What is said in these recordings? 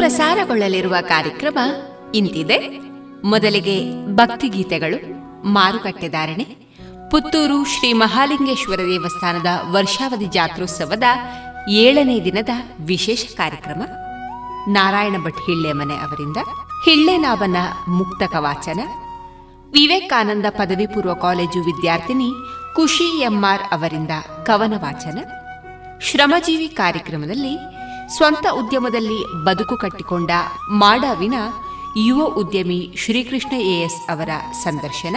ಪ್ರಸಾರಗೊಳ್ಳಲಿರುವ ಕಾರ್ಯಕ್ರಮ ಇಂತಿದೆ. ಮೊದಲಿಗೆ ಭಕ್ತಿಗೀತೆಗಳು, ಮಾರುಕಟ್ಟೆ ಧಾರಣೆ, ಪುತ್ತೂರು ಶ್ರೀ ಮಹಾಲಿಂಗೇಶ್ವರ ದೇವಸ್ಥಾನದ ವರ್ಷಾವಧಿ ಜಾತ್ರೋತ್ಸವದ ಏಳನೇ ದಿನದ ವಿಶೇಷ ಕಾರ್ಯಕ್ರಮ. ನಾರಾಯಣ ಭಟ್ ಹಿಳ್ಳೆಮನೆ ಅವರಿಂದ ಹಿಳ್ಳೆನಾಭನ ಮುಕ್ತಕ ವಾಚನ ವಿವೇಕಾನಂದ ಪದವಿ ಪೂರ್ವ ಕಾಲೇಜು ವಿದ್ಯಾರ್ಥಿನಿ ಖುಷಿ ಎಂಆರ್ ಅವರಿಂದ ಕವನ ವಾಚನ. ಶ್ರಮಜೀವಿ ಕಾರ್ಯಕ್ರಮದಲ್ಲಿ ಸ್ವಂತ ಉದ್ಯಮದಲ್ಲಿ ಬದುಕು ಕಟ್ಟಿಕೊಂಡ ಮಾಡಾವಿನ ಯುವ ಉದ್ಯಮಿ ಶ್ರೀಕೃಷ್ಣ ಎಎಸ್ ಅವರ ಸಂದರ್ಶನ,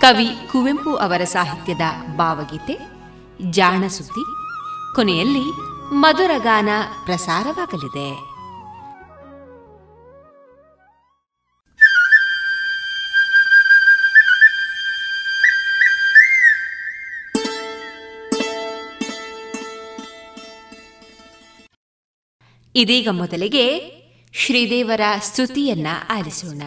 ಕವಿ ಕುವೆಂಪು ಅವರ ಸಾಹಿತ್ಯದ ಭಾವಗೀತೆ, ಜಾಣಸುದ್ದಿ, ಕೊನೆಯಲ್ಲಿ ಮಧುರಗಾನ ಪ್ರಸಾರವಾಗಲಿದೆ. ಇದೀಗ ಮೊದಲಿಗೆ ಶ್ರೀದೇವರ ಸ್ತುತಿಯನ್ನ ಆಲಿಸೋಣ.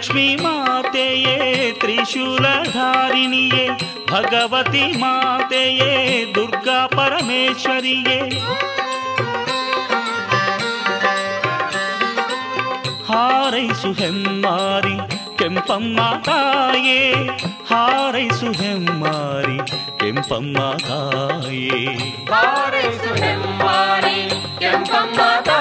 ಗಜಲಕ್ಷ್ಮಿ ಮಾತೆಯೇ ತ್ರಿಶೂಲಧಾರಿಣಿಯೇ ಭಗವತಿ ಮಾತೆಯೇ ದುರ್ಗಾ ಪರಮೇಶ್ವರಿಯೇ ಹಾರೈಸು ಹೆಮ್ಮಾರಿ ಕೆಂಪಮ್ಮ ತಾಯೇ ಹಾರೈಸು ಹೆಮ್ಮಾರಿ ಕೆಂಪಮ್ಮ ತಾಯೇ ಹಾರೈಸು ಹೆಮ್ಮಾರಿ ಕೆಂಪಮ್ಮ ತಾಯೇ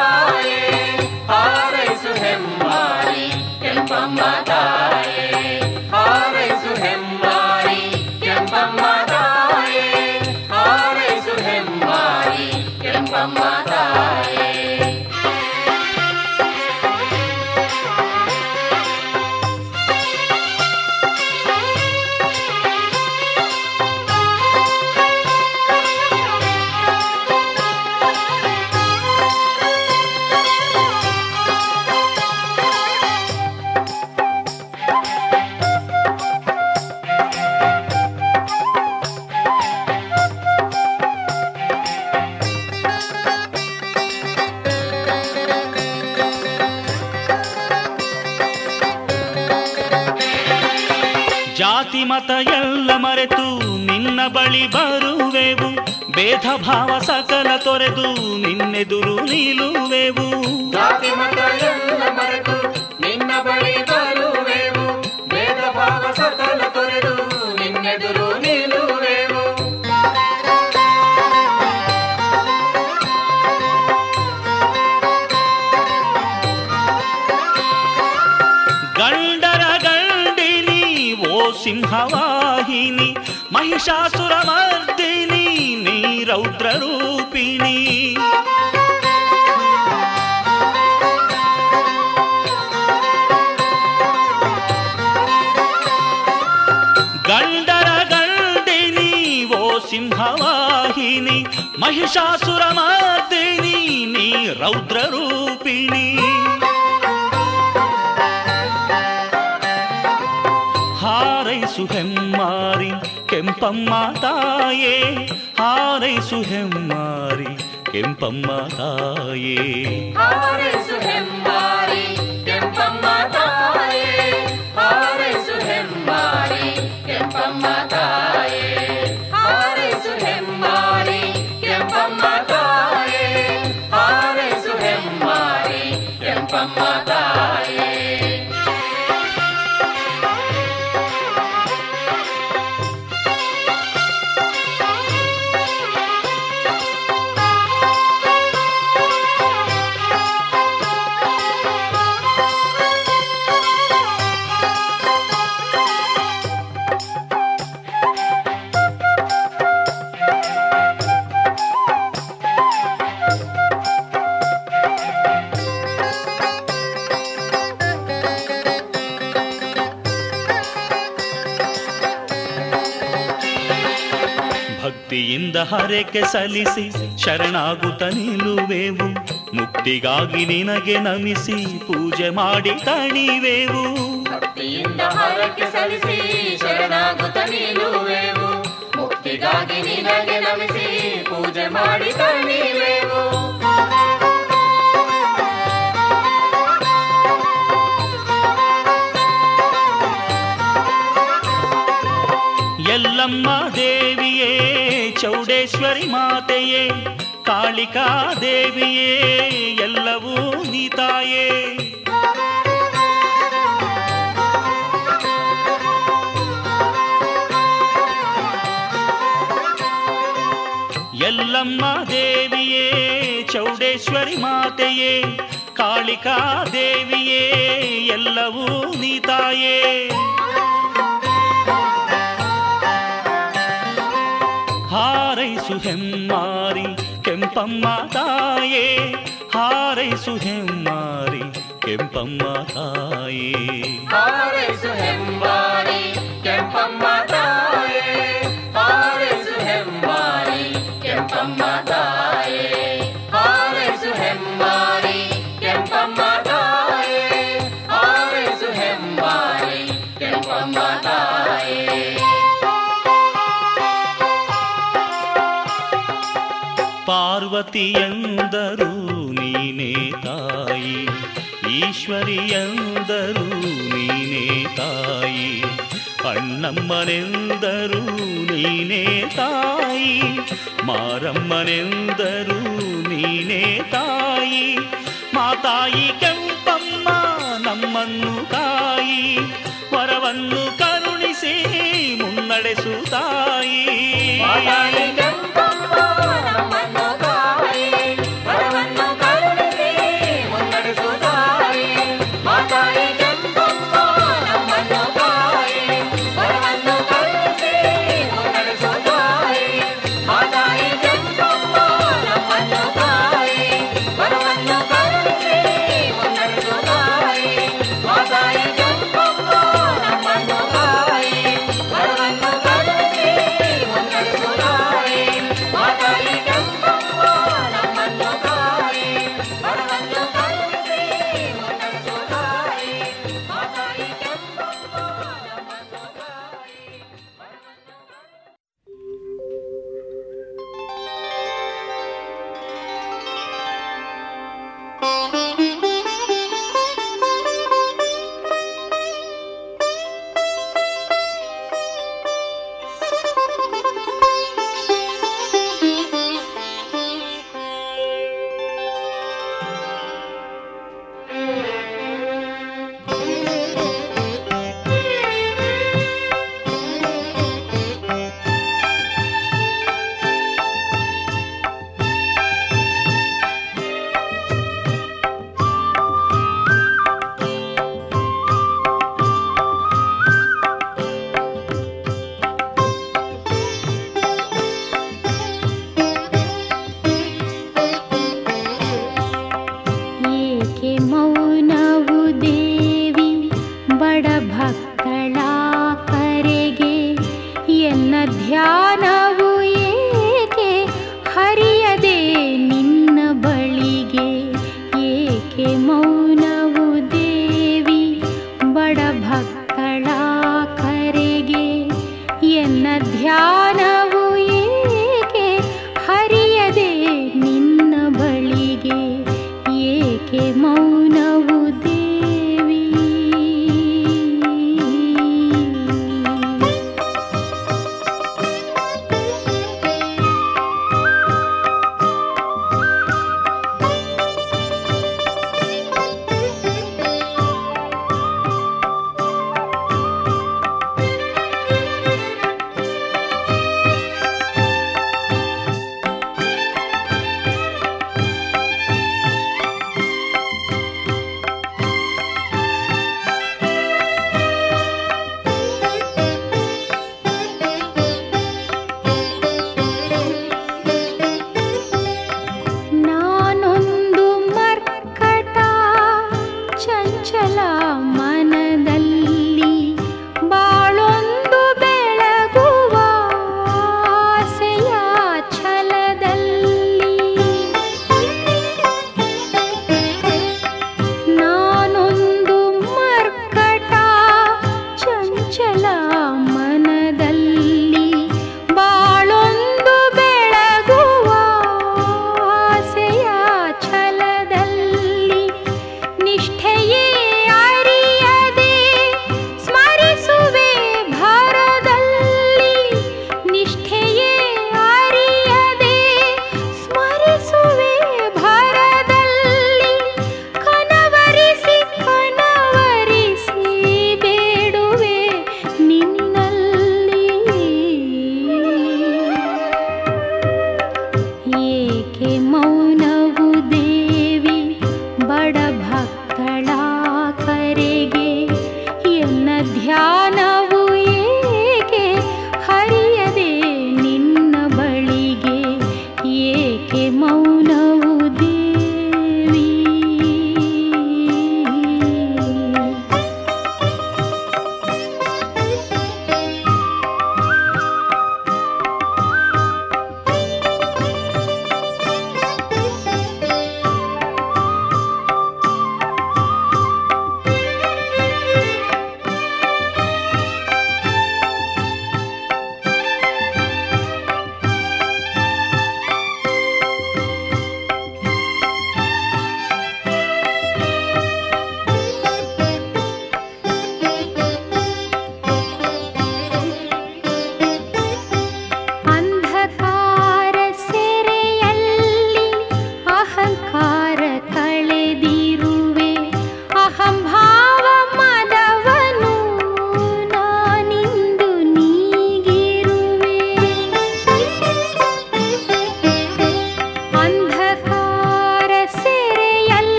ಕೆಂಪಮ್ಮ ಎಲ್ಲ ಮರೆತು ನಿನ್ನ ಬಳಿ ಬರುವೆವು. ಭೇದ ಭಾವ ಸಕಲ ತೊರೆದು ನಿನ್ನೆದುರು ನಿಲ್ಲುವೆವು. ಜಾತಿ ಮತ ಎಲ್ಲ ಮರೆತು ನಿನ್ನ ಬಳಿ ಬರುವೆವು. ಭೇದ ಭಾವ ಸಕಲ ತೊರೆದು ನಿನ್ನೆದುರು ನಿಲ್ಲುವೆವು. ಗಂಡರ ಗಂಡಿನಿ ಓ ಸಿಂಹವಾಹಿನಿ. మహిషాసురమర్దిని నీ రౌద్ర రూపిణి గండర గండిని ఓ సింహవాహిని మహిషాసురమర్దిని నీ రౌద్ర రూపిణి ಕೆಂಪಮ್ಮ ತಾಯೇ ಹಾರೈಸು ಹೆಮ್ಮಾರಿ ಕೆಂಪಮ್ಮ ತಾಯೇ ಹಾರೈಸು ಹೆಮ್ಮಾರಿ ಹರಕೆ ಸಲ್ಲಿಸಿ ಶರಣಾಗುತ್ತ ನಿಲ್ಲುವೆವು. ಮುಕ್ತಿಗಾಗಿ ನಿನಗೆ ನಮಿಸಿ ಪೂಜೆ ಮಾಡಿ ತಣಿವೆವು. ಸಲ್ಲಿಸಿ ಮುಕ್ತಿಗಾಗಿ ನಿನಗೆ ನಮಿಸಿ ಪೂಜೆ ಮಾಡಿ ತಣಿವೆವು. ಚೆನ್ನಮ್ಮ ದೇವಿಯೇ, ಚೌಡೇಶ್ವರಿ ಮಾತೆಯೇ, ಕಾಳಿಕಾ ದೇವಿಯೇ, ಎಲ್ಲವೂ ನೀತಾಯೇ ಎಲ್ಲಮ್ಮ ದೇವಿಯೇ, ಚೌಡೇಶ್ವರಿ ಮಾತೆಯೇ, ಕಾಳಿಕಾ ದೇವಿಯೇ, ಎಲ್ಲವೂ ನೀತಾಯೇ ಹೆಮ್ಮಾರಿ ಕೆಂಪಮ್ಮ ತಾಯೇ ಹಾರೈಸು ಹೆಮ್ಮಾರಿ ಕೆಂಪಮ್ಮ ತಾಯೇ ಹಾರೈಸು ಹೆಮ್ಮಾರಿ ಕೆಂಪಮ್ಮ ತಾಯೇ ಪಾರ್ವತಿಯಂದರು ನೀನೇ ತಾಯಿ. ಈಶ್ವರಿಯಂದರು ನೀನೇ ತಾಯಿ. ಅಣ್ಣಮ್ಮನೆಂದರು, ನೀನೇ ತಾಯಿ. ಮಾರಮ್ಮನೆಂದರು, ನೀನೇ ತಾಯಿ. ಮಾತಾಯಿ ಕೆಂಪಮ್ಮ, ನಮ್ಮನ್ನು ತಾಯಿ. ವರವನ್ನು ಕರುಣಿಸಿ ಮುನ್ನಡೆಸು ತಾಯಿ.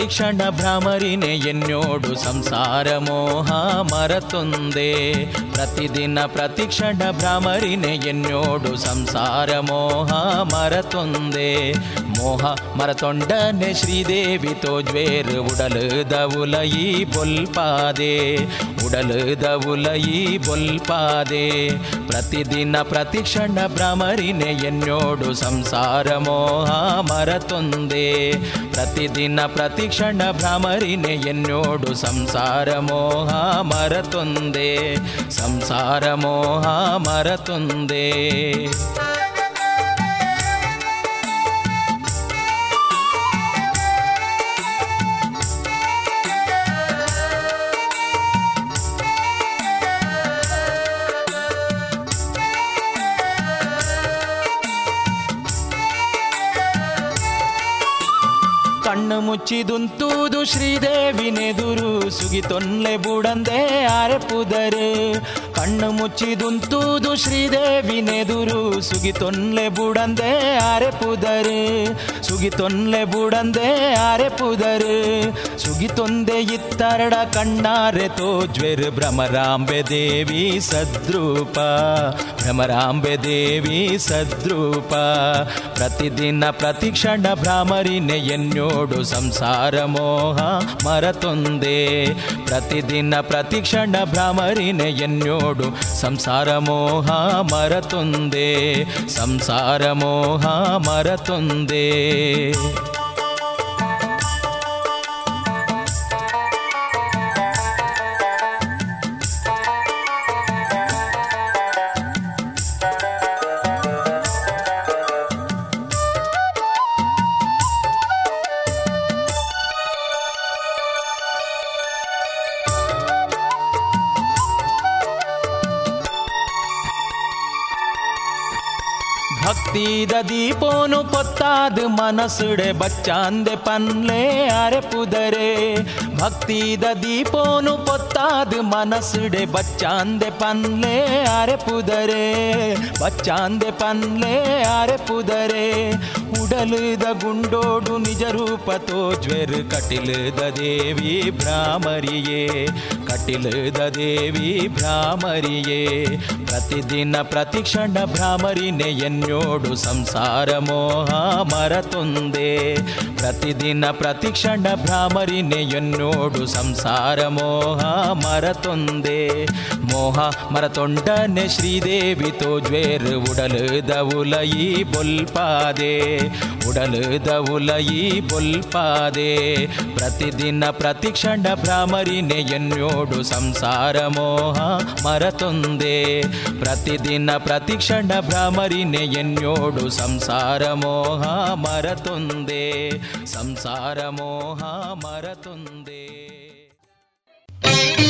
ಪ್ರತಿಕ್ಷಣ ಭ್ರಮರಿನೆ ಎನ್ನೋಡು ಸಂಸಾರ ಮೋಹ ಮರತೊಂದೆ. ಪ್ರತಿದಿನ ಪ್ರತಿಕ್ಷಣ ಭ್ರಮರಿನೆ ಎನ್ನೋಡು ಸಂಸಾರ ಮೋಹ ಮರತೊಂದೆ. ಮೋಹ ಮರತೊಂಡನೆ ಶ್ರೀದೇವಿ ತೋಜ್ವೇರ್ ಉಡಲದ ಉಲಯಿ ಬೊಲ್ಪಾದೆ ಉಡಲದ ಉಲಯಿ ಬೊಲ್ಪಾದೆ ಪ್ರತಿದಿನ ಪ್ರತಿಕ್ಷಣ ಭ್ರಮರಿನೆ ಎನ್ನೋಡು ಸಂಸಾರ ಮೋಹ ಮರತೊಂದೆ ಪ್ರತಿದಿನ ಪ್ರತಿಕ್ಷಣ ಭ್ರಮರಿನೆ ಎನ್ನೋಡು ಸಂಸಾರ ಮೋಹ ಮರತೊಂದೆ ಸಂಸಾರ ಮೋಹ ಮರತೊಂದೆ ಮುಚ್ಚಿದುಂತೂದು ಶ್ರೀದೇವಿನೆದುರು ಸುಗಿತೊನ್ಲೆ ಬುಡಂದೆ ಆರೆಪುದರು ಕಣ್ಣು ಮುಚ್ಚಿದುಂತೂದು ಶ್ರೀದೇವಿನೆದುರು ಸುಗಿತೊನ್ಲೆ ಬುಡಂದೆ ಆರೆ ಪುದರು ಸುಗಿತೊನ್ಲೆ ಬುಡಂದೆ ಆರೆಪುದರು ಸುಗಿತೊಂದೆ ಇತ್ತರಡ ಕಣ್ಣಾರೆ ತೋಜ್ವೆರ್ ಭ್ರಮರಾಂಬೆ ದೇವಿ ಸದ್ರೂಪ, ಭ್ರಮರಾಂಬೆ ದೇವಿ ಸದ್ರೂಪ. ಪ್ರತಿದಿನ ಪ್ರತಿಕ್ಷಣ ಭ್ರಾಮರಿನೆ ಎನ್ನೋಡು ಸಂಸಾರ ಮೋಹ ಮರತೊಂದೆ. ಪ್ರತಿದಿನ ಪ್ರತಿಕ್ಷಣ ಭ್ರಾಮರಿನೆ ಎನ್ನೋಡು ಸಂಸಾರ ಮೋಹ ಮರತೊಂದೆ ಸಂಸಾರ ಮೋಹ ಪೊತ್ತಾದ ಮನಸುಡೆ ಬಚ್ಚಾಂದೆ ಪನ್ಲೆ ಅರೆ ಭಕ್ತಿದ ದೀಪೋನು ಪೊತ್ತಾದ ಮನಸುಡೆ ಬಚ್ಚಾಂದೆ ಪನ್ಲೆ ಅರೆ ಪುದರೆ, ಬಚ್ಚಾಂದೆ ಪನ್ಲೆ ಅರೆ ಪುದರೆ. ಉಡಲುದ ಗುಂಡೋಡು ನಿಜ ರೂಪ ತೋಜ್ವೆರ್, ಕಟಿಲದ ದೇವಿ ಭ್ರಾಮರಿಯೇ, ಕಟಿಲದ ದೇವಿ ಭ್ರಾಮರಿಯೇ. ಪ್ರತಿದಿನ ಪ್ರತಿಕ್ಷಣ ಭ್ರಾಮರಿನೆ ಎನ್ನೋಡು ಸಂಸಾರ ಮೋಹ ಮರತೊಂದೆ. ಪ್ರತಿದಿನ ಪ್ರತಿಕ್ಷಣ ಭ್ರಾಮರಿನೆ ಎನ್ನೋಡು ಸಂಸಾರ ಮೋಹ ಮರತೊಂದೆ. ಮೋಹ ಮರತೊಂಡನೆ ಶ್ರೀದೇವಿ ತೋಜ್ವೇರ್ ಉಡಲು ಉಲಯಿ ಬೊಲ್ಪಾದೆ. ಉಡಲು ಉಲಯಿ ಬೊಲ್ಪಾದೆ. ಪ್ರತಿದಿನ ಪ್ರತಿಕ್ಷಣ ಭ್ರಾಮರಿನೆ ಎನ್ನೋಡು ಸಂಸಾರ ಮೋಹ ಮರತೊಂದೆ. ಪ್ರತಿದಿನ ಪ್ರತಿಕ್ಷಣ ಭ್ರಾಮರಿನೆ ಎನ್ನೋಡು ಸಂಸಾರ ಮೋಹ ಮರತೊಂದೆ. ಸಂಸಾರ ಮೋಹ ಮರತೊಂದೆ.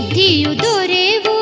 ಸಿದ್ಧಿಯು ದೊರೆಯುವುದು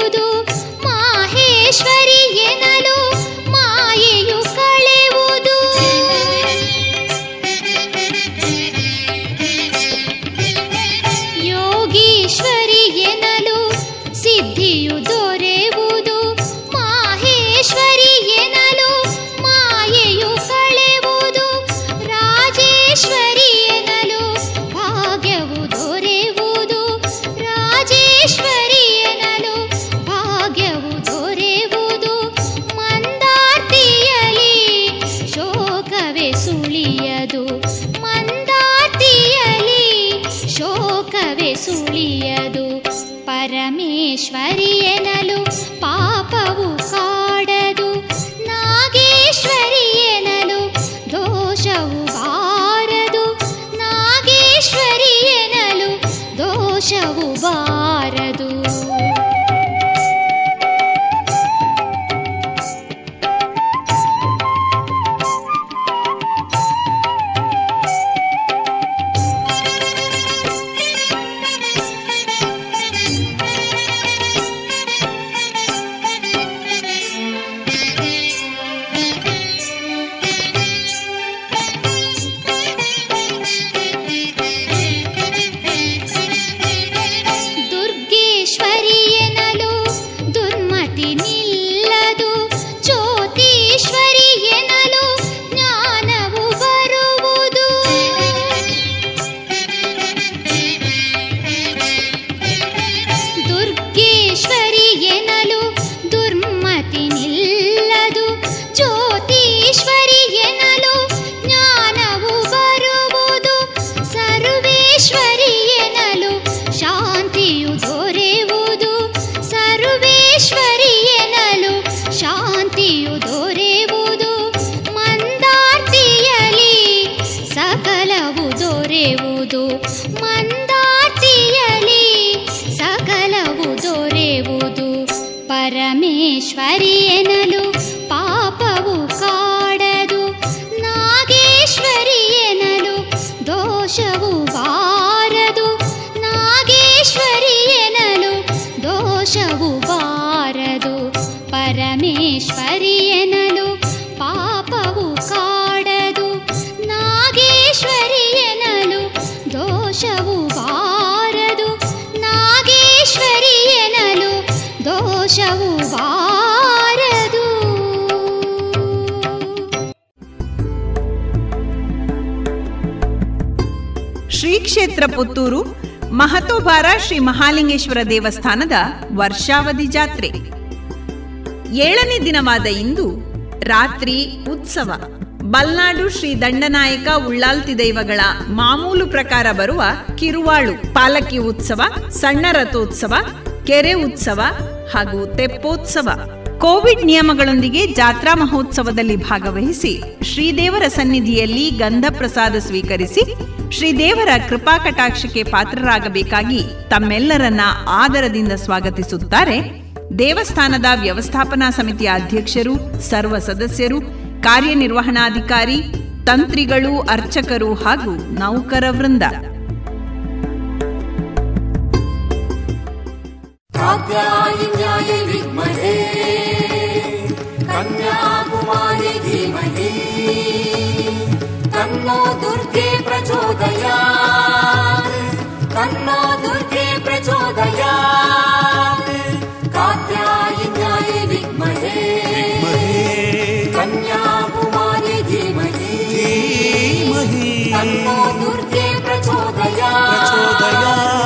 ಮಹಾಲಿಂಗೇಶ್ವರ ದೇವಸ್ಥಾನದ ವರ್ಷಾವಧಿ ಜಾತ್ರೆ. ಏಳನೇ ದಿನವಾದ ಇಂದು ರಾತ್ರಿ ಉತ್ಸವ. ಬಲ್ನಾಡು ಶ್ರೀ ದಂಡನಾಯಕ ಉಳ್ಳಾಲ್ತಿ ದೈವಗಳ ಮಾಮೂಲು ಪ್ರಕಾರ ಬರುವ ಕಿರುವಾಳು, ಪಾಲಕಿ ಉತ್ಸವ, ಸಣ್ಣ ರಥೋತ್ಸವ, ಕೆರೆ ಉತ್ಸವ ಹಾಗೂ ತೆಪ್ಪೋತ್ಸವ. ಕೋವಿಡ್ ನಿಯಮಗಳೊಂದಿಗೆ ಜಾತ್ರಾ ಮಹೋತ್ಸವದಲ್ಲಿ ಭಾಗವಹಿಸಿ ಶ್ರೀದೇವರ ಸನ್ನಿಧಿಯಲ್ಲಿ ಗಂಧ ಪ್ರಸಾದ ಸ್ವೀಕರಿಸಿ ಶ್ರೀದೇವರ ಕೃಪಾ ಕಟಾಕ್ಷಕ್ಕೆ ಪಾತ್ರರಾಗಬೇಕಾಗಿ ತಮ್ಮೆಲ್ಲರನ್ನ ಆದರದಿಂದ ಸ್ವಾಗತಿಸುತ್ತಾರೆ ದೇವಸ್ಥಾನದ ವ್ಯವಸ್ಥಾಪನಾ ಸಮಿತಿಯ ಅಧ್ಯಕ್ಷರು, ಸರ್ವ ಸದಸ್ಯರು, ಕಾರ್ಯನಿರ್ವಹಣಾಧಿಕಾರಿ, ತಂತ್ರಿಗಳು, ಅರ್ಚಕರು ಹಾಗೂ ನೌಕರ ವೃಂದ. ಕನ್ಯಾಕುಮಾರಿ ಧೀಮಹಿ. तन्नो दुर्गे प्रचोदयात् तन्नो दुर्गे प्रचोदयात् कात्यायिन्याय विद्महे कन्याकुमारी धीमहि। तन्नो दुर्गे प्रचोदयात् तन्नो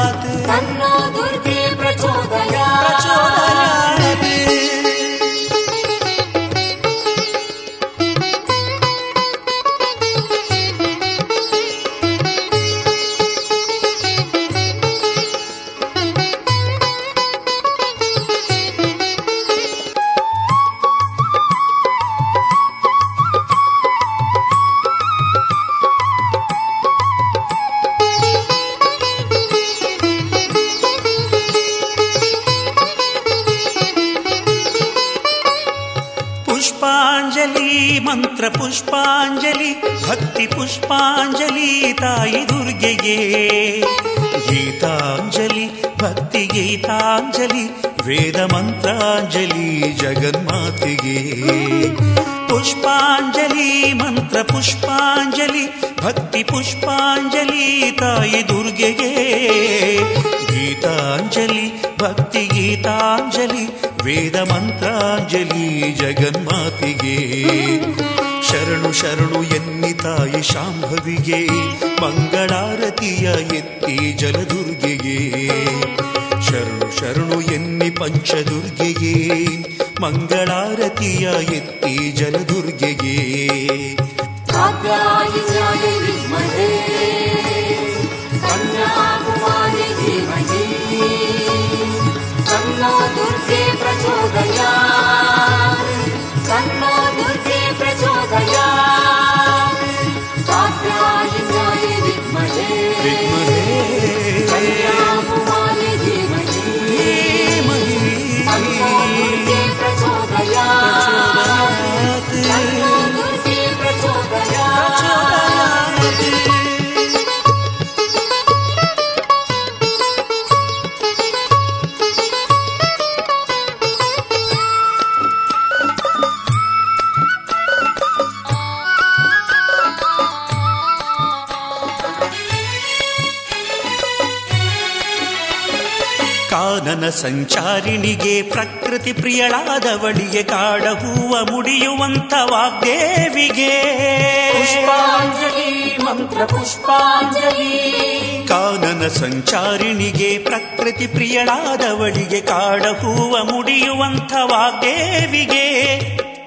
ಸಂಚಾರಿಣಿಗೆ ಪ್ರಕೃತಿ ಪ್ರಿಯಳಾದವಳಿಗೆ ಕಾಡ ಹೂವ ಮುಡಿಯುವಂಥ ವಾಗ್ದೇವಿಗೆ,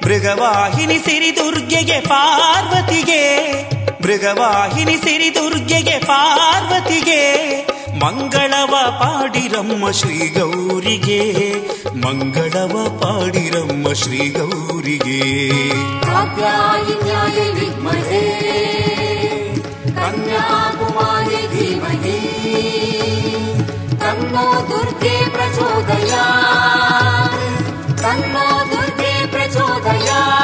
ಮೃಗವಾಹಿನಿ ಸಿರಿ ದುರ್ಗೆಗೆ ಪಾರ್ವತಿಗೆ, ಮೃಗವಾಹಿನಿ ಸಿರಿ ದುರ್ಗೆಗೆ ಪಾರ್ವತಿಗೆ, ಮಂಗಳವ ಪಾಡಿರಮ್ಮ ಶ್ರೀ ಗೌರಿಗೆ ಮಂಗಳವ ಪಾಡಿರಮ್ಮ ಶ್ರೀ ಗೌರಿಗೆ तन्नो दुर्गे प्रचोदयात्। तन्नो दुर्गे प्रचोदयात्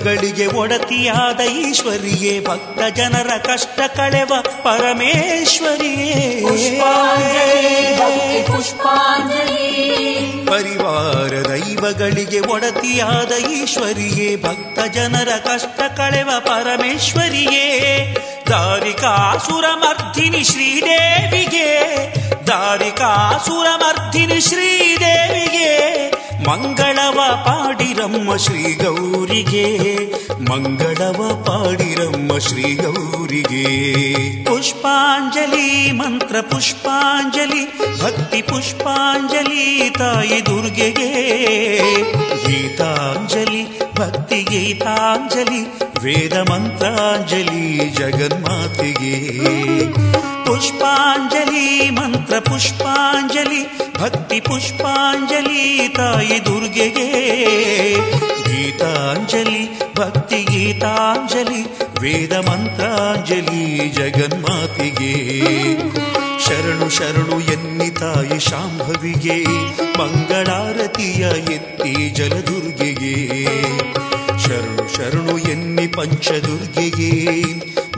ದೈವಗಳಿಗೆ ಒಡತಿಯಾದ ಈಶ್ವರಿಯೇ ಭಕ್ತ ಜನರ ಕಷ್ಟ ಕಳೆವ ಪರಮೇಶ್ವರಿಯೇ. ಪುಷ್ಪಾಂಜಲಿ ಪರಿವಾರ ದೈವಗಳಿಗೆ ಒಡತಿಯಾದ ಈಶ್ವರಿಯೇ ಭಕ್ತ ಜನರ ಕಷ್ಟ ಕಳೆವ ಪರಮೇಶ್ವರಿಯೇ. ದಾರಿಕಾಸುರಮರ್ಧಿನಿ ಶ್ರೀದೇವಿಗೆ ದಾರಿಕಾಸುರಮರ್ಧಿನಿ ಶ್ರೀದೇವಿಗೆ. ಮಂಗಳವ ಪಾಡಿರಮ್ಮ ಶ್ರೀ ಗೌರಿಗೆ ಮಂಗಳವ ಪಾಡಿರಮ್ಮ ಶ್ರೀ ಗೌರಿಗೆ ಪುಷ್ಪಾಂಜಲಿ, ಮಂತ್ರ ಪುಷ್ಪಾಂಜಲಿ, ಭಕ್ತಿ ಪುಷ್ಪಾಂಜಲಿ ತಾಯಿ ದುರ್ಗೆಗೆ. ಗೀತಾಂಜಲಿ, ಭಕ್ತಿ ಗೀತಾಂಜಲಿ, ವೇದ ಮಂತ್ರಾಂಜಲಿ, ಜಗನ್ಮಾತೆಗೆ. ಪುಷ್ಪಾಂಜಲಿ, ಮಂತ್ರ ಪುಷ್ಪಾಂಜಲಿ, ಭಕ್ತಿ ಪುಷ್ಪಾಂಜಲಿ ತಾಯಿ ದುರ್ಗೆಗೆ. ಗೀತಾಂಜಲಿ, ಭಕ್ತಿ ಗೀತಾಂಜಲಿ, ವೇದ ಮಂತ್ರಾಂಜಲಿ ಜಗನ್ಮಾತಿಗೆ. ಶರಣು ಶರಣು ಎನ್ನಿ ತಾಯಿ ಶಾಂಭವಿಗೆ, ಮಂಗಳಾರತಿಯ ಎತ್ತಿ ಜಲದುರ್ಗೆಗೆ. ಶರಣು ಶರಣು ಎನ್ನಿ ಪಂಚದುರ್ಗೆಗೆ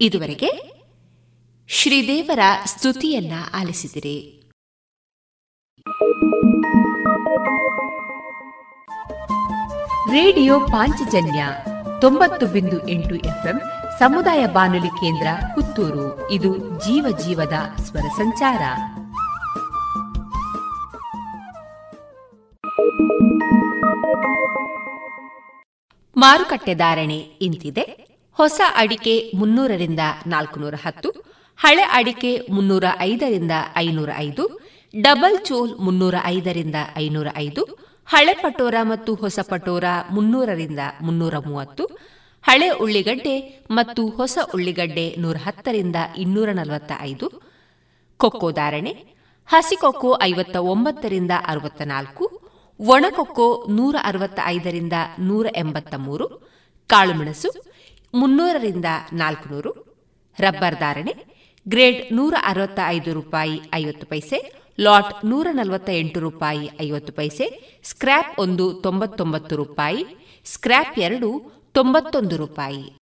ಇದುವರೆಗೆ ಶ್ರೀದೇವರ ಸ್ತುತಿಯನ್ನ ಆಲಿಸಿದಿರಿ. ರೇಡಿಯೋ ಪಾಂಚಜನ್ಯ ತೊಂಬತ್ತು ಬಿಂದು ಎಂಟು ಎಫ್ಎಂ ಸಮುದಾಯ ಬಾನುಲಿ ಕೇಂದ್ರ ಪುತ್ತೂರು. ಇದು ಜೀವ ಜೀವದ ಸ್ವರ ಸಂಚಾರ. ಮಾರುಕಟ್ಟೆ ಧಾರಣೆ ಇಂತಿದೆ. ಹೊಸ ಅಡಿಕೆ ಮುನ್ನೂರರಿಂದ ನಾಲ್ಕುನೂರ ಹತ್ತು ಹಳೆ ಅಡಿಕೆ ಮುನ್ನೂರ ಐದರಿಂದ ಐನೂರ ಐದು ಡಬಲ್ ಚೋಲ್ ಮುನ್ನೂರ ಐದರಿಂದ ಐನೂರ ಐದು ಹಳೆ ಪಟೋರ ಮತ್ತು ಹೊಸ ಪಟೋರ ಮುನ್ನೂರರಿಂದ ಮುನ್ನೂರ ಮೂವತ್ತು ಹಳೆ ಉಳ್ಳಿಗಡ್ಡೆ ಮತ್ತು ಹೊಸ ಉಳ್ಳಿಗಡ್ಡೆ ನೂರ ಹತ್ತರಿಂದ ಇನ್ನೂರ ನಲವತ್ತ ಐದು ಕೊಕ್ಕೋ ಧಾರಣೆ ಹಸಿಕೊಕ್ಕೋ ಐವತ್ತ ಒಂಬತ್ತರಿಂದ ಅರವತ್ತ ನಾಲ್ಕು ಒಣಕೊಕ್ಕೋ ನೂರ ಅರವತ್ತ ಐದರಿಂದ ನೂರ ಎಂಬತ್ತ ಮೂರು ಕಾಳುಮೆಣಸು ಮುನ್ನೂರರಿಂದ ನಾಲ್ಕುನೂರು. ರಬ್ಬರ್ ಧಾರಣೆ, ಗ್ರೇಡ್ ನೂರ ಅರವತ್ತ ಐದು ರೂಪಾಯಿ ಐವತ್ತು ಪೈಸೆ, ಲಾಟ್ ನೂರ ನಲವತ್ತ ಎಂಟು ರೂಪಾಯಿ ಐವತ್ತು ಪೈಸೆ, ಸ್ಕ್ರ್ಯಾಪ್ ಒಂದು ತೊಂಬತ್ತೊಂಬತ್ತು ರೂಪಾಯಿ, ಸ್ಕ್ರ್ಯಾಪ್ ಎರಡು ತೊಂಬತ್ತೊಂದು ರೂಪಾಯಿ.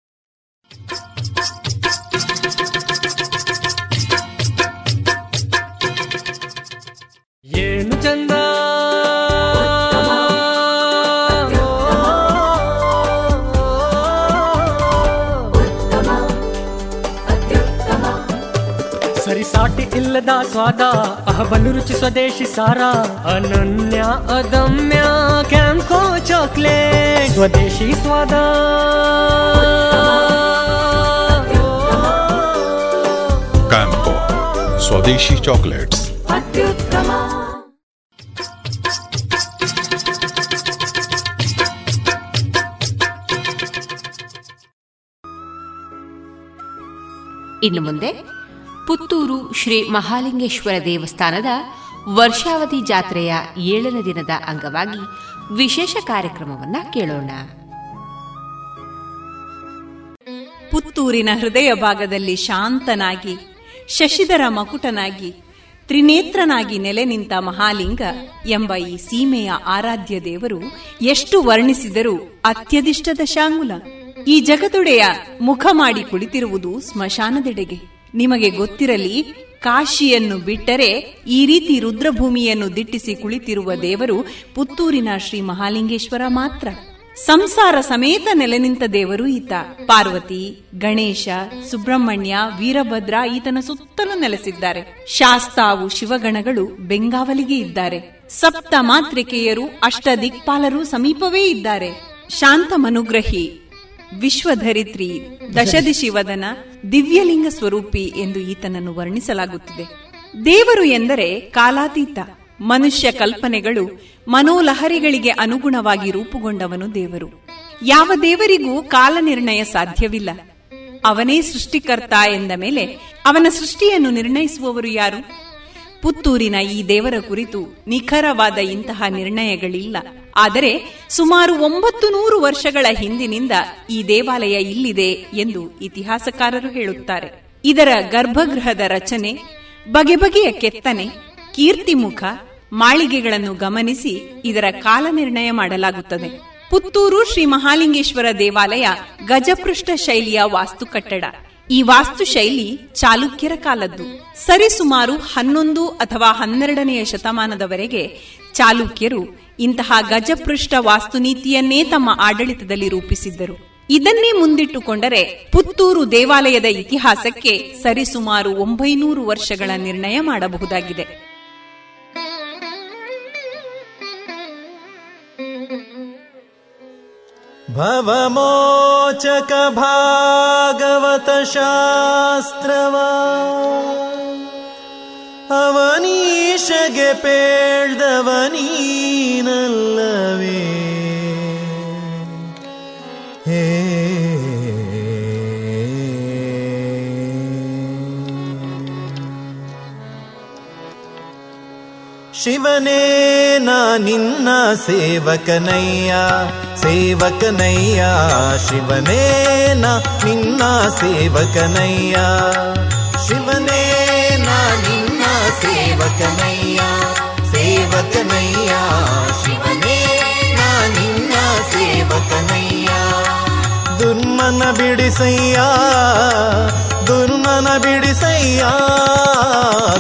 ಸರಿಸಾಟಿ ಇಲ್ಲದ ಸ್ವಾದ ಅಹಬಲು ರುಚಿ ಸ್ವದೇಶಿ ಸಾರ ಅನನ್ಯ ಅದಮ್ಯ ಕ್ಯಾಂಕೋ ಚಾಕ್ಲೇಟ್ ಸ್ವದೇಶಿ ಸ್ವಾದ ಕ್ಯಾಂಪೋ ಸ್ವದೇಶಿ ಚಾಕ್ಲೇಟ್ಸ್ ಅತ್ಯುತ್ತಮ ಇನ್ನು ಮುಂದೆ ಪುತ್ತೂರು ಶ್ರೀ ಮಹಾಲಿಂಗೇಶ್ವರ ದೇವಸ್ಥಾನದ ವರ್ಷಾವಧಿ ಜಾತ್ರೆಯ ಏಳನೇ ದಿನದ ಅಂಗವಾಗಿ ವಿಶೇಷ ಕಾರ್ಯಕ್ರಮವನ್ನ ಕೇಳೋಣ. ಪುತ್ತೂರಿನ ಹೃದಯ ಭಾಗದಲ್ಲಿ ಶಾಂತನಾಗಿ, ಶಶಿಧರ ಮಕುಟನಾಗಿ, ತ್ರಿನೇತ್ರನಾಗಿ ನೆಲೆ ನಿಂತ ಮಹಾಲಿಂಗ ಎಂಬ ಈ ಸೀಮೆಯ ಆರಾಧ್ಯ ದೇವರು ಎಷ್ಟು ವರ್ಣಿಸಿದರೂ ಅತ್ಯದಿಷ್ಟದ ಶಾಂಗುಲ ಈ ಜಗದೊಡೆಯ ಮುಖ ಮಾಡಿ ಕುಳಿತಿರುವುದು ಸ್ಮಶಾನದೆಡೆಗೆ. ನಿಮಗೆ ಗೊತ್ತಿರಲಿ, ಕಾಶಿಯನ್ನು ಬಿಟ್ಟರೆ ಈ ರೀತಿ ರುದ್ರಭೂಮಿಯನ್ನು ದಿಟ್ಟಿಸಿ ಕುಳಿತಿರುವ ದೇವರು ಪುತ್ತೂರಿನ ಶ್ರೀ ಮಹಾಲಿಂಗೇಶ್ವರ ಮಾತ್ರ. ಸಂಸಾರ ಸಮೇತ ನೆಲೆ ನಿಂತ ದೇವರು ಈತ. ಪಾರ್ವತಿ, ಗಣೇಶ, ಸುಬ್ರಹ್ಮಣ್ಯ, ವೀರಭದ್ರ ಈತನ ಸುತ್ತಲೂ ನೆಲೆಸಿದ್ದಾರೆ. ಶಾಸ್ತಾವು ಶಿವಗಣಗಳು ಬೆಂಗಾವಲಿಗೆ ಇದ್ದಾರೆ. ಸಪ್ತ ಮಾತ್ರಿಕೆಯರು ಅಷ್ಟ ದಿಕ್ಪಾಲರು ಸಮೀಪವೇ ಇದ್ದಾರೆ. ಶಾಂತ ಮನುಗ್ರಹಿ ವಿಶ್ವಧರಿತ್ರಿ ದಶದಿಶಿವದನ ದಿವ್ಯಲಿಂಗ ಸ್ವರೂಪಿ ಎಂದು ಈತನನ್ನು ವರ್ಣಿಸಲಾಗುತ್ತಿದೆ. ದೇವರು ಎಂದರೆ ಕಾಲಾತೀತ, ಮನುಷ್ಯ ಕಲ್ಪನೆಗಳು, ಮನೋಲಹರಿಗಳಿಗೆ ಅನುಗುಣವಾಗಿ ರೂಪುಗೊಂಡವನು ದೇವರು. ಯಾವ ದೇವರಿಗೂ ಕಾಲ ನಿರ್ಣಯ ಸಾಧ್ಯವಿಲ್ಲ. ಅವನೇ ಸೃಷ್ಟಿಕರ್ತ ಎಂದ ಮೇಲೆ ಅವನ ಸೃಷ್ಟಿಯನ್ನು ನಿರ್ಣಯಿಸುವವರು ಯಾರು? ಪುತ್ತೂರಿನ ಈ ದೇವರ ಕುರಿತು ನಿಖರವಾದ ಇಂತಹ ನಿರ್ಣಯಗಳಿಲ್ಲ. ಆದರೆ ಸುಮಾರು ಒಂಬತ್ತು ನೂರು ವರ್ಷಗಳ ಹಿಂದಿನಿಂದ ಈ ದೇವಾಲಯ ಇಲ್ಲಿದೆ ಎಂದು ಇತಿಹಾಸಕಾರರು ಹೇಳುತ್ತಾರೆ. ಇದರ ಗರ್ಭಗೃಹದ ರಚನೆ, ಬಗೆ ಬಗೆಯ ಕೆತ್ತನೆ ಕೀರ್ತಿಮುಖ ಮಾಳಿಗೆಗಳನ್ನು ಗಮನಿಸಿ ಇದರ ಕಾಲ ನಿರ್ಣಯ ಮಾಡಲಾಗುತ್ತದೆ. ಪುತ್ತೂರು ಶ್ರೀ ಮಹಾಲಿಂಗೇಶ್ವರ ದೇವಾಲಯ ಗಜಪೃಷ್ಠ ಶೈಲಿಯ ವಾಸ್ತು ಕಟ್ಟಡ. ಈ ವಾಸ್ತುಶೈಲಿ ಚಾಲುಕ್ಯರ ಕಾಲದ್ದು. ಸರಿಸುಮಾರು ಹನ್ನೊಂದು ಅಥವಾ ಹನ್ನೆರಡನೆಯ ಶತಮಾನದವರೆಗೆ ಚಾಲುಕ್ಯರು ಇಂತಹ ಗಜಪೃಷ್ಠ ವಾಸ್ತುನೀತಿಯನ್ನೇ ತಮ್ಮ ಆಡಳಿತದಲ್ಲಿ ರೂಪಿಸಿದ್ದರು. ಇದನ್ನೇ ಮುಂದಿಟ್ಟುಕೊಂಡರೆ ಪುತ್ತೂರು ದೇವಾಲಯದ ಇತಿಹಾಸಕ್ಕೆ ಸರಿಸುಮಾರು ಒಂಬೈನೂರು ವರ್ಷಗಳ ನಿರ್ಣಯ ಮಾಡಬಹುದಾಗಿದೆ. भवमोचक भागवत ಶಾಸ್ತ್ರವಾ ಅವನೀಶಗೆ ಪೇಳ್ದವನೀನಲ್ಲವೇ ಹೇ ಶಿವನೇ, ನಾ ನಿನ್ನ ಸೇವಕನಯ್ಯ. ಸೇವಕನಯ್ಯ, ಶಿವನೇ, ನಾ ನಿನ್ನ ಸೇವಕನಯ್ಯ. ಶಿವನೇ, ನಾ ನಿನ್ನ ಸೇವಕನಯ್ಯ. ಸೇವಕನಯ್ಯ, ಶಿವನೇ, ನಾ ನಿನ್ನ ಸೇವಕನಯ್ಯ. ದುರ್ಮನ ಬಿಡಿಸಯ್ಯ ದುರ್ಮನ ಬಿಡಿಸಯ್ಯ.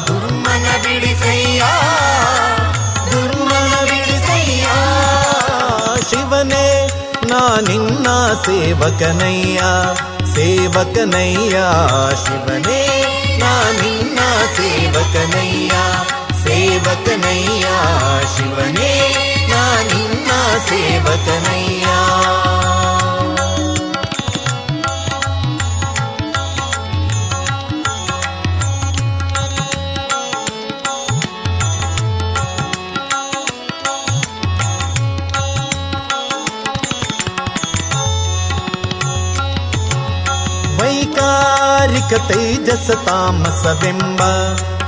ದುರ್ಮನ ಬಿಡಿಸಯ್ಯ ಶಿವನೇ ನಾ ನಿನ್ನ ಸೇವಕನಯ್ಯ ಸೇವಕನಯ್ಯ ಶಿವನೇ ನಾ ನಿನ್ನ ಸೇವಕನಯ್ಯ ಸೇವಕನಯ್ಯ ಶಿವನೇ ನಾ ನಿನ್ನ ಸೇವಕನಯ್ಯ. ವೈಕಾರಿಕ ತೇಜಸ ತಾಮಸವೆಂಬ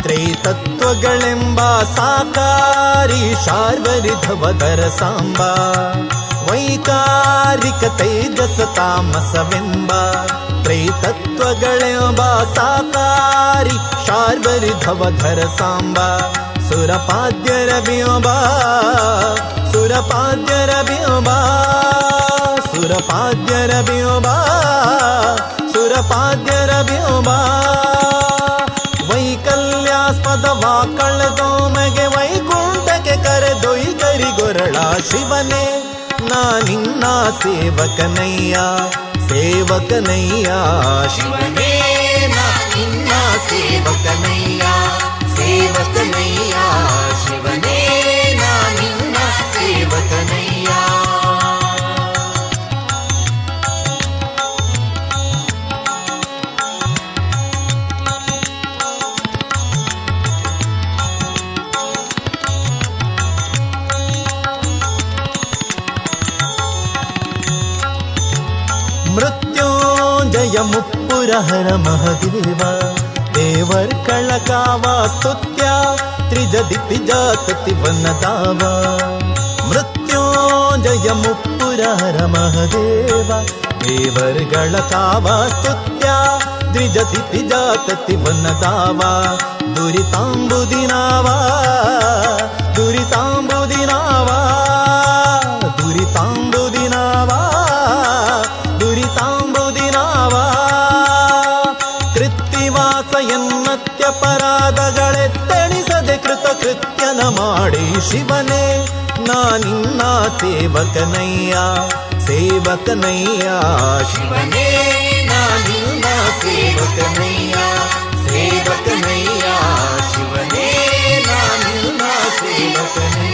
ತ್ರೈತತ್ವಗಳೆಂಬ ಸಾಕಾರಿ ಶಾರ್ವರಿಧವದರ ಸಾಂಬ ವೈಕಾರಿಕ ತೇಜಸ ತಾಮಸವೆಂಬ ತ್ರೈತತ್ವಗಳೆಂಬ ಸಾಕಾರಿ ಶಾರ್ವರಿಧವಧರ ಸಾಂಬ ಸುರಪಾದ್ಯರ ಬಿಂಬ ಸುರಪಾದ್ಯರ ಸುರಪಾದ್ಯರ ಬಿಂಬ. ವೈಕಲ್ಯಾಸ್ಪದ ವಾಕಳದೋಮಗೆ ವೈಕುಂಠಕ್ಕೆ ಕರೆದೊಯ್ ಗರಿಗೊರಳ ಶಿವನೇ. ನಾ ನಿನ್ನ ಸೇವಕನಯ್ಯ ಸೇವಕನಯ್ಯ. ಶಿವನೇ, ನಾ ನಿನ್ನ ಸೇವಕನಯ್ಯ ಸೇವಕನಯ್ಯ. ಮೃತ್ಯುಂಜಯ ಮುಪ್ಪುರಹರ ಮಹದೇವ. ದೇವರ್ ಕಳಕಾವ ಸ್ತುತ್ಯ, ತ್ರಿಜದಿ ಪಿಜಾತತಿ ವನ್ನದಾವ ಮೃತ್ಯೋಂಜಯ ಮುಪ್ಪುರಹರ ಮಹದೇವ. ದೇವರ್ಗಳ ಕಾವ ಸ್ತುತ್ಯ ದ್ವಿಜತಿ ಪಿಜಾತತಿ ದುರಿತಾಂಬುದಿನಾವ ದುರಿತಾಂಬುದಿನಾವ ದುರಿತಾಂಬುದಿನಾವ ಮಾಡಿ ಶಿವನೇ, ನಾ ನಿನ್ನ ಸೇವಕನಯ್ಯ ಸೇವಕನಯ್ಯ. ಶಿವನೇ, ನಾ ನಿನ್ನ ಸೇವಕನಯ್ಯ ಸೇವಕನಯ್ಯ. ಶಿವನೇ, ನಾ ನಿನ್ನ ಸೇವಕನಯ್ಯ.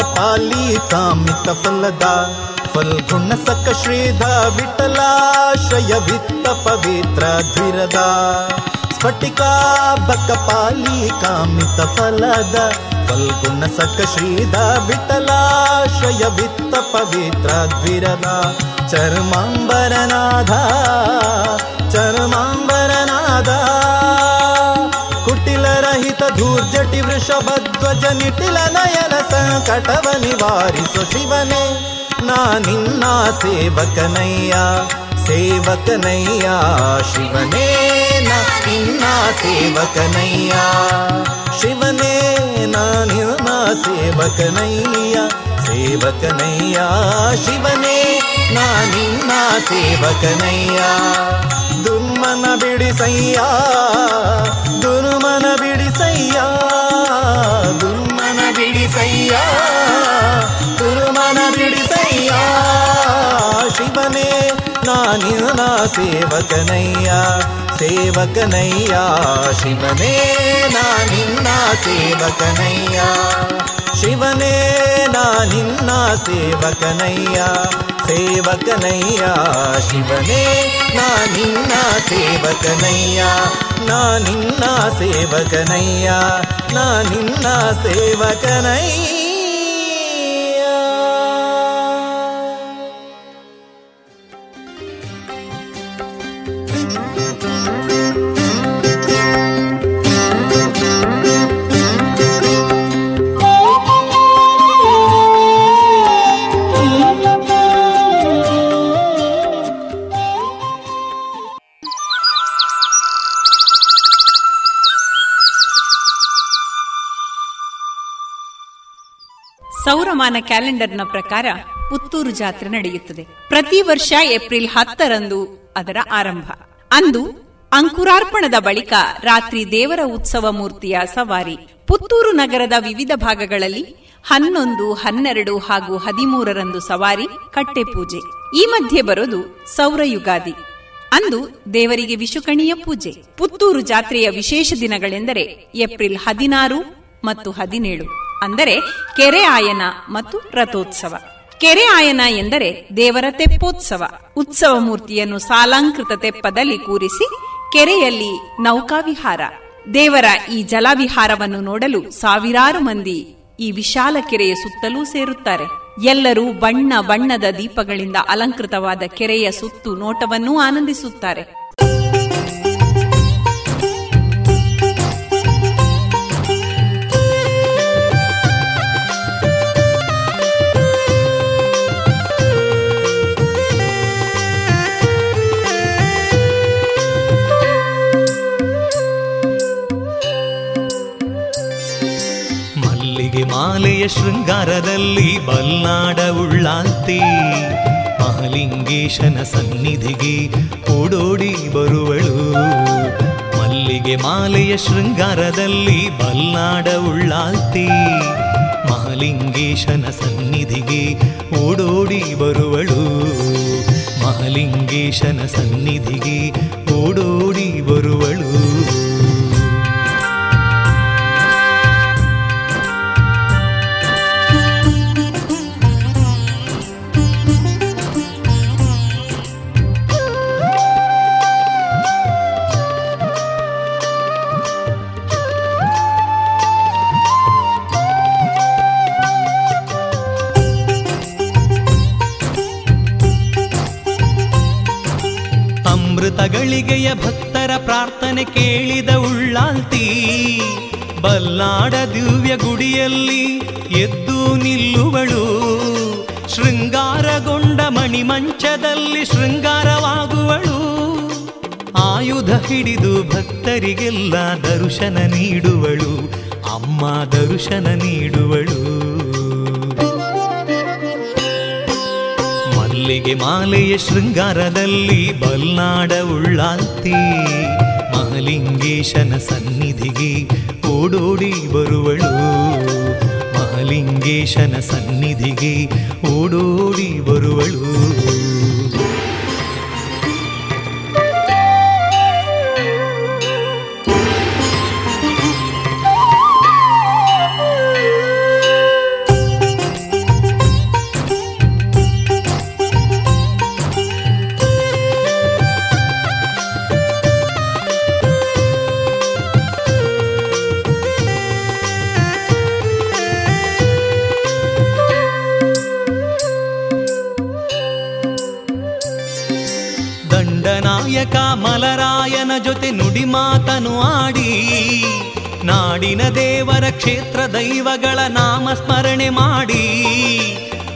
ಭಕಪಾಲಿ ಕಾಮಿತ ಫಲದ ಫಲ್ಗುಣ ಸಕ ಶ್ರೀಧ ವಿಠಲಾಶ್ರಯ ವಿತ್ತ ಪವಿತ್ರ ಧಿರದ ಸ್ಫಟಿಕಾ ಬಕ ಬಕಪಾಲಿ ಕಾಮಿತ ಫಲದ ಫಲ್ಗುಣ ಸಕ ಶ್ರೀಧ ವಿಠಲಾಶ್ರಯ ವಿತ್ತ ಪವಿತ್ರ ಧಿರದ ಚರ್ಮಾಂಬರನಾದ ಚರ್ಮಾಂಬರನಾಥ ವೃಷಭಧ್ವಜ ನಿಟಿಲ ನಯನ ಸಂಕಟವ ನಿವಾರಿಸು ಶಿವನೇ. ನಾ ನಿನ್ನ ಸೇವಕನಯ್ಯ ಸೇವಕನಯ್ಯ ಶಿವನೇ. ನಾ ನಿನ್ನ ಸೇವಕನಯ್ಯ, ಶಿವನೇ. ನಾ ನಿನ್ನ ಸೇವಕನಯ್ಯ ಸೇವಕನಯ್ಯ ಶಿವನೇ. ನಾ ನಿನ್ನ ಸೇವಕನಯ್ಯ. ದುರ್ಮನ ಬಿಡಿಸಯ್ಯ ದುರ್ಮನ ಬಿಡಿಸಯ್ಯ ದುರ್ಮನ ಬಿಡಿಸಯ್ಯ ದುರ್ಮನ ಬಿಡಿಸಯ್ಯ. ಶಿವನೇ ನಾನಿನ ಸೇವಕನಯ್ಯ ಸೇವಕನಯ್ಯ. ಶಿವನೇ ನಾನಿನ್ನ ಸೇವಕನಯ್ಯ. ಶಿವನೇ ನಾನಿನ್ನ ಸೇವಕನಯ್ಯ. ಸೇವಕನಯ್ಯ ಶಿವನೇ ನಾನಿನ್ನ ಸೇವಕನಯ್ಯ. ನಾನಿನ್ನ ಸೇವಕನಯ್ಯ ನಾನಿನ್ನ ಸೇವಕನಯ್ಯ. ಸೌರಮಾನ ಕ್ಯಾಲೆಂಡರ್ನ ಪ್ರಕಾರ ಪುತ್ತೂರು ಜಾತ್ರೆ ನಡೆಯುತ್ತದೆ. ಪ್ರತಿ ವರ್ಷ ಏಪ್ರಿಲ್ ಹತ್ತರಂದು ಅದರ ಆರಂಭ. ಅಂದು ಅಂಕುರಾರ್ಪಣದ ಬಳಿಕ ರಾತ್ರಿ ದೇವರ ಉತ್ಸವ ಮೂರ್ತಿಯ ಸವಾರಿ. ಪುತ್ತೂರು ನಗರದ ವಿವಿಧ ಭಾಗಗಳಲ್ಲಿ ಹನ್ನೊಂದು, ಹನ್ನೆರಡು ಹಾಗೂ ಹದಿಮೂರರಂದು ಸವಾರಿ, ಕಟ್ಟೆ ಪೂಜೆ. ಈ ಮಧ್ಯೆ ಬರೋದು ಸೌರ ಯುಗಾದಿ. ಅಂದು ದೇವರಿಗೆ ವಿಶುಕಣಿಯ ಪೂಜೆ. ಪುತ್ತೂರು ಜಾತ್ರೆಯ ವಿಶೇಷ ದಿನಗಳೆಂದರೆ ಏಪ್ರಿಲ್ ಹದಿನಾರು ಮತ್ತು ಹದಿನೇಳು. ಅಂದರೆ ಕೆರೆ ಆಯನ ಮತ್ತು ರಥೋತ್ಸವ. ಕೆರೆ ಆಯನ ಎಂದರೆ ದೇವರ ತೆಪ್ಪೋತ್ಸವ. ಉತ್ಸವ ಮೂರ್ತಿಯನ್ನು ಸಾಲಾಂಕೃತ ತೆಪ್ಪದಲ್ಲಿ ಕೂರಿಸಿ ಕೆರೆಯಲ್ಲಿ ನೌಕಾವಿಹಾರ. ದೇವರ ಈ ಜಲವಿಹಾರವನ್ನು ನೋಡಲು ಸಾವಿರಾರು ಮಂದಿ ಈ ವಿಶಾಲ ಕೆರೆಯ ಸುತ್ತಲೂ ಸೇರುತ್ತಾರೆ. ಎಲ್ಲರೂ ಬಣ್ಣ ಬಣ್ಣದ ದೀಪಗಳಿಂದ ಅಲಂಕೃತವಾದ ಕೆರೆಯ ಸುತ್ತು ನೋಟವನ್ನೂ ಆನಂದಿಸುತ್ತಾರೆ. ಮಾಲೆಯ ಶೃಂಗಾರದಲ್ಲಿ ಬಲ್ನಾಡ ಉಳ್ಳಾಲ್ತಿ ಮಹಾಲಿಂಗೇಶನ ಸನ್ನಿಧಿಗೆ ಓಡೋಡಿ ಬರುವಳು. ಮಲ್ಲಿಗೆ ಮಾಲೆಯ ಶೃಂಗಾರದಲ್ಲಿ ಬಲ್ನಾಡ ಉಳ್ಳಾಲ್ತಿ ಮಹಾಲಿಂಗೇಶನ ಸನ್ನಿಧಿಗೆ ಓಡೋಡಿ ಬರುವಳು. ಮಹಾಲಿಂಗೇಶನ ಸನ್ನಿಧಿಗೆ ಓಡೋಡಿ ಬರುವಳು. ಅಮೃತಗಳಿಗೆಯ ಭಕ್ತರ ಪ್ರಾರ್ಥನೆ ಕೇಳಿದ ಉಳ್ಳಾಲ್ತಿ, ಬಲ್ಲಾಡ ದಿವ್ಯ ಗುಡಿಯಲ್ಲಿ ಎದ್ದು ನಿಲ್ಲುವಳು. ಶೃಂಗಾರಗೊಂಡ ಮಣಿಮಂಚದಲ್ಲಿ ಶೃಂಗಾರವಾಗುವಳು. ಆಯುಧ ಹಿಡಿದು ಭಕ್ತರಿಗೆಲ್ಲ ದರ್ಶನ ನೀಡುವಳು, ಅಮ್ಮ ದರ್ಶನ ನೀಡುವಳು. ಮಲ್ಲಿಗೆ ಮಾಲೆಯ ಶೃಂಗಾರದಲ್ಲಿ ಬಲ್ನಾಡ ಉಳ್ಳಾಲ್ತಿ. ಮಹಲಿಂಗೇಶನ ಸನ್ನಿಧಿಗೆ ಓಡೋಡಿ ಬರುವಳು. ಮಹಲಿಂಗೇಶನ ಸನ್ನಿಧಿಗೆ ಓಡೋಡಿ ಬರುವಳು. ನಾಡಿನ ದೇವರ ಕ್ಷೇತ್ರ ದೈವಗಳ ನಾಮ ಸ್ಮರಣೆ ಮಾಡಿ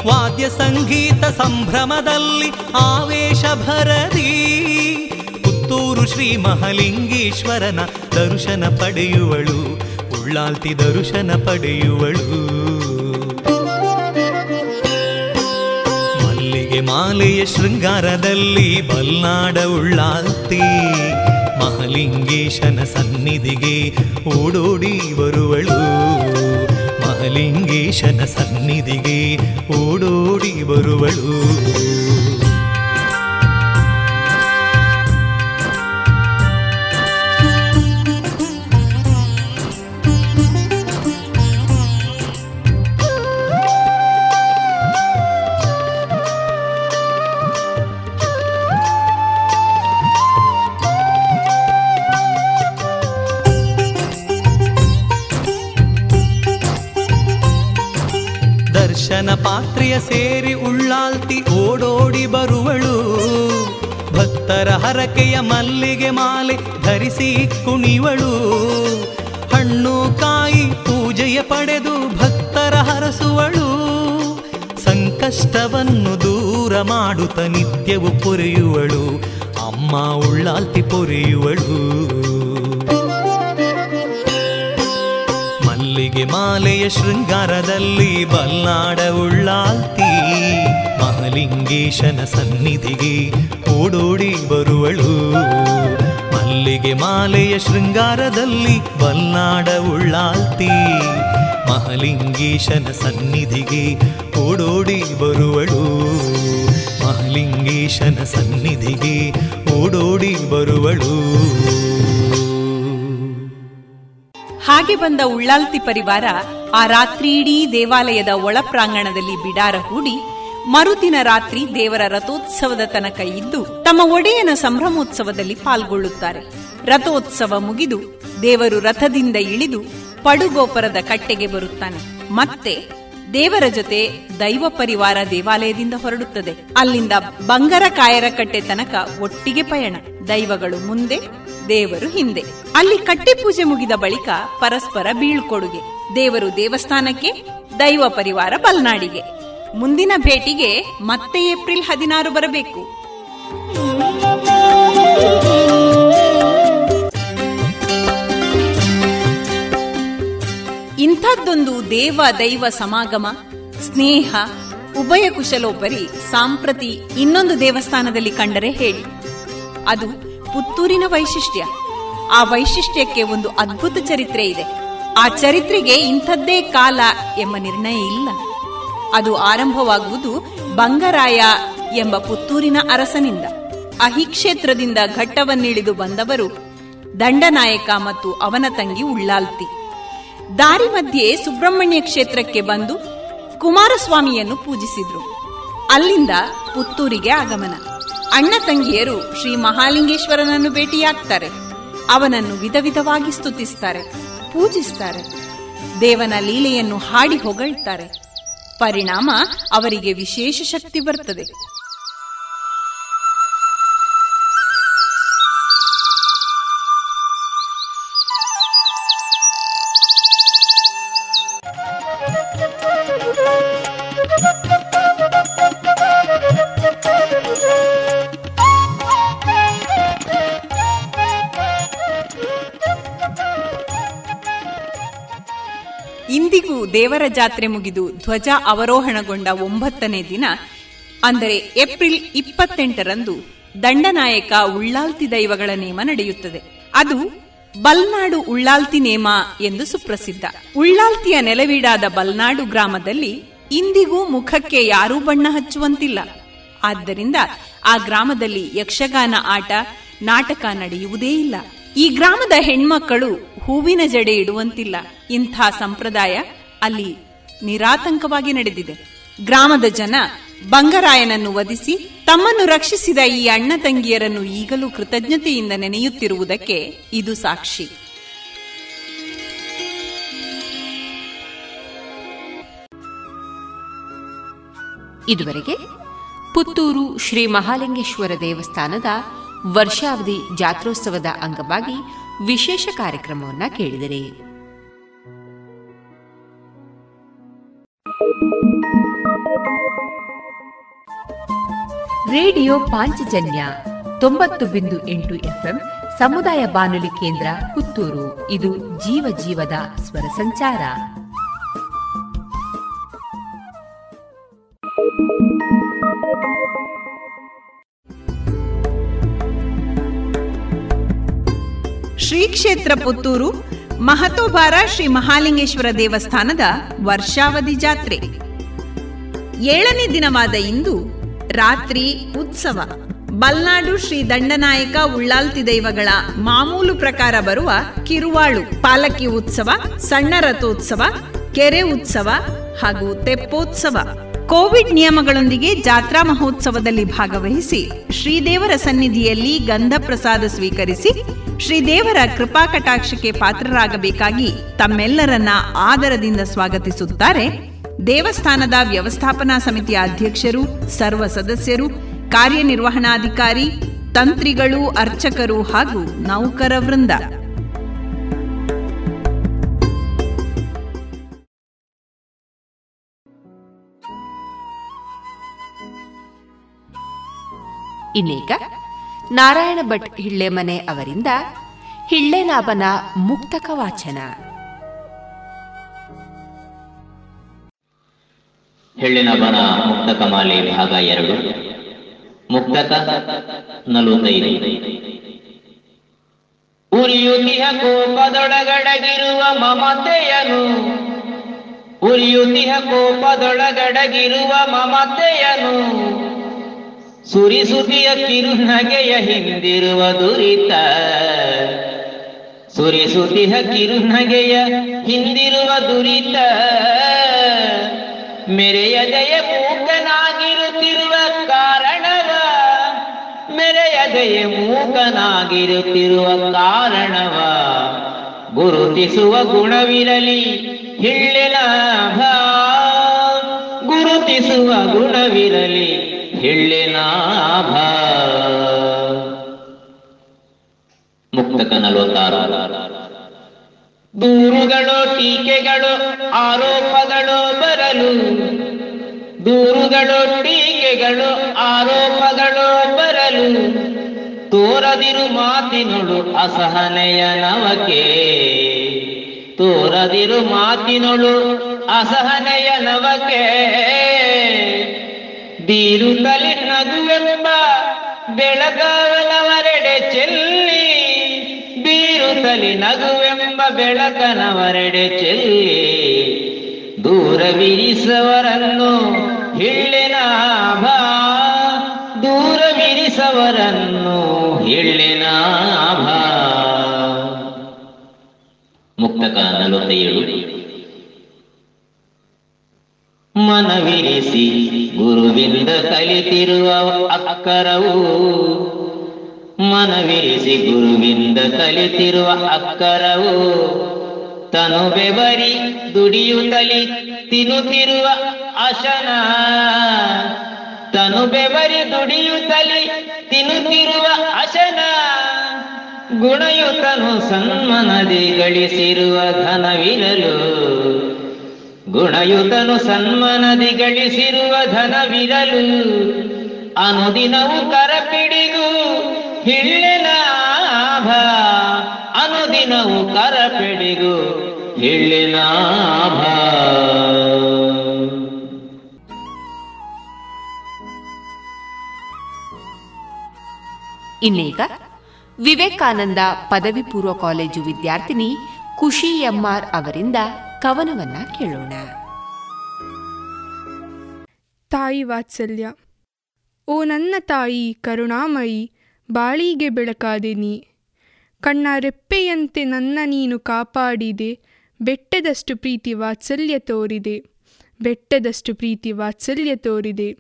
ವಾದ್ಯ ಸಂಗೀತ ಸಂಭ್ರಮದಲ್ಲಿ ಆವೇಶ ಭರದಿ. ಪುತ್ತೂರು ಶ್ರೀ ಮಹಲಿಂಗೇಶ್ವರನ ದರ್ಶನ ಪಡೆಯುವಳು, ಉಳ್ಳಾಲ್ತಿ ದರ್ಶನ ಪಡೆಯುವಳು. ಮಲ್ಲಿಗೆ ಮಾಲೆಯ ಶೃಂಗಾರದಲ್ಲಿ ಬಲ್ನಾಡ ಉಳ್ಳಾಲ್ತಿ. ಮಹಲಿಂಗೇಶನ ಸನ್ನಿಧಿಗೆ ಓಡೋಡಿ ಬರುವಳು. ಮಹಲಿಂಗೇಶನ ಸನ್ನಿಧಿಗೆ ಓಡೋಡಿ ಬರುವಳು. ಸೇರಿ ಉಳ್ಳಾಲ್ತಿ ಓಡೋಡಿ ಬರುವಳು. ಭಕ್ತರ ಹರಕೆಯ ಮಲ್ಲಿಗೆ ಮಾಲೆ ಧರಿಸಿ ಕುಣಿವಳು. ಹಣ್ಣು ಕಾಯಿ ಪೂಜೆಯ ಪಡೆದು ಭಕ್ತರ ಹರಸುವಳು. ಸಂಕಷ್ಟವನ್ನು ದೂರ ಮಾಡುತ್ತ ನಿತ್ಯವು ಪೊರೆಯುವಳು. ಅಮ್ಮ ಉಳ್ಳಾಲ್ತಿ ಪೊರೆಯುವಳು. ಮಾಲೆಯ ಶೃಂಗಾರದಲ್ಲಿ ಬಲ್ಲಾಡ ಉಳ್ಳಾಲ್ತಿ. ಮಹಲಿಂಗೇಶನ ಸನ್ನಿಧಿಗೆ ಓಡೋಡಿ ಬರುವಳು. ಮಲ್ಲಿಗೆ ಮಾಲೆಯ ಶೃಂಗಾರದಲ್ಲಿ ಬಲ್ನಾಡ ಉಳ್ಳಾಲ್ತಿ. ಮಹಲಿಂಗೇಶನ ಸನ್ನಿಧಿಗೆ ಓಡೋಡಿ ಬರುವಳು. ಮಹಲಿಂಗೇಶನ ಸನ್ನಿಧಿಗೆ ಓಡೋಡಿ ಬರುವಳು. ಹಾಗೆ ಬಂದ ಉಳ್ಳಾಲ್ತಿ ಪರಿವಾರ ಆ ರಾತ್ರಿಯಿಡೀ ದೇವಾಲಯದ ಒಳ ಪ್ರಾಂಗಣದಲ್ಲಿ ಬಿಡಾರ ಹೂಡಿ ಮರುದಿನ ರಾತ್ರಿ ದೇವರ ರಥೋತ್ಸವದ ತನಕ ಇದ್ದು ತಮ್ಮ ಒಡೆಯನ ಸಂಭ್ರಮೋತ್ಸವದಲ್ಲಿ ಪಾಲ್ಗೊಳ್ಳುತ್ತಾರೆ. ರಥೋತ್ಸವ ಮುಗಿದು ದೇವರು ರಥದಿಂದ ಇಳಿದು ಪಡುಗೋಪುರದ ಕಟ್ಟೆಗೆ ಬರುತ್ತಾನೆ. ಮತ್ತೆ ದೇವರ ಜೊತೆ ದೈವ ಪರಿವಾರ ದೇವಾಲಯದಿಂದ ಹೊರಡುತ್ತದೆ. ಅಲ್ಲಿಂದ ಬಂಗರ ಕಾಯರ ಕಟ್ಟೆ ತನಕ ಒಟ್ಟಿಗೆ ಪಯಣ. ದೈವಗಳು ಮುಂದೆ ದೇವರು ಹಿಂದೆ. ಅಲ್ಲಿ ಕಟ್ಟೆ ಪೂಜೆ ಮುಗಿದ ಬಳಿಕ ಪರಸ್ಪರ ಬೀಳ್ಕೊಡುಗೆ. ದೇವರು ದೇವಸ್ಥಾನಕ್ಕೆ, ದೈವ ಪರಿವಾರ ಬಲ್ನಾಡಿಗೆ ಮುಂದಿನ ಭೇಟಿಗೆ ಮತ್ತೆ ಏಪ್ರಿಲ್ ಹದಿನಾರು ಬರಬೇಕು. ಇಂಥದ್ದೊಂದು ದೇವ ದೈವ ಸಮಾಗಮ, ಸ್ನೇಹ, ಉಭಯ ಕುಶಲೋಪರಿ, ಸಾಂಪ್ರತಿ ಇನ್ನೊಂದು ದೇವಸ್ಥಾನದಲ್ಲಿ ಕಂಡರೆ ಹೇಳಿ. ಅದು ಪುತ್ತೂರಿನ ವೈಶಿಷ್ಟ್ಯ. ಆ ವೈಶಿಷ್ಟ್ಯಕ್ಕೆ ಒಂದು ಅದ್ಭುತ ಚರಿತ್ರೆ ಇದೆ. ಆ ಚರಿತ್ರೆಗೆ ಇಂಥದ್ದೇ ಕಾಲ ಎಂಬ ನಿರ್ಣಯ ಇಲ್ಲ. ಅದು ಆರಂಭವಾಗುವುದು ಬಂಗರಾಯ ಎಂಬ ಪುತ್ತೂರಿನ ಅರಸನಿಂದ. ಅಹಿಕ್ಷೇತ್ರದಿಂದ ಘಟ್ಟವನ್ನಿಳಿದು ಬಂದವರು ದಂಡನಾಯಕ ಮತ್ತು ಅವನ ತಂಗಿ ಉಳ್ಳಾಲ್ತಿ. ದಾರಿ ಮಧ್ಯೆ ಸುಬ್ರಹ್ಮಣ್ಯ ಕ್ಷೇತ್ರಕ್ಕೆ ಬಂದು ಕುಮಾರಸ್ವಾಮಿಯನ್ನು ಪೂಜಿಸಿದ್ರು. ಅಲ್ಲಿಂದ ಪುತ್ತೂರಿಗೆ ಆಗಮನ. ಅಣ್ಣ ತಂಗಿಯರು ಶ್ರೀ ಮಹಾಲಿಂಗೇಶ್ವರನನ್ನು ಭೇಟಿಯಾಗ್ತಾರೆ. ಅವನನ್ನು ವಿಧ ವಿಧವಾಗಿ ಸ್ತುತಿಸ್ತಾರೆ, ಪೂಜಿಸ್ತಾರೆ. ದೇವನ ಲೀಲೆಯನ್ನು ಹಾಡಿ ಹೊಗಳ್ತಾರೆ. ಪರಿಣಾಮ ಅವರಿಗೆ ವಿಶೇಷ ಶಕ್ತಿ ಬರ್ತದೆ. ದೇವರ ಜಾತ್ರೆ ಮುಗಿದು ಧ್ವಜ ಅವರೋಹಣಗೊಂಡ ಒಂಬತ್ತನೇ ದಿನ, ಅಂದರೆ ಏಪ್ರಿಲ್ ಇಪ್ಪತ್ತೆಂಟರಂದು ದಂಡನಾಯಕ ಉಳ್ಳಾಲ್ತಿ ದೈವಗಳ ನೇಮ ನಡೆಯುತ್ತದೆ. ಅದು ಬಲ್ನಾಡು ಉಳ್ಳಾಲ್ತಿ ನೇಮ ಎಂದು ಸುಪ್ರಸಿದ್ಧ. ಉಳ್ಳಾಲ್ತಿಯ ನೆಲವೀಡಾದ ಬಲ್ನಾಡು ಗ್ರಾಮದಲ್ಲಿ ಇಂದಿಗೂ ಮುಖಕ್ಕೆ ಯಾರೂ ಬಣ್ಣ ಹಚ್ಚುವಂತಿಲ್ಲ. ಆದ್ದರಿಂದ ಆ ಗ್ರಾಮದಲ್ಲಿ ಯಕ್ಷಗಾನ ಆಟ, ನಾಟಕ ನಡೆಯುವುದೇ ಇಲ್ಲ. ಈ ಗ್ರಾಮದ ಹೆಣ್ಮಕ್ಕಳು ಹೂವಿನ ಜಡೆ ಇಡುವಂತಿಲ್ಲ. ಇಂಥ ಸಂಪ್ರದಾಯ ಅಲ್ಲಿ ನಿರಾತಂಕವಾಗಿ ನಡೆದಿದೆ. ಗ್ರಾಮದ ಜನ ಬಂಗರಾಯನನ್ನು ವಧಿಸಿ ತಮ್ಮನ್ನು ರಕ್ಷಿಸಿದ ಈ ಅಣ್ಣ ತಂಗಿಯರನ್ನು ಈಗಲೂ ಕೃತಜ್ಞತೆಯಿಂದ ನೆನೆಯುತ್ತಿರುವುದಕ್ಕೆ ಇದು ಸಾಕ್ಷಿ. ಇದುವರೆಗೆ ಪುತ್ತೂರು ಶ್ರೀ ಮಹಾಲಿಂಗೇಶ್ವರ ದೇವಸ್ಥಾನದ ವರ್ಷಾವಧಿ ಜಾತ್ರೋತ್ಸವದ ಅಂಗವಾಗಿ ವಿಶೇಷ ಕಾರ್ಯಕ್ರಮವನ್ನ ಕೇಳಿದರೆ. ರೇಡಿಯೋ ಪಾಂಚಜನ್ಯ ತೊಂಬತ್ತು ಬಿಂದು ಎಂಟು ಎಫ್ಎಂ ಸಮುದಾಯ ಬಾನುಲಿ ಕೇಂದ್ರ ಪುತ್ತೂರು. ಇದು ಜೀವ ಜೀವದ ಸ್ವರ ಸಂಚಾರ. ಶ್ರೀ ಕ್ಷೇತ್ರ ಪುತ್ತೂರು ಮಹತೋಬಾರ ಶ್ರೀ ಮಹಾಲಿಂಗೇಶ್ವರ ದೇವಸ್ಥಾನದ ವರ್ಷಾವಧಿ ಜಾತ್ರೆ. ಏಳನೇ ದಿನವಾದ ಇಂದು ರಾತ್ರಿ ಉತ್ಸವ. ಬಲ್ನಾಡು ಶ್ರೀ ದಂಡನಾಯಕ ಉಳ್ಳಾಲ್ತಿ ದೈವಗಳ ಮಾಮೂಲು ಪ್ರಕಾರ ಬರುವ ಕಿರುವಾಳು, ಪಾಲಕಿ ಉತ್ಸವ, ಸಣ್ಣ ರಥೋತ್ಸವ, ಕೆರೆ ಉತ್ಸವ ಹಾಗೂ ತೆಪ್ಪೋತ್ಸವ. ಕೋವಿಡ್ ನಿಯಮಗಳೊಂದಿಗೆ ಜಾತ್ರಾ ಮಹೋತ್ಸವದಲ್ಲಿ ಭಾಗವಹಿಸಿ ಶ್ರೀದೇವರ ಸನ್ನಿಧಿಯಲ್ಲಿ ಗಂಧ ಪ್ರಸಾದ ಸ್ವೀಕರಿಸಿ ಶ್ರೀದೇವರ ಕೃಪಾ ಕಟಾಕ್ಷಕ್ಕೆ ಪಾತ್ರರಾಗಬೇಕಾಗಿ ತಮ್ಮೆಲ್ಲರನ್ನ ಆದರದಿಂದ ಸ್ವಾಗತಿಸುತ್ತಾರೆ. ದೇವಸ್ಥಾನದ ವ್ಯವಸ್ಥಾಪನಾ ಸಮಿತಿಯ ಅಧ್ಯಕ್ಷರು, ಸರ್ವ ಸದಸ್ಯರು, ಕಾರ್ಯನಿರ್ವಹಣಾಧಿಕಾರಿ, ತಂತ್ರಿಗಳು, ಅರ್ಚಕರು ಹಾಗೂ ನೌಕರ ವೃಂದ. ಇನ್ನೀಗ ನಾರಾಯಣ ಭಟ್ ಹಿಳ್ಳೆಮನೆ ಅವರಿಂದ ಹಿಳ್ಳೆನಾಭನ ಮುಕ್ತಕ ವಾಚನ. ಹೆಳ್ಳಿನಬನ ಮುಕ್ತಕ ಮಾಲೆ ಭಾಗ ಎರಡು. ಮುಕ್ತಕ ನಲವತ್ತೈದು. ಉರಿಯುತಿಹ ಕೋಪದೊಳಗಡಗಿರುವ ಮಮತೆಯನು. ಉರಿಯುತಿಹ ಕೋಪದೊಳಗಡಗಿರುವ ಮಮತೆಯನು. ಸುರಿಸುತಿಯ ಕಿರುನಗೆಯ ಹಿಂದಿರುವ ದುರಿತ. ಸುರಿಸುತಿಹ ಕಿರುನಗೆಯ ಹಿಂದಿರುವ ದುರಿತ. ಮೆರೆಯದೆಯ ಮೂಕನಾಗಿರುತ್ತಿರುವ ಕಾರಣವ. ಮೆರೆಯದೆಯ ಮೂಕನಾಗಿರುತ್ತಿರುವ ಕಾರಣವ. ಗುರುತಿಸುವ ಗುಣವಿರಲಿ ಹಿಳ್ಳೆಲಾಭ ಗುರುತಿಸುವ ಗುಣವಿರಲಿ ಹಿಳ್ಳಿನಾಭ ಮುಕ್ತಕ ನಲವತ್ತಾರು. ದೂರುಗಳು, ಟೀಕೆಗಳು, ಆರೋಪಗಳು ಬರಲು. ದೂರುಗಳು, ಟೀಕೆಗಳು, ಆರೋಪಗಳು ಬರಲು. ತೋರದಿರು ಮಾತಿನೊಳು ಅಸಹನೆಯ ನವಕೆ. ತೋರದಿರು ಮಾತಿನೊಳು ಅಸಹನೆಯ ನವಕೆ. ಬೀರುತ್ತಲಿ ನಗುವೆಂಬ ಬೆಳಗಾವಲವರೆಡೆ ಚೆಲ್ಲಿ ಬೀರುತ್ತಲಿ ನಗುವೆಂಬ ಬೆಳಕನವರೆಡೆ ಚೆಲ್ಲಿ ದೂರವಿರಿಸವರನ್ನು ಬಾ ದೂರವಿರಿಸವರನ್ನು ಹಿಳ್ಳೆನ ಮುಕ್ತಕ ನಲವತ್ತೇಳು. ಮನವಿರಿಸಿ ಗುರುವಿಂದ ಕಲಿತಿರುವ ಅಕ್ಕರವು. ಮನವಿರಿಸಿ ಗುರುವಿಂದ ಕಲಿತಿರುವ ಅಕ್ಕರವು. ತನು ಬೆವರಿ ದುಡಿಯುತ್ತಲಿ ತಿನ್ನುತ್ತಿರುವ ಅಶನ ತನು ಬೆವರಿ ದುಡಿಯುತ್ತಲಿ ತಿನ್ನುತ್ತಿರುವ ಅಶನ ಗುಣಯುತನು ಸನ್ಮನದಿ ಗಳಿಸಿರುವ ಧನವಿರಲು. ಗುಣಯುತನು ಸನ್ಮನದಿ ಗಳಿಸಿರುವ ಧನವಿರಲು, ಅನುದಿನವು ಕರಪಿಡಿಗು ಹಿಳ್ಳಿನಾಭ ಅನುದಿನವು ಕರಪಿಡಿಗು ಹಿಳ್ಳಿನಾಭ ಇನ್ನೀಗ ವಿವೇಕಾನಂದ ಪದವಿ ಪೂರ್ವ ಕಾಲೇಜು ವಿದ್ಯಾರ್ಥಿನಿ ಖುಷಿ ಎಂಆರ್ ಅವರಿಂದ ಕವನವನ್ನ ಕೇಳೋಣ. ತಾಯಿ ವಾತ್ಸಲ್ಯ, ಓ ನನ್ನ ತಾಯಿ ಕರುಣಾಮಯಿ, ಬಾಳಿಗೆ ಬೆಳಕಾದೆ ನೀ. ಕಣ್ಣ ರೆಪ್ಪೆಯಂತೆ ನನ್ನ ನೀನು ಕಾಪಾಡಿದೆ, ಬೆಟ್ಟದಷ್ಟು ಪ್ರೀತಿ ವಾತ್ಸಲ್ಯ ತೋರಿದೆ, ಬೆಟ್ಟದಷ್ಟು ಪ್ರೀತಿ ವಾತ್ಸಲ್ಯ ತೋರಿದೆ.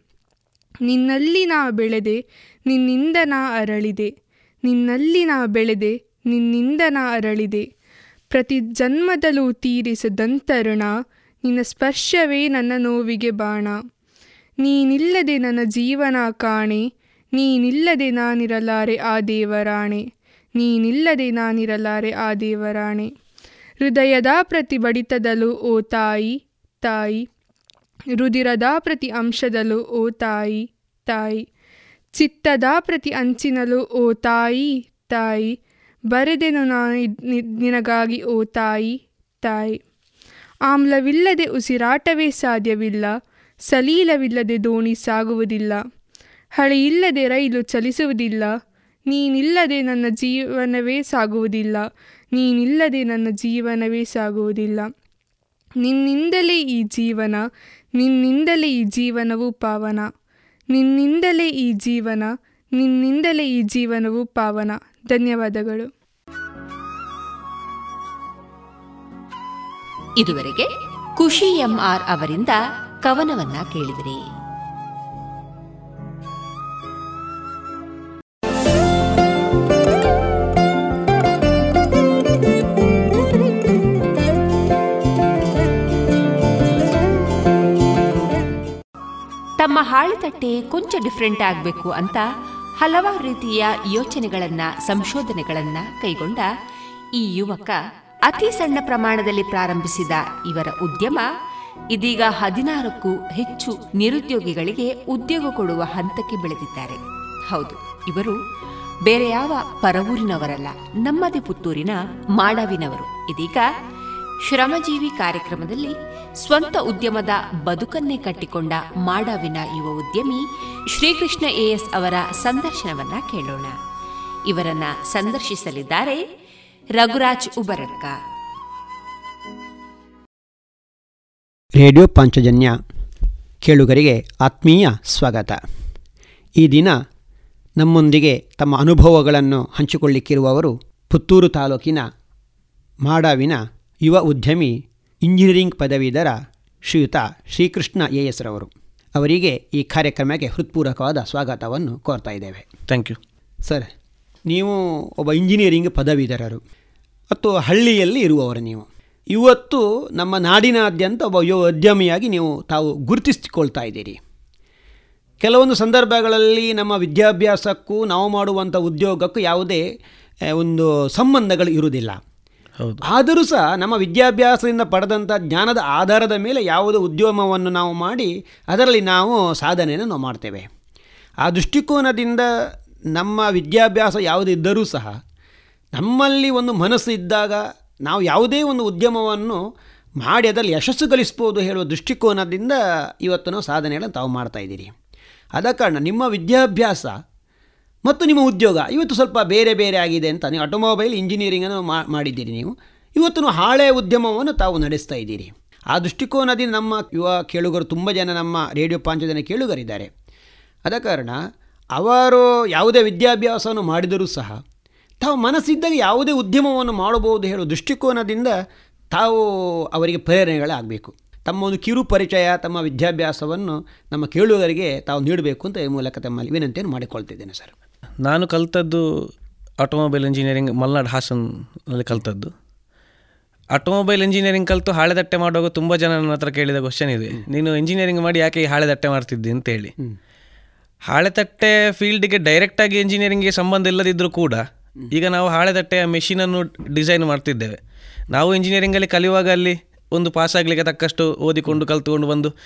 ನಿನ್ನಲ್ಲಿ ನಾ ಬೆಳೆದೆ, ನಿನ್ನಿಂದ ನಾ ಅರಳಿದೆ, ನಿನ್ನಲ್ಲಿ ನಾ ಬೆಳೆದೆ, ನಿನ್ನಿಂದ ನಾ ಅರಳಿದೆ. ಪ್ರತಿ ಜನ್ಮದಲ್ಲೂ ತೀರಿಸದಂತರುಣ, ನಿನ್ನ ಸ್ಪರ್ಶವೇ ನನ್ನ ನೋವಿಗೆ ಬಾಣ. ನೀನಿಲ್ಲದೆ ನನ್ನ ಜೀವನ ಕಾಣೆ, ನೀನಿಲ್ಲದೆ ನಾನಿರಲಾರೆ ಆ ದೇವರಾಣೆ. ನೀನಿಲ್ಲದೆ ನಾನಿರಲಾರೆ ಆ ದೇವರಾಣೆ. ಹೃದಯದ ಪ್ರತಿ ಬಡಿತದಲ್ಲೂ ಓ ತಾಯಿ ತಾಯಿ. ರುದಿರದ ಪ್ರತಿ ಅಂಶದಲ್ಲೂ ಓ ತಾಯಿ ತಾಯಿ. ಚಿತ್ತದ ಪ್ರತಿ ಅಂಚಿನಲ್ಲೂ ಓ ತಾಯಿ ತಾಯಿ. ಬರೆದೆನು ನಾನು ನಿನಗಾಗಿ ಓ ತಾಯಿ ತಾಯಿ. ಆಮ್ಲವಿಲ್ಲದೆ ಉಸಿರಾಟವೇ ಸಾಧ್ಯವಿಲ್ಲ, ಸಲೀಲವಿಲ್ಲದೆ ದೋಣಿ ಸಾಗುವುದಿಲ್ಲ. ಹಳೆಯಿಲ್ಲದೆ ರೈಲು ಚಲಿಸುವುದಿಲ್ಲ, ನೀನಿಲ್ಲದೆ ನನ್ನ ಜೀವನವೇ ಸಾಗುವುದಿಲ್ಲ, ನೀನಿಲ್ಲದೆ ನನ್ನ ಜೀವನವೇ ಸಾಗುವುದಿಲ್ಲ. ನಿನ್ನಿಂದಲೇ ಈ ಜೀವನ, ನಿನ್ನಿಂದಲೇ ಈ ಜೀವನವು ಪಾವನ. ನಿನ್ನಿಂದಲೇ ಈ ಜೀವನ, ನಿನ್ನಿಂದಲೇ ಈ ಜೀವನವು ಪಾವನ. ಧನ್ಯವಾದಗಳು. ಇದುವರೆಗೆ ಖುಷಿ ಎಂಆರ್ ಅವರಿಂದ ಕವನವನ್ನ ಕೇಳಿದಿರಿ. ತಮ್ಮ ಹಾಳಿತಟ್ಟೆ ಕೊಂಚ ಡಿಫ್ರೆಂಟ್ ಆಗಬೇಕು ಅಂತ ಹಲವಾರು ರೀತಿಯ ಯೋಚನೆಗಳನ್ನ, ಸಂಶೋಧನೆಗಳನ್ನ ಕೈಗೊಂಡ ಈ ಯುವಕ ಅತಿ ಸಣ್ಣ ಪ್ರಮಾಣದಲ್ಲಿ ಪ್ರಾರಂಭಿಸಿದ ಇವರ ಉದ್ಯಮ ಇದೀಗ ಹದಿನಾರಕ್ಕೂ ಹೆಚ್ಚು ನಿರುದ್ಯೋಗಿಗಳಿಗೆ ಉದ್ಯೋಗ ಕೊಡುವ ಹಂತಕ್ಕೆ ಬೆಳೆದಿದ್ದಾರೆ. ಹೌದು, ಇವರು ಬೇರೆ ಯಾವ ಪರವೂರಿನವರಲ್ಲ, ನಮ್ಮದೇ ಪುತ್ತೂರಿನ ಮಾಡವಿನವರು ಇದೀಗ ಶ್ರಮಜೀವಿ ಕಾರ್ಯಕ್ರಮದಲ್ಲಿ ಸ್ವಂತ ಉದ್ಯಮದ ಬದುಕನ್ನೇ ಕಟ್ಟಿಕೊಂಡ ಮಾಡಾವಿನ ಯುವ ಉದ್ಯಮಿ ಶ್ರೀಕೃಷ್ಣ ಎಎಸ್ ಅವರ ಸಂದರ್ಶನವನ್ನ ಕೇಳೋಣ. ಇವರನ್ನ ಸಂದರ್ಶಿಸಲಿದ್ದಾರೆ ರಘುರಾಜ್ ಉಬರಡ್ಕ. ರೇಡಿಯೋ ಪಾಂಚಜನ್ಯ ಕೇಳುಗರಿಗೆ ಆತ್ಮೀಯ ಸ್ವಾಗತ. ಈ ದಿನ ನಮ್ಮೊಂದಿಗೆ ತಮ್ಮ ಅನುಭವಗಳನ್ನು ಹಂಚಿಕೊಳ್ಳಿಕ್ಕಿರುವವರು ಪುತ್ತೂರು ತಾಲೂಕಿನ ಮಾಡಾವಿನ ಯುವ ಉದ್ಯಮಿ ಇಂಜಿನಿಯರಿಂಗ್ ಪದವೀಧರ ಶ್ರೀಯುತ ಶ್ರೀಕೃಷ್ಣ ಎ ಎಸ್ ರವರು ಅವರಿಗೆ ಈ ಕಾರ್ಯಕ್ರಮಕ್ಕೆ ಹೃತ್ಪೂರ್ವಕವಾದ ಸ್ವಾಗತವನ್ನು ಕೋರ್ತಾ ಇದ್ದೇವೆ. ಥ್ಯಾಂಕ್ ಯು ಸರ್ ನೀವು ಒಬ್ಬ ಇಂಜಿನಿಯರಿಂಗ್ ಪದವೀಧರರು. ಮತ್ತು ಹಳ್ಳಿಯಲ್ಲಿ ಇರುವವರು ನೀವು. ಇವತ್ತು ನಮ್ಮ ನಾಡಿನಾದ್ಯಂತ ಒಬ್ಬ ಯುವ ಉದ್ಯಮಿಯಾಗಿ ನೀವು ತಾವು ಗುರುತಿಸಿಕೊಳ್ತಾ ಇದ್ದೀರಿ. ಕೆಲವೊಂದು ಸಂದರ್ಭಗಳಲ್ಲಿ ನಮ್ಮ ವಿದ್ಯಾಭ್ಯಾಸಕ್ಕೂ ನಾವು ಮಾಡುವಂಥ ಉದ್ಯೋಗಕ್ಕೂ ಯಾವುದೇ ಒಂದು ಸಂಬಂಧಗಳು ಇರುವುದಿಲ್ಲ. ಆದರೂ ಸಹ ನಮ್ಮ ವಿದ್ಯಾಭ್ಯಾಸದಿಂದ ಪಡೆದಂಥ ಜ್ಞಾನದ ಆಧಾರದ ಮೇಲೆ ಯಾವುದೇ ಉದ್ಯಮವನ್ನು ನಾವು ಮಾಡಿ, ಅದರಲ್ಲಿ ನಾವು ಸಾಧನೆಯನ್ನು ನಾವು ಮಾಡ್ತೇವೆ. ಆ ದೃಷ್ಟಿಕೋನದಿಂದ ನಮ್ಮ ವಿದ್ಯಾಭ್ಯಾಸ ಯಾವುದಿದ್ದರೂ ಸಹ, ನಮ್ಮಲ್ಲಿ ಒಂದು ಮನಸ್ಸು ಇದ್ದಾಗ ನಾವು ಯಾವುದೇ ಒಂದು ಉದ್ಯಮವನ್ನು ಮಾಡಿ ಅದರಲ್ಲಿ ಯಶಸ್ಸು ಗಳಿಸ್ಬೋದು ಹೇಳುವ ದೃಷ್ಟಿಕೋನದಿಂದ ಇವತ್ತು ನಾವು ಸಾಧನೆಗಳನ್ನು ತಾವು ಮಾಡ್ತಾಯಿದ್ದೀರಿ ಆದ ಕಾರಣ ನಿಮ್ಮ ವಿದ್ಯಾಭ್ಯಾಸ ಮತ್ತು ನಿಮ್ಮ ಉದ್ಯೋಗ. ಇವತ್ತು ಸ್ವಲ್ಪ ಬೇರೆ ಬೇರೆ ಆಗಿದೆ ಅಂತ ನೀವು ಆಟೋಮೊಬೈಲ್ ಇಂಜಿನಿಯರಿಂಗನ್ನು ಮಾಡಿದ್ದೀರಿ ನೀವು. ಇವತ್ತು ಹಾಳೆ ಉದ್ಯಮವನ್ನು ತಾವು ನಡೆಸ್ತಾ ಇದ್ದೀರಿ. ಆ ದೃಷ್ಟಿಕೋನದಿಂದ ನಮ್ಮ ಯುವ ಕೇಳುಗರು ತುಂಬ ಜನ ನಮ್ಮ ರೇಡಿಯೋ ಪಾಂಚಜನ ಕೇಳುಗರಿದ್ದಾರೆ. ಆದ ಕಾರಣ ಅವರು ಯಾವುದೇ ವಿದ್ಯಾಭ್ಯಾಸವನ್ನು ಮಾಡಿದರೂ ಸಹ ತಾವು ಮನಸ್ಸಿದ್ದಾಗ ಯಾವುದೇ ಉದ್ಯಮವನ್ನು ಮಾಡಬಹುದು ಹೇಳುವ ದೃಷ್ಟಿಕೋನದಿಂದ ತಾವು ಅವರಿಗೆ ಪ್ರೇರಣೆಗಳಾಗಬೇಕು. ತಮ್ಮ ಒಂದು ಕಿರು ಪರಿಚಯ, ತಮ್ಮ ವಿದ್ಯಾಭ್ಯಾಸವನ್ನು ನಮ್ಮ ಕೇಳುಗರಿಗೆ ತಾವು ನೀಡಬೇಕು ಅಂತ ಈ ಮೂಲಕ ತಮ್ಮಲ್ಲಿ ವಿನಂತಿಯನ್ನು ಮಾಡಿಕೊಳ್ತಿದ್ದೇನೆ ಸರ್. ನಾನು ಕಲಿತದ್ದು ಆಟೋಮೊಬೈಲ್ ಇಂಜಿನಿಯರಿಂಗ್ ಮಲ್ನಾಡ್ ಹಾಸನಲ್ಲಿ ಕಲಿತದ್ದು. ಆಟೋಮೊಬೈಲ್ ಇಂಜಿನಿಯರಿಂಗ್ ಕಲಿತು ಹಾಳೆದಟ್ಟೆ ಮಾಡುವಾಗ ತುಂಬ ಜನ ನನ್ನ ಹತ್ರ ಕೇಳಿದ ಕ್ವಶನ್ ಇದೆ. ನೀನು ಇಂಜಿನಿಯರಿಂಗ್ ಮಾಡಿ ಯಾಕೆ ಈ ಹಾಳೆದಟ್ಟೆ ಮಾಡ್ತಿದ್ದಿ ಅಂತೇಳಿ. ಹಾಳೆತಟ್ಟೆ ಫೀಲ್ಡಿಗೆ ಡೈರೆಕ್ಟಾಗಿ ಇಂಜಿನಿಯರಿಂಗ್ಗೆ ಸಂಬಂಧ ಇಲ್ಲದಿದ್ದರೂ ಕೂಡ ಈಗ ನಾವು ಹಾಳೆತಟ್ಟೆಯ ಮೆಷಿನನ್ನು ಡಿಸೈನ್ ಮಾಡ್ತಿದ್ದೇವೆ. ನಾವು ಇಂಜಿನಿಯರಿಂಗಲ್ಲಿ ಕಲಿಯುವಾಗ ಅಲ್ಲಿ ಒಂದು ಪಾಸ್ ಆಗಲಿಕ್ಕೆ ತಕ್ಕಷ್ಟು ಓದಿಕೊಂಡು ಕಲ್ತುಕೊಂಡು ಬಂದು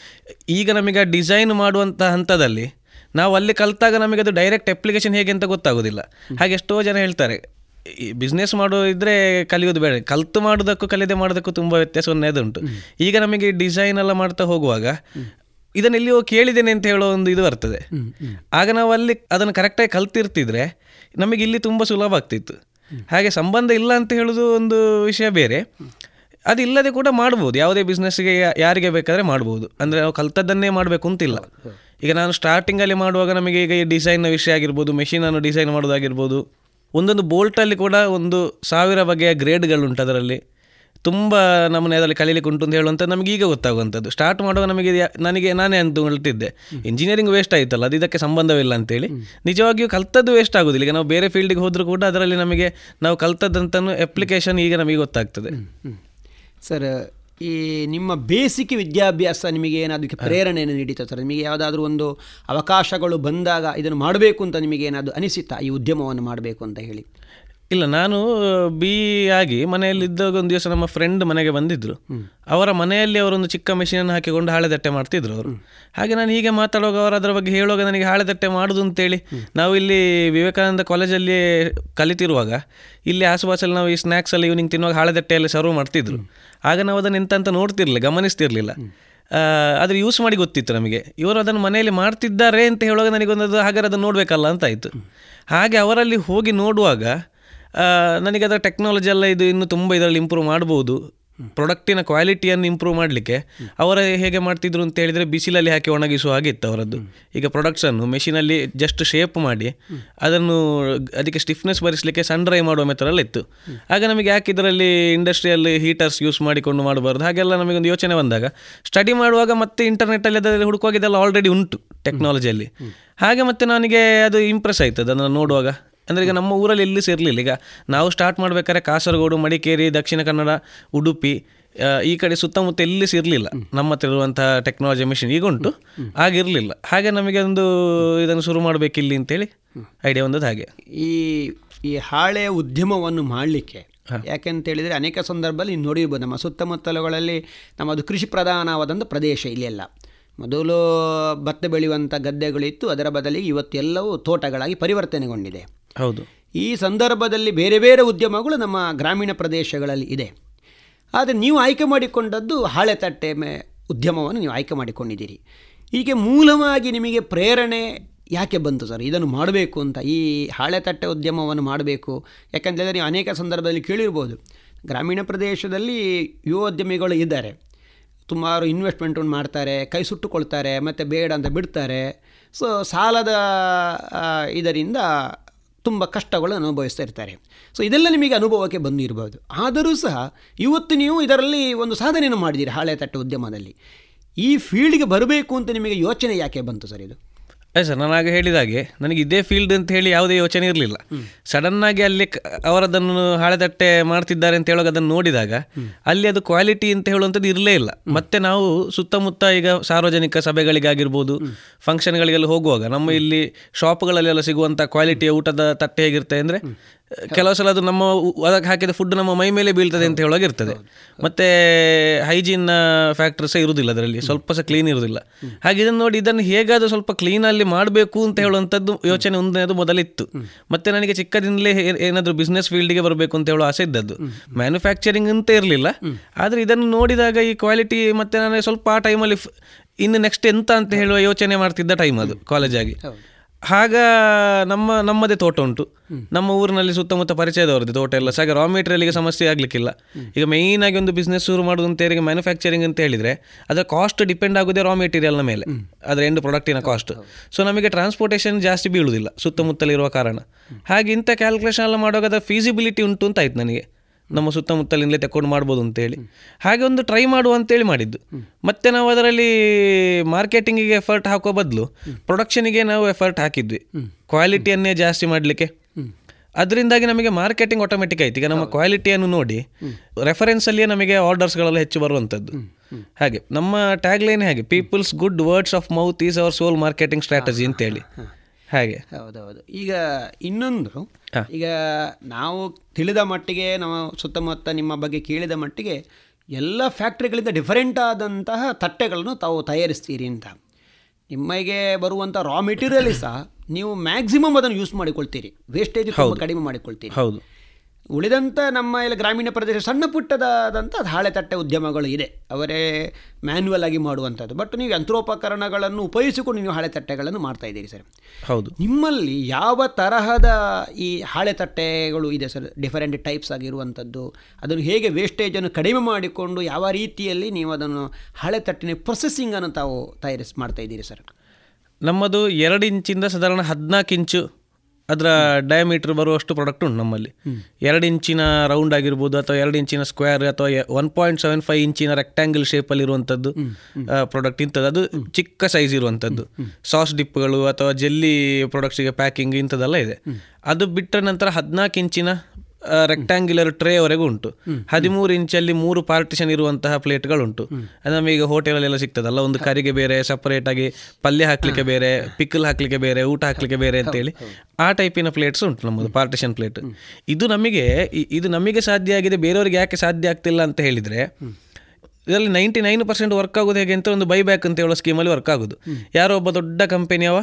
ಈಗ ನಮಗೆ ಡಿಸೈನ್ ಮಾಡುವಂಥ ಹಂತದಲ್ಲಿ ನಾವು ಅಲ್ಲಿ ಕಲಿತಾಗ ನಮಗೆ ಅದು ಡೈರೆಕ್ಟ್ ಅಪ್ಲಿಕೇಶನ್ ಹೇಗೆ ಅಂತ ಗೊತ್ತಾಗೋದಿಲ್ಲ. ಹಾಗೆ ಎಷ್ಟೋ ಜನ ಹೇಳ್ತಾರೆ ಈ ಬಿಸ್ನೆಸ್ ಮಾಡೋದಿದ್ರೆ ಕಲಿಯೋದು ಬೇಡ ಕಲ್ತು ಮಾಡೋದಕ್ಕೂ ಕಲಿಯದೆ ಮಾಡೋದಕ್ಕೂ ತುಂಬ ವ್ಯತ್ಯಾಸವನ್ನೇ ಉಂಟು. ಈಗ ನಮಗೆ ಡಿಸೈನ್ ಎಲ್ಲ ಮಾಡ್ತಾ ಹೋಗುವಾಗ ಇದನ್ನ ಎಲ್ಲಿಯೋ ಕೇಳಿದ್ದೇನೆ ಅಂತ ಹೇಳೋ ಒಂದು ಇದು ಬರ್ತದೆ. ಆಗ ನಾವು ಅಲ್ಲಿ ಅದನ್ನು ಕರೆಕ್ಟಾಗಿ ಕಲ್ತಿರ್ತಿದ್ರೆ ನಮಗೆ ಇಲ್ಲಿ ತುಂಬ ಸುಲಭ ಆಗ್ತಿತ್ತು. ಹಾಗೆ ಸಂಬಂಧ ಇಲ್ಲ ಅಂತ ಹೇಳೋದು ಒಂದು ವಿಷಯ ಬೇರೆ. ಅದಿಲ್ಲದೆ ಕೂಡ ಮಾಡ್ಬೋದು ಯಾವುದೇ ಬಿಸ್ನೆಸ್ಗೆ ಯಾರಿಗೆ ಬೇಕಾದರೆ ಮಾಡ್ಬೋದು. ಅಂದರೆ ನಾವು ಕಲ್ತದ್ದನ್ನೇ ಮಾಡಬೇಕು ಅಂತಿಲ್ಲ. ಈಗ ನಾನು ಸ್ಟಾರ್ಟಿಂಗಲ್ಲಿ ಮಾಡುವಾಗ ನಮಗೆ ಈಗ ಈ ಡಿಸೈನ್ನ ವಿಷಯ ಆಗಿರ್ಬೋದು ಮೆಷಿನನ್ನು ಡಿಸೈನ್ ಮಾಡೋದಾಗಿರ್ಬೋದು ಒಂದೊಂದು ಬೋಲ್ಟಲ್ಲಿ ಕೂಡ ಒಂದು ಸಾವಿರ ಬಗೆಯ ಗ್ರೇಡ್ಗಳುಂಟು ಅದರಲ್ಲಿ. ತುಂಬ ನಮ್ಮನ್ನ ಅದರಲ್ಲಿ ಕಲೀಲಿಕ್ಕೆ ಉಂಟು ಅಂತ ಹೇಳುವಂಥ ನಮಗೆ ಈಗ ಗೊತ್ತಾಗುವಂಥದ್ದು. ಸ್ಟಾರ್ಟ್ ಮಾಡುವಾಗ ನಮಗೆ ನನಗೆ ನಾನೇ ಅಂತ ಹೊರಟಿದ್ದೆ ಇಂಜಿನಿಯರಿಂಗ್ ವೇಸ್ಟ್ ಆಯಿತಲ್ಲ ಅದು ಇದಕ್ಕೆ ಸಂಬಂಧವಿಲ್ಲ ಅಂತೇಳಿ. ನಿಜವಾಗಿಯೂ ಕಲ್ತದ್ದು ವೇಸ್ಟ್ ಆಗೋದಿಲ್ಲ. ಈಗ ನಾವು ಬೇರೆ ಫೀಲ್ಡಿಗೆ ಹೋದರೂ ಕೂಡ ಅದರಲ್ಲಿ ನಮಗೆ ನಾವು ಕಲ್ತದ್ದಂತನೂ ಅಪ್ಲಿಕೇಶನ್ ಈಗ ನಮಗೆ ಗೊತ್ತಾಗ್ತದೆ. ಸರ್ ಈ ನಿಮ್ಮ ಬೇಸಿಕ್ ವಿದ್ಯಾಭ್ಯಾಸ ನಿಮಗೆ ಏನಾದರೂ ಪ್ರೇರಣೆಯನ್ನು ನೀಡಿತ ಸರ್ ನಿಮಗೆ ಯಾವುದಾದ್ರೂ ಒಂದು ಅವಕಾಶಗಳು ಬಂದಾಗ ಇದನ್ನು ಮಾಡಬೇಕು ಅಂತ ನಿಮಗೆ ಏನಾದರೂ ಅನಿಸಿತಾ ಈ ಉದ್ಯಮವನ್ನು ಮಾಡಬೇಕು ಅಂತ ಹೇಳಿ. ಇಲ್ಲ ನಾನು ಬಿ ಆಗಿ ಮನೆಯಲ್ಲಿದ್ದಾಗ ಒಂದು ದಿವಸ ನಮ್ಮ ಫ್ರೆಂಡ್ ಮನೆಗೆ ಬಂದಿದ್ದರು ಅವರ ಮನೆಯಲ್ಲಿ ಅವರೊಂದು ಚಿಕ್ಕ ಮೆಷಿನನ್ನು ಹಾಕಿಕೊಂಡು ಹಾಳೆದಟ್ಟೆ ಮಾಡ್ತಿದ್ರು ಅವರು. ಹಾಗೆ ನಾನು ಹೀಗೆ ಮಾತಾಡುವಾಗ ಅವರು ಅದರ ಬಗ್ಗೆ ಹೇಳುವಾಗ ನನಗೆ ಹಾಳೆದಟ್ಟೆ ಮಾಡುದು ಅಂತೇಳಿ ನಾವು ಇಲ್ಲಿ ವಿವೇಕಾನಂದ ಕಾಲೇಜಲ್ಲಿ ಕಲಿತಿರುವಾಗ ಇಲ್ಲಿ ಆಸುಪಾಸಲ್ಲಿ ನಾವು ಈ ಸ್ನ್ಯಾಕ್ಸಲ್ಲಿ ಈವ್ನಿಂಗ್ ತಿನ್ನುವಾಗ ಹಾಳೆದಟ್ಟೆಯಲ್ಲಿ ಸರ್ವ್ ಮಾಡ್ತಿದ್ರು. ಆಗ ನಾವು ಅದನ್ನು ಎಂತ ನೋಡ್ತಿರ್ಲಿಲ್ಲ, ಗಮನಿಸ್ತಿರ್ಲಿಲ್ಲ. ಆದರೆ ಯೂಸ್ ಮಾಡಿ ಗೊತ್ತಿತ್ತು ನಮಗೆ. ಇವರು ಅದನ್ನು ಮನೆಯಲ್ಲಿ ಮಾಡ್ತಿದ್ದಾರೆ ಅಂತ ಹೇಳುವಾಗ ನನಗೊಂದು ಹಾಗಾದ್ರೆ ಅದನ್ನು ನೋಡಬೇಕಲ್ಲ ಅಂತ ಆಯಿತು. ಹಾಗೆ ಅವರಲ್ಲಿ ಹೋಗಿ ನೋಡುವಾಗ ನನಗೆ ಅದರ ಟೆಕ್ನಾಲಜಿ ಎಲ್ಲ ಇದು ಇನ್ನೂ ತುಂಬ ಇದರಲ್ಲಿ ಇಂಪ್ರೂವ್ ಮಾಡ್ಬೋದು. ಪ್ರಾಡಕ್ಟಿನ ಕ್ವಾಲಿಟಿಯನ್ನು ಇಂಪ್ರೂವ್ ಮಾಡಲಿಕ್ಕೆ ಅವರ ಹೇಗೆ ಮಾಡ್ತಿದ್ರು ಅಂತ ಹೇಳಿದರೆ ಬಿಸಿಲಲ್ಲಿ ಹಾಕಿ ಒಣಗಿಸುವ ಇತ್ತು ಅವರದ್ದು. ಈಗ ಪ್ರಾಡಕ್ಟ್ಸನ್ನು ಮೆಷಿನಲ್ಲಿ ಜಸ್ಟ್ ಶೇಪ್ ಮಾಡಿ ಅದನ್ನು ಅದಕ್ಕೆ ಸ್ಟಿಫ್ನೆಸ್ ಬರಿಸಲಿಕ್ಕೆ ಸನ್ ಡ್ರೈ ಮಾಡುವ ಮೆಥಡಲ್ಲಿ ಇತ್ತು. ಆಗ ನಮಗೆ ಯಾಕೆ ಇದರಲ್ಲಿ ಇಂಡಸ್ಟ್ರಿಯಲ್ ಹೀಟರ್ಸ್ ಯೂಸ್ ಮಾಡಿಕೊಂಡು ಮಾಡಬಾರ್ದು? ಹಾಗೆಲ್ಲ ನಮಗೊಂದು ಯೋಚನೆ ಬಂದಾಗ ಸ್ಟಡಿ ಮಾಡುವಾಗ ಮತ್ತೆ ಇಂಟರ್ನೆಟ್ಟಲ್ಲಿ ಅದರಲ್ಲಿ ಹುಡುಕುವಾಗ ಇದೆಲ್ಲ ಆಲ್ರೆಡಿ ಉಂಟು ಟೆಕ್ನಾಲಜಿಯಲ್ಲಿ ಹಾಗೆ ಮತ್ತೆ ನನಗೆ ಅದು ಇಂಪ್ರೆಸ್ ಆಯ್ತು ಅದನ್ನು ನೋಡುವಾಗ. ಅಂದರೆ ಈಗ ನಮ್ಮ ಊರಲ್ಲಿ ಎಲ್ಲಿ ಸೇರಲಿಲ್ಲ. ಈಗ ನಾವು ಸ್ಟಾರ್ಟ್ ಮಾಡಬೇಕಾದ್ರೆ ಕಾಸರಗೋಡು ಮಡಿಕೇರಿ ದಕ್ಷಿಣ ಕನ್ನಡ ಉಡುಪಿ ಈ ಕಡೆ ಸುತ್ತಮುತ್ತ ಎಲ್ಲಿ ಸಿರಲಿಲ್ಲ. ನಮ್ಮ ಹತ್ರ ಇರುವಂತಹ ಟೆಕ್ನಾಲಜಿ ಮಿಷಿನ್ ಈಗ ಉಂಟು ಆಗಿರಲಿಲ್ಲ. ಹಾಗೆ ನಮಗೆ ಒಂದು ಇದನ್ನು ಶುರು ಮಾಡಬೇಕಿಲ್ಲಿ ಅಂತೇಳಿ ಐಡಿಯಾ ಬಂದದ್ದು ಹಾಗೆ. ಈ ಈ ಹಾಳೆ ಉದ್ಯಮವನ್ನು ಮಾಡಲಿಕ್ಕೆ ಯಾಕೆಂತೇಳಿದರೆ ಅನೇಕ ಸಂದರ್ಭದಲ್ಲಿ ನೋಡಿರ್ಬೋದು ನಮ್ಮ ಸುತ್ತಮುತ್ತಲುಗಳಲ್ಲಿ ನಮ್ಮದು ಕೃಷಿ ಪ್ರಧಾನವಾದಂಥ ಪ್ರದೇಶ ಇಲ್ಲೆಲ್ಲ ಮೊದಲು ಭತ್ತ ಬೆಳೆಯುವಂಥ ಗದ್ದೆಗಳಿತ್ತು. ಅದರ ಬದಲಿಗೆ ಇವತ್ತೆಲ್ಲವೂ ತೋಟಗಳಾಗಿ ಪರಿವರ್ತನೆಗೊಂಡಿದೆ. ಹೌದು. ಈ ಸಂದರ್ಭದಲ್ಲಿ ಬೇರೆ ಬೇರೆ ಉದ್ಯಮಗಳು ನಮ್ಮ ಗ್ರಾಮೀಣ ಪ್ರದೇಶಗಳಲ್ಲಿ ಇದೆ. ಆದರೆ ನೀವು ಆಯ್ಕೆ ಮಾಡಿಕೊಂಡದ್ದು ಹಾಳೆ ತಟ್ಟೆ ಮೇ ಉದ್ಯಮವನ್ನು ನೀವು ಆಯ್ಕೆ ಮಾಡಿಕೊಂಡಿದ್ದೀರಿ. ಹೀಗೆ ಮೂಲವಾಗಿ ನಿಮಗೆ ಪ್ರೇರಣೆ ಯಾಕೆ ಬಂತು ಸರ್? ಇದನ್ನು ಮಾಡಬೇಕು ಅಂತ ಈ ಹಾಳೆ ತಟ್ಟೆ ಉದ್ಯಮವನ್ನು ಮಾಡಬೇಕು. ಯಾಕಂತೇಳಿದರೆ ನೀವು ಅನೇಕ ಸಂದರ್ಭದಲ್ಲಿ ಕೇಳಿರ್ಬೋದು ಗ್ರಾಮೀಣ ಪ್ರದೇಶದಲ್ಲಿ ಯುವೋದ್ಯಮಿಗಳು ಇದ್ದಾರೆ. ಸುಮಾರು ಇನ್ವೆಸ್ಟ್ಮೆಂಟನ್ನು ಮಾಡ್ತಾರೆ, ಕೈ ಸುಟ್ಟುಕೊಳ್ತಾರೆ, ಮತ್ತು ಬೇಡ ಅಂತ ಬಿಡ್ತಾರೆ. ಸೊ ಸಾಲದ ಇದರಿಂದ ತುಂಬ ಕಷ್ಟಗಳನ್ನು ಅನುಭವಿಸ್ತಾ ಇರ್ತಾರೆ. ಸೊ ಇದೆಲ್ಲ ನಿಮಗೆ ಅನುಭವಕ್ಕೆ ಬಂದಿರ್ಬೋದು. ಆದರೂ ಸಹ ಇವತ್ತು ನೀವು ಇದರಲ್ಲಿ ಒಂದು ಸಾಧನೆಯನ್ನು ಮಾಡಿದ್ದೀರಿ, ಹಾಳೆ ತಟ್ಟೆ ಉದ್ಯಮದಲ್ಲಿ. ಈ ಫೀಲ್ಡ್ಗೆ ಬರಬೇಕು ಅಂತ ನಿಮಗೆ ಯೋಚನೆ ಯಾಕೆ ಬಂತು ಸರ್ ಇದು? ಅದೇ ಸರ್ ನಾನು ಆಗ ಹೇಳಿದಾಗೆ ನನಗೆ ಇದೇ ಫೀಲ್ಡ್ ಅಂತ ಹೇಳಿ ಯಾವುದೇ ಯೋಚನೆ ಇರಲಿಲ್ಲ. ಸಡನ್ ಆಗಿ ಅಲ್ಲಿ ಅವರದನ್ನು ಹಾಳೆದಟ್ಟೆ ಮಾಡ್ತಿದ್ದಾರೆ ಅಂತ ಹೇಳುವಾಗ ಅದನ್ನು ನೋಡಿದಾಗ ಅಲ್ಲಿ ಅದು ಕ್ವಾಲಿಟಿ ಅಂತ ಹೇಳುವಂಥದ್ದು ಇರಲೇ ಇಲ್ಲ. ಮತ್ತೆ ನಾವು ಸುತ್ತಮುತ್ತ ಈಗ ಸಾರ್ವಜನಿಕ ಸಭೆಗಳಿಗಾಗಿರ್ಬೋದು ಫಂಕ್ಷನ್ಗಳಿಗೆಲ್ಲ ಹೋಗುವಾಗ ನಮ್ಮ ಇಲ್ಲಿ ಶಾಪ್ಗಳಲ್ಲೆಲ್ಲ ಸಿಗುವಂಥ ಕ್ವಾಲಿಟಿಯ ಊಟದ ತಟ್ಟೆ ಹೇಗಿರುತ್ತೆ ಅಂದರೆ ಕೆಲವು ಸಲ ಅದು ನಮ್ಮ ಅದಕ್ಕೆ ಹಾಕಿದ ಫುಡ್ ನಮ್ಮ ಮೈ ಮೇಲೆ ಬೀಳ್ತದೆ ಅಂತ ಹೇಳುವಾಗ ಇರ್ತದೆ. ಮತ್ತೆ ಹೈಜೀನ್ ಫ್ಯಾಕ್ಟರ್ ಸಹ ಇರುವುದಿಲ್ಲ ಅದರಲ್ಲಿ. ಸ್ವಲ್ಪ ಸಹ ಕ್ಲೀನ್ ಇರುವುದಿಲ್ಲ ಹಾಗೆ ಇದನ್ನು ನೋಡಿ, ಇದನ್ನು ಹೇಗಾದರೂ ಸ್ವಲ್ಪ ಕ್ಲೀನಲ್ಲಿ ಮಾಡಬೇಕು ಅಂತ ಹೇಳುವಂಥದ್ದು ಯೋಚನೆ ಒಂದನೇದು ಮೊದಲಿತ್ತು. ಮತ್ತೆ ನನಗೆ ಚಿಕ್ಕದಿಂದಲೇ ಏನಾದರೂ ಬಿಸ್ನೆಸ್ ಫೀಲ್ಡ್ಗೆ ಬರಬೇಕು ಅಂತ ಹೇಳೋ ಆಸೆ ಇದ್ದದ್ದು. ಮ್ಯಾನುಫ್ಯಾಕ್ಚರಿಂಗ್ ಅಂತ ಇರಲಿಲ್ಲ. ಆದರೆ ಇದನ್ನು ನೋಡಿದಾಗ ಈ ಕ್ವಾಲಿಟಿ ಮತ್ತೆ ನನಗೆ ಸ್ವಲ್ಪ ಆ ಟೈಮಲ್ಲಿ ಇನ್ನು ನೆಕ್ಸ್ಟ್ ಎಂತ ಅಂತ ಹೇಳುವ ಯೋಚನೆ ಮಾಡ್ತಿದ್ದ ಟೈಮ್ ಅದು ಕಾಲೇಜಾಗಿ ಆಗ ನಮ್ಮ ನಮ್ಮದೇ ತೋಟ ಉಂಟು. ನಮ್ಮ ಊರಿನಲ್ಲಿ ಸುತ್ತಮುತ್ತ ಪರಿಚಯದವ್ರದ್ದು ತೋಟ ಎಲ್ಲ. ಸಾಗ ರಾ ಮೆಟೀರಿಯಲ್ಗೆ ಸಮಸ್ಯೆ ಆಗಲಿಕ್ಕಿಲ್ಲ. ಈಗ ಮೇಯ್ನ್ ಆಗಿ ಒಂದು ಬಿಸ್ನೆಸ್ ಶುರು ಮಾಡೋದು ಅಂತ ಹೇಳಿ ಮ್ಯಾನುಫ್ಯಾಕ್ಚರಿಂಗ್ ಅಂತ ಹೇಳಿದ್ರೆ ಅದರ ಕಾಸ್ಟ್ ಡಿಪೆಂಡ್ ಆಗೋದೇ ರಾ ಮೆಟೀರಿಯಲ್ನ ಮೇಲೆ. ಅದರ ಎಂಡ್ ಪ್ರಾಡಕ್ಟಿನ ಕಾಸ್ಟ್ ಸೊ ನಮಗೆ ಟ್ರಾನ್ಸ್ಪೋರ್ಟೇಷನ್ ಜಾಸ್ತಿ ಬೀಳುವುದಿಲ್ಲ ಸುತ್ತಮುತ್ತಲಿರುವ ಕಾರಣ. ಹಾಗೆ ಇಂಥ ಕ್ಯಾಲ್ಕುಲೇಷನ್ ಎಲ್ಲ ಮಾಡುವಾಗ ಅದರ ಫೀಸಿಬಿಲಿಟಿ ಉಂಟು ಅಂತ ಆಯ್ತು ನನಗೆ. ನಮ್ಮ ಸುತ್ತಮುತ್ತಲಿಂದಲೇ ತಕೊಂಡು ಮಾಡ್ಬೋದು ಅಂತೇಳಿ. ಹಾಗೆ ಒಂದು ಟ್ರೈ ಮಾಡುವ ಅಂತೇಳಿ ಮಾಡಿದ್ದು. ಮತ್ತೆ ನಾವು ಅದರಲ್ಲಿ ಮಾರ್ಕೆಟಿಂಗಿಗೆ ಎಫರ್ಟ್ ಹಾಕೋ ಬದಲು ಪ್ರೊಡಕ್ಷನಿಗೆ ನಾವು ಎಫರ್ಟ್ ಹಾಕಿದ್ವಿ. ಕ್ವಾಲಿಟಿಯನ್ನೇ ಜಾಸ್ತಿ ಮಾಡಲಿಕ್ಕೆ. ಅದರಿಂದಾಗಿ ನಮಗೆ ಮಾರ್ಕೆಟಿಂಗ್ ಆಟೋಮೆಟಿಕ್ ಆಯ್ತು. ಈಗ ನಮ್ಮ ಕ್ವಾಲಿಟಿಯನ್ನು ನೋಡಿ ರೆಫರೆನ್ಸಲ್ಲಿಯೇ ನಮಗೆ ಆರ್ಡರ್ಸ್ಗಳೆಲ್ಲ ಹೆಚ್ಚು ಬರುವಂಥದ್ದು. ಹಾಗೆ ನಮ್ಮ ಟ್ಯಾಗ್ಲೈನ್ ಹೇಗೆ ಹಾಗೆ people's good words of mouth is our sole marketing strategy ಅಂತೇಳಿ. ಹಾಗೆ. ಹೌದೌದು. ಈಗ ಇನ್ನೊಂದು ಈಗ ನಾವು ತಿಳಿದ ಮಟ್ಟಿಗೆ ನಾವು ಸುತ್ತಮುತ್ತ ನಿಮ್ಮ ಬಗ್ಗೆ ಕೇಳಿದ ಮಟ್ಟಿಗೆ ಎಲ್ಲ ಫ್ಯಾಕ್ಟ್ರಿಗಳಿಂದ ಡಿಫರೆಂಟ್ ಆದಂತಹ ತಟ್ಟೆಗಳನ್ನು ತಾವು ತಯಾರಿಸ್ತೀರಿ ಅಂತ. ನಿಮಗೆ ಬರುವಂಥ ರಾ ಮೆಟೀರಿಯಲ್ ಸಹ ನೀವು ಮ್ಯಾಕ್ಸಿಮಮ್ ಅದನ್ನು ಯೂಸ್ ಮಾಡಿಕೊಳ್ತೀರಿ. ವೇಸ್ಟೇಜ್ ಕಡಿಮೆ ಮಾಡಿಕೊಳ್ತೀರಿ. ಹೌದು. ಉಳಿದಂಥ ನಮ್ಮ ಇಲ್ಲಿ ಗ್ರಾಮೀಣ ಪ್ರದೇಶ ಸಣ್ಣ ಪುಟ್ಟದಾದಂಥ ಹಾಳೆ ತಟ್ಟೆ ಉದ್ಯಮಗಳು ಇದೆ. ಅವರೇ ಮ್ಯಾನ್ಯುವಲ್ ಆಗಿ ಮಾಡುವಂಥದ್ದು ಬಟ್ ನೀವು ಯಂತ್ರೋಪಕರಣಗಳನ್ನು ಉಪಯೋಗಿಸಿಕೊಂಡು ನೀವು ಹಾಳೆ ತಟ್ಟೆಗಳನ್ನು ಮಾಡ್ತಾ ಇದ್ದೀರಿ ಸರ್. ಹೌದು. ನಿಮ್ಮಲ್ಲಿ ಯಾವ ತರಹದ ಈ ಹಾಳೆ ತಟ್ಟೆಗಳು ಇದೆ ಸರ್? ಡಿಫರೆಂಟ್ ಟೈಪ್ಸ್ ಆಗಿರುವಂಥದ್ದು ಅದನ್ನು ಹೇಗೆ ವೇಸ್ಟೇಜನ್ನು ಕಡಿಮೆ ಮಾಡಿಕೊಂಡು ಯಾವ ರೀತಿಯಲ್ಲಿ ನೀವು ಅದನ್ನು ಹಾಳೆ ತಟ್ಟಿನ ಪ್ರೊಸೆಸಿಂಗನ್ನು ತಾವು ತಯಾರಿಸಿ ಮಾಡ್ತಾ ಇದ್ದೀರಿ ಸರ್? ನಮ್ಮದು ಎರಡು ಇಂಚಿಂದ ಸಾಧಾರಣ ಹದಿನಾಲ್ಕು ಇಂಚು ಅದರ ಡಯಾಮೀಟರ್ ಬರುವಷ್ಟು ಪ್ರಾಡಕ್ಟ್ ಉಂಟು ನಮ್ಮಲ್ಲಿ. ಎರಡು ಇಂಚಿನ ರೌಂಡ್ ಆಗಿರ್ಬೋದು ಅಥವಾ ಎರಡು ಇಂಚಿನ ಸ್ಕ್ವೇರ್ ಅಥವಾ ಒನ್ ಪಾಯಿಂಟ್ ಸೆವೆನ್ ಫೈವ್ ಇಂಚಿನ ರೆಕ್ಟ್ಯಾಂಗಲ್ ಶೇಪಲ್ಲಿ ಇರುವಂಥದ್ದು ಪ್ರಾಡಕ್ಟ್ ಇಂಥದ್ದು. ಅದು ಚಿಕ್ಕ ಸೈಜ್ ಇರುವಂಥದ್ದು ಸಾಸ್ ಡಿಪ್ಗಳು ಅಥವಾ ಜೆಲ್ಲಿ ಪ್ರಾಡಕ್ಟ್ಸಿಗೆ ಪ್ಯಾಕಿಂಗ್ ಇಂಥದ್ದೆಲ್ಲ ಇದೆ. ಅದು ಬಿಟ್ಟ ನಂತರ ಹದಿನಾಲ್ಕು ಇಂಚಿನ ರೆಕ್ಟಾಂಗ್ಯುಲರ್ ಟ್ರೇವರೆಗೂ ಉಂಟು. ಹದಿಮೂರು ಇಂಚಲ್ಲಿ ಮೂರು ಪಾರ್ಟಿಷನ್ ಇರುವಂತಹ ಪ್ಲೇಟ್ಗಳುಂಟು ಅದು ನಮಗೆ ಹೋಟೆಲಲ್ಲೆಲ್ಲ ಸಿಗ್ತದಲ್ಲ ಒಂದು ಕರಿಗೆ ಬೇರೆ ಸಪರೇಟ್ ಆಗಿ ಪಲ್ಯ ಹಾಕ್ಲಿಕ್ಕೆ ಬೇರೆ ಪಿಕ್ಕಲ್ ಹಾಕ್ಲಿಕ್ಕೆ ಬೇರೆ ಊಟ ಹಾಕ್ಲಿಕ್ಕೆ ಬೇರೆ ಅಂತೇಳಿ ಆ ಟೈಪಿನ ಪ್ಲೇಟ್ಸ್ ಉಂಟು ನಮ್ಮದು ಪಾರ್ಟಿಷನ್ ಪ್ಲೇಟ್ ಇದು ನಮಗೆ ಇದು ನಮಗೆ ಸಾಧ್ಯ ಆಗಿದೆ ಬೇರೆಯವರಿಗೆ ಯಾಕೆ ಸಾಧ್ಯ ಆಗ್ತಿಲ್ಲ ಅಂತ ಹೇಳಿದ್ರೆ ಇದರಲ್ಲಿ ನೈಂಟಿ ನೈನ್ ಪರ್ಸೆಂಟ್ ವರ್ಕ್ ಆಗೋದು ಹೇಗೆ ಅಂತ ಒಂದು ಬೈಬ್ಯಾಕ್ ಅಂತ ಹೇಳೋ ಸ್ಕೀಮಲ್ಲಿ ವರ್ಕ್ ಆಗೋದು. ಯಾರೋ ಒಬ್ಬ ದೊಡ್ಡ ಕಂಪನಿಯವ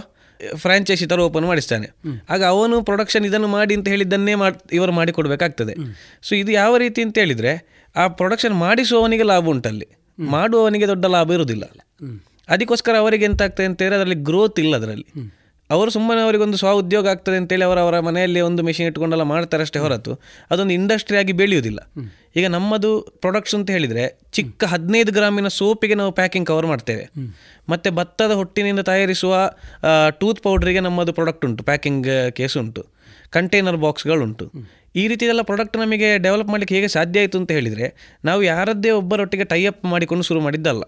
ಫ್ರಾಂಚೈಸಿ ತರ ಓಪನ್ ಮಾಡಿಸ್ತಾನೆ. ಆಗ ಅವನು ಪ್ರೊಡಕ್ಷನ್ ಇದನ್ನು ಮಾಡಿ ಅಂತ ಹೇಳಿದ್ದನ್ನೇ ಮಾಡಿ ಇವರು ಮಾಡಿಕೊಡ್ಬೇಕಾಗ್ತದೆ. ಸೊ ಇದು ಯಾವ ರೀತಿ ಅಂತ ಹೇಳಿದರೆ ಆ ಪ್ರೊಡಕ್ಷನ್ ಮಾಡಿಸುವವನಿಗೆ ಲಾಭ ಉಂಟಲ್ಲಿ. ಮಾಡುವವನಿಗೆ ದೊಡ್ಡ ಲಾಭ ಇರುವುದಿಲ್ಲ. ಅದಕ್ಕೋಸ್ಕರ ಅವರಿಗೆ ಎಂತ ಆಗ್ತದೆ ಅಂತ ಹೇಳಿದ್ರೆ ಅದರಲ್ಲಿ ಗ್ರೋತ್ ಇಲ್ಲ ಅದರಲ್ಲಿ. ಅವರು ಸುಮ್ಮನೆ ಅವರಿಗೊಂದು ಸ್ವ ಉದ್ಯೋಗ ಆಗ್ತದೆ ಅಂತೇಳಿ ಅವರ ಅವರ ಮನೆಯಲ್ಲಿ ಒಂದು ಮೆಷಿನ್ ಇಟ್ಕೊಂಡೆಲ್ಲ ಮಾಡ್ತಾರೆ ಅಷ್ಟೇ ಹೊರತು ಅದೊಂದು ಇಂಡಸ್ಟ್ರಿ ಆಗಿ ಬೆಳೆಯುವುದಿಲ್ಲ. ಈಗ ನಮ್ಮದು ಪ್ರೊಡಕ್ಟ್ಸ್ ಅಂತ ಹೇಳಿದರೆ ಚಿಕ್ಕ ಹದಿನೈದು ಗ್ರಾಮಿನ ಸೋಪಿಗೆ ನಾವು ಪ್ಯಾಕಿಂಗ್ ಕವರ್ ಮಾಡ್ತೇವೆ. ಮತ್ತು ಭತ್ತದ ಹೊಟ್ಟಿನಿಂದ ತಯಾರಿಸುವ ಟೂತ್ ಪೌಡ್ರಿಗೆ ನಮ್ಮದು ಪ್ರಾಡಕ್ಟ್ ಉಂಟು ಪ್ಯಾಕಿಂಗ್ ಕೇಸ್ ಉಂಟು. ಕಂಟೈನರ್ ಬಾಕ್ಸ್ಗಳುಂಟು ಈ ರೀತಿಯೆಲ್ಲ ಪ್ರಾಡಕ್ಟ್ ನಮಗೆ ಡೆವಲಪ್ ಮಾಡಲಿಕ್ಕೆ ಹೇಗೆ ಸಾಧ್ಯ ಆಯಿತು ಅಂತ ಹೇಳಿದರೆ ನಾವು ಯಾರದ್ದೇ ಒಬ್ಬರೊಟ್ಟಿಗೆ ಟೈ ಅಪ್ ಮಾಡಿಕೊಂಡು ಶುರು ಮಾಡಿದ್ದಲ್ಲ.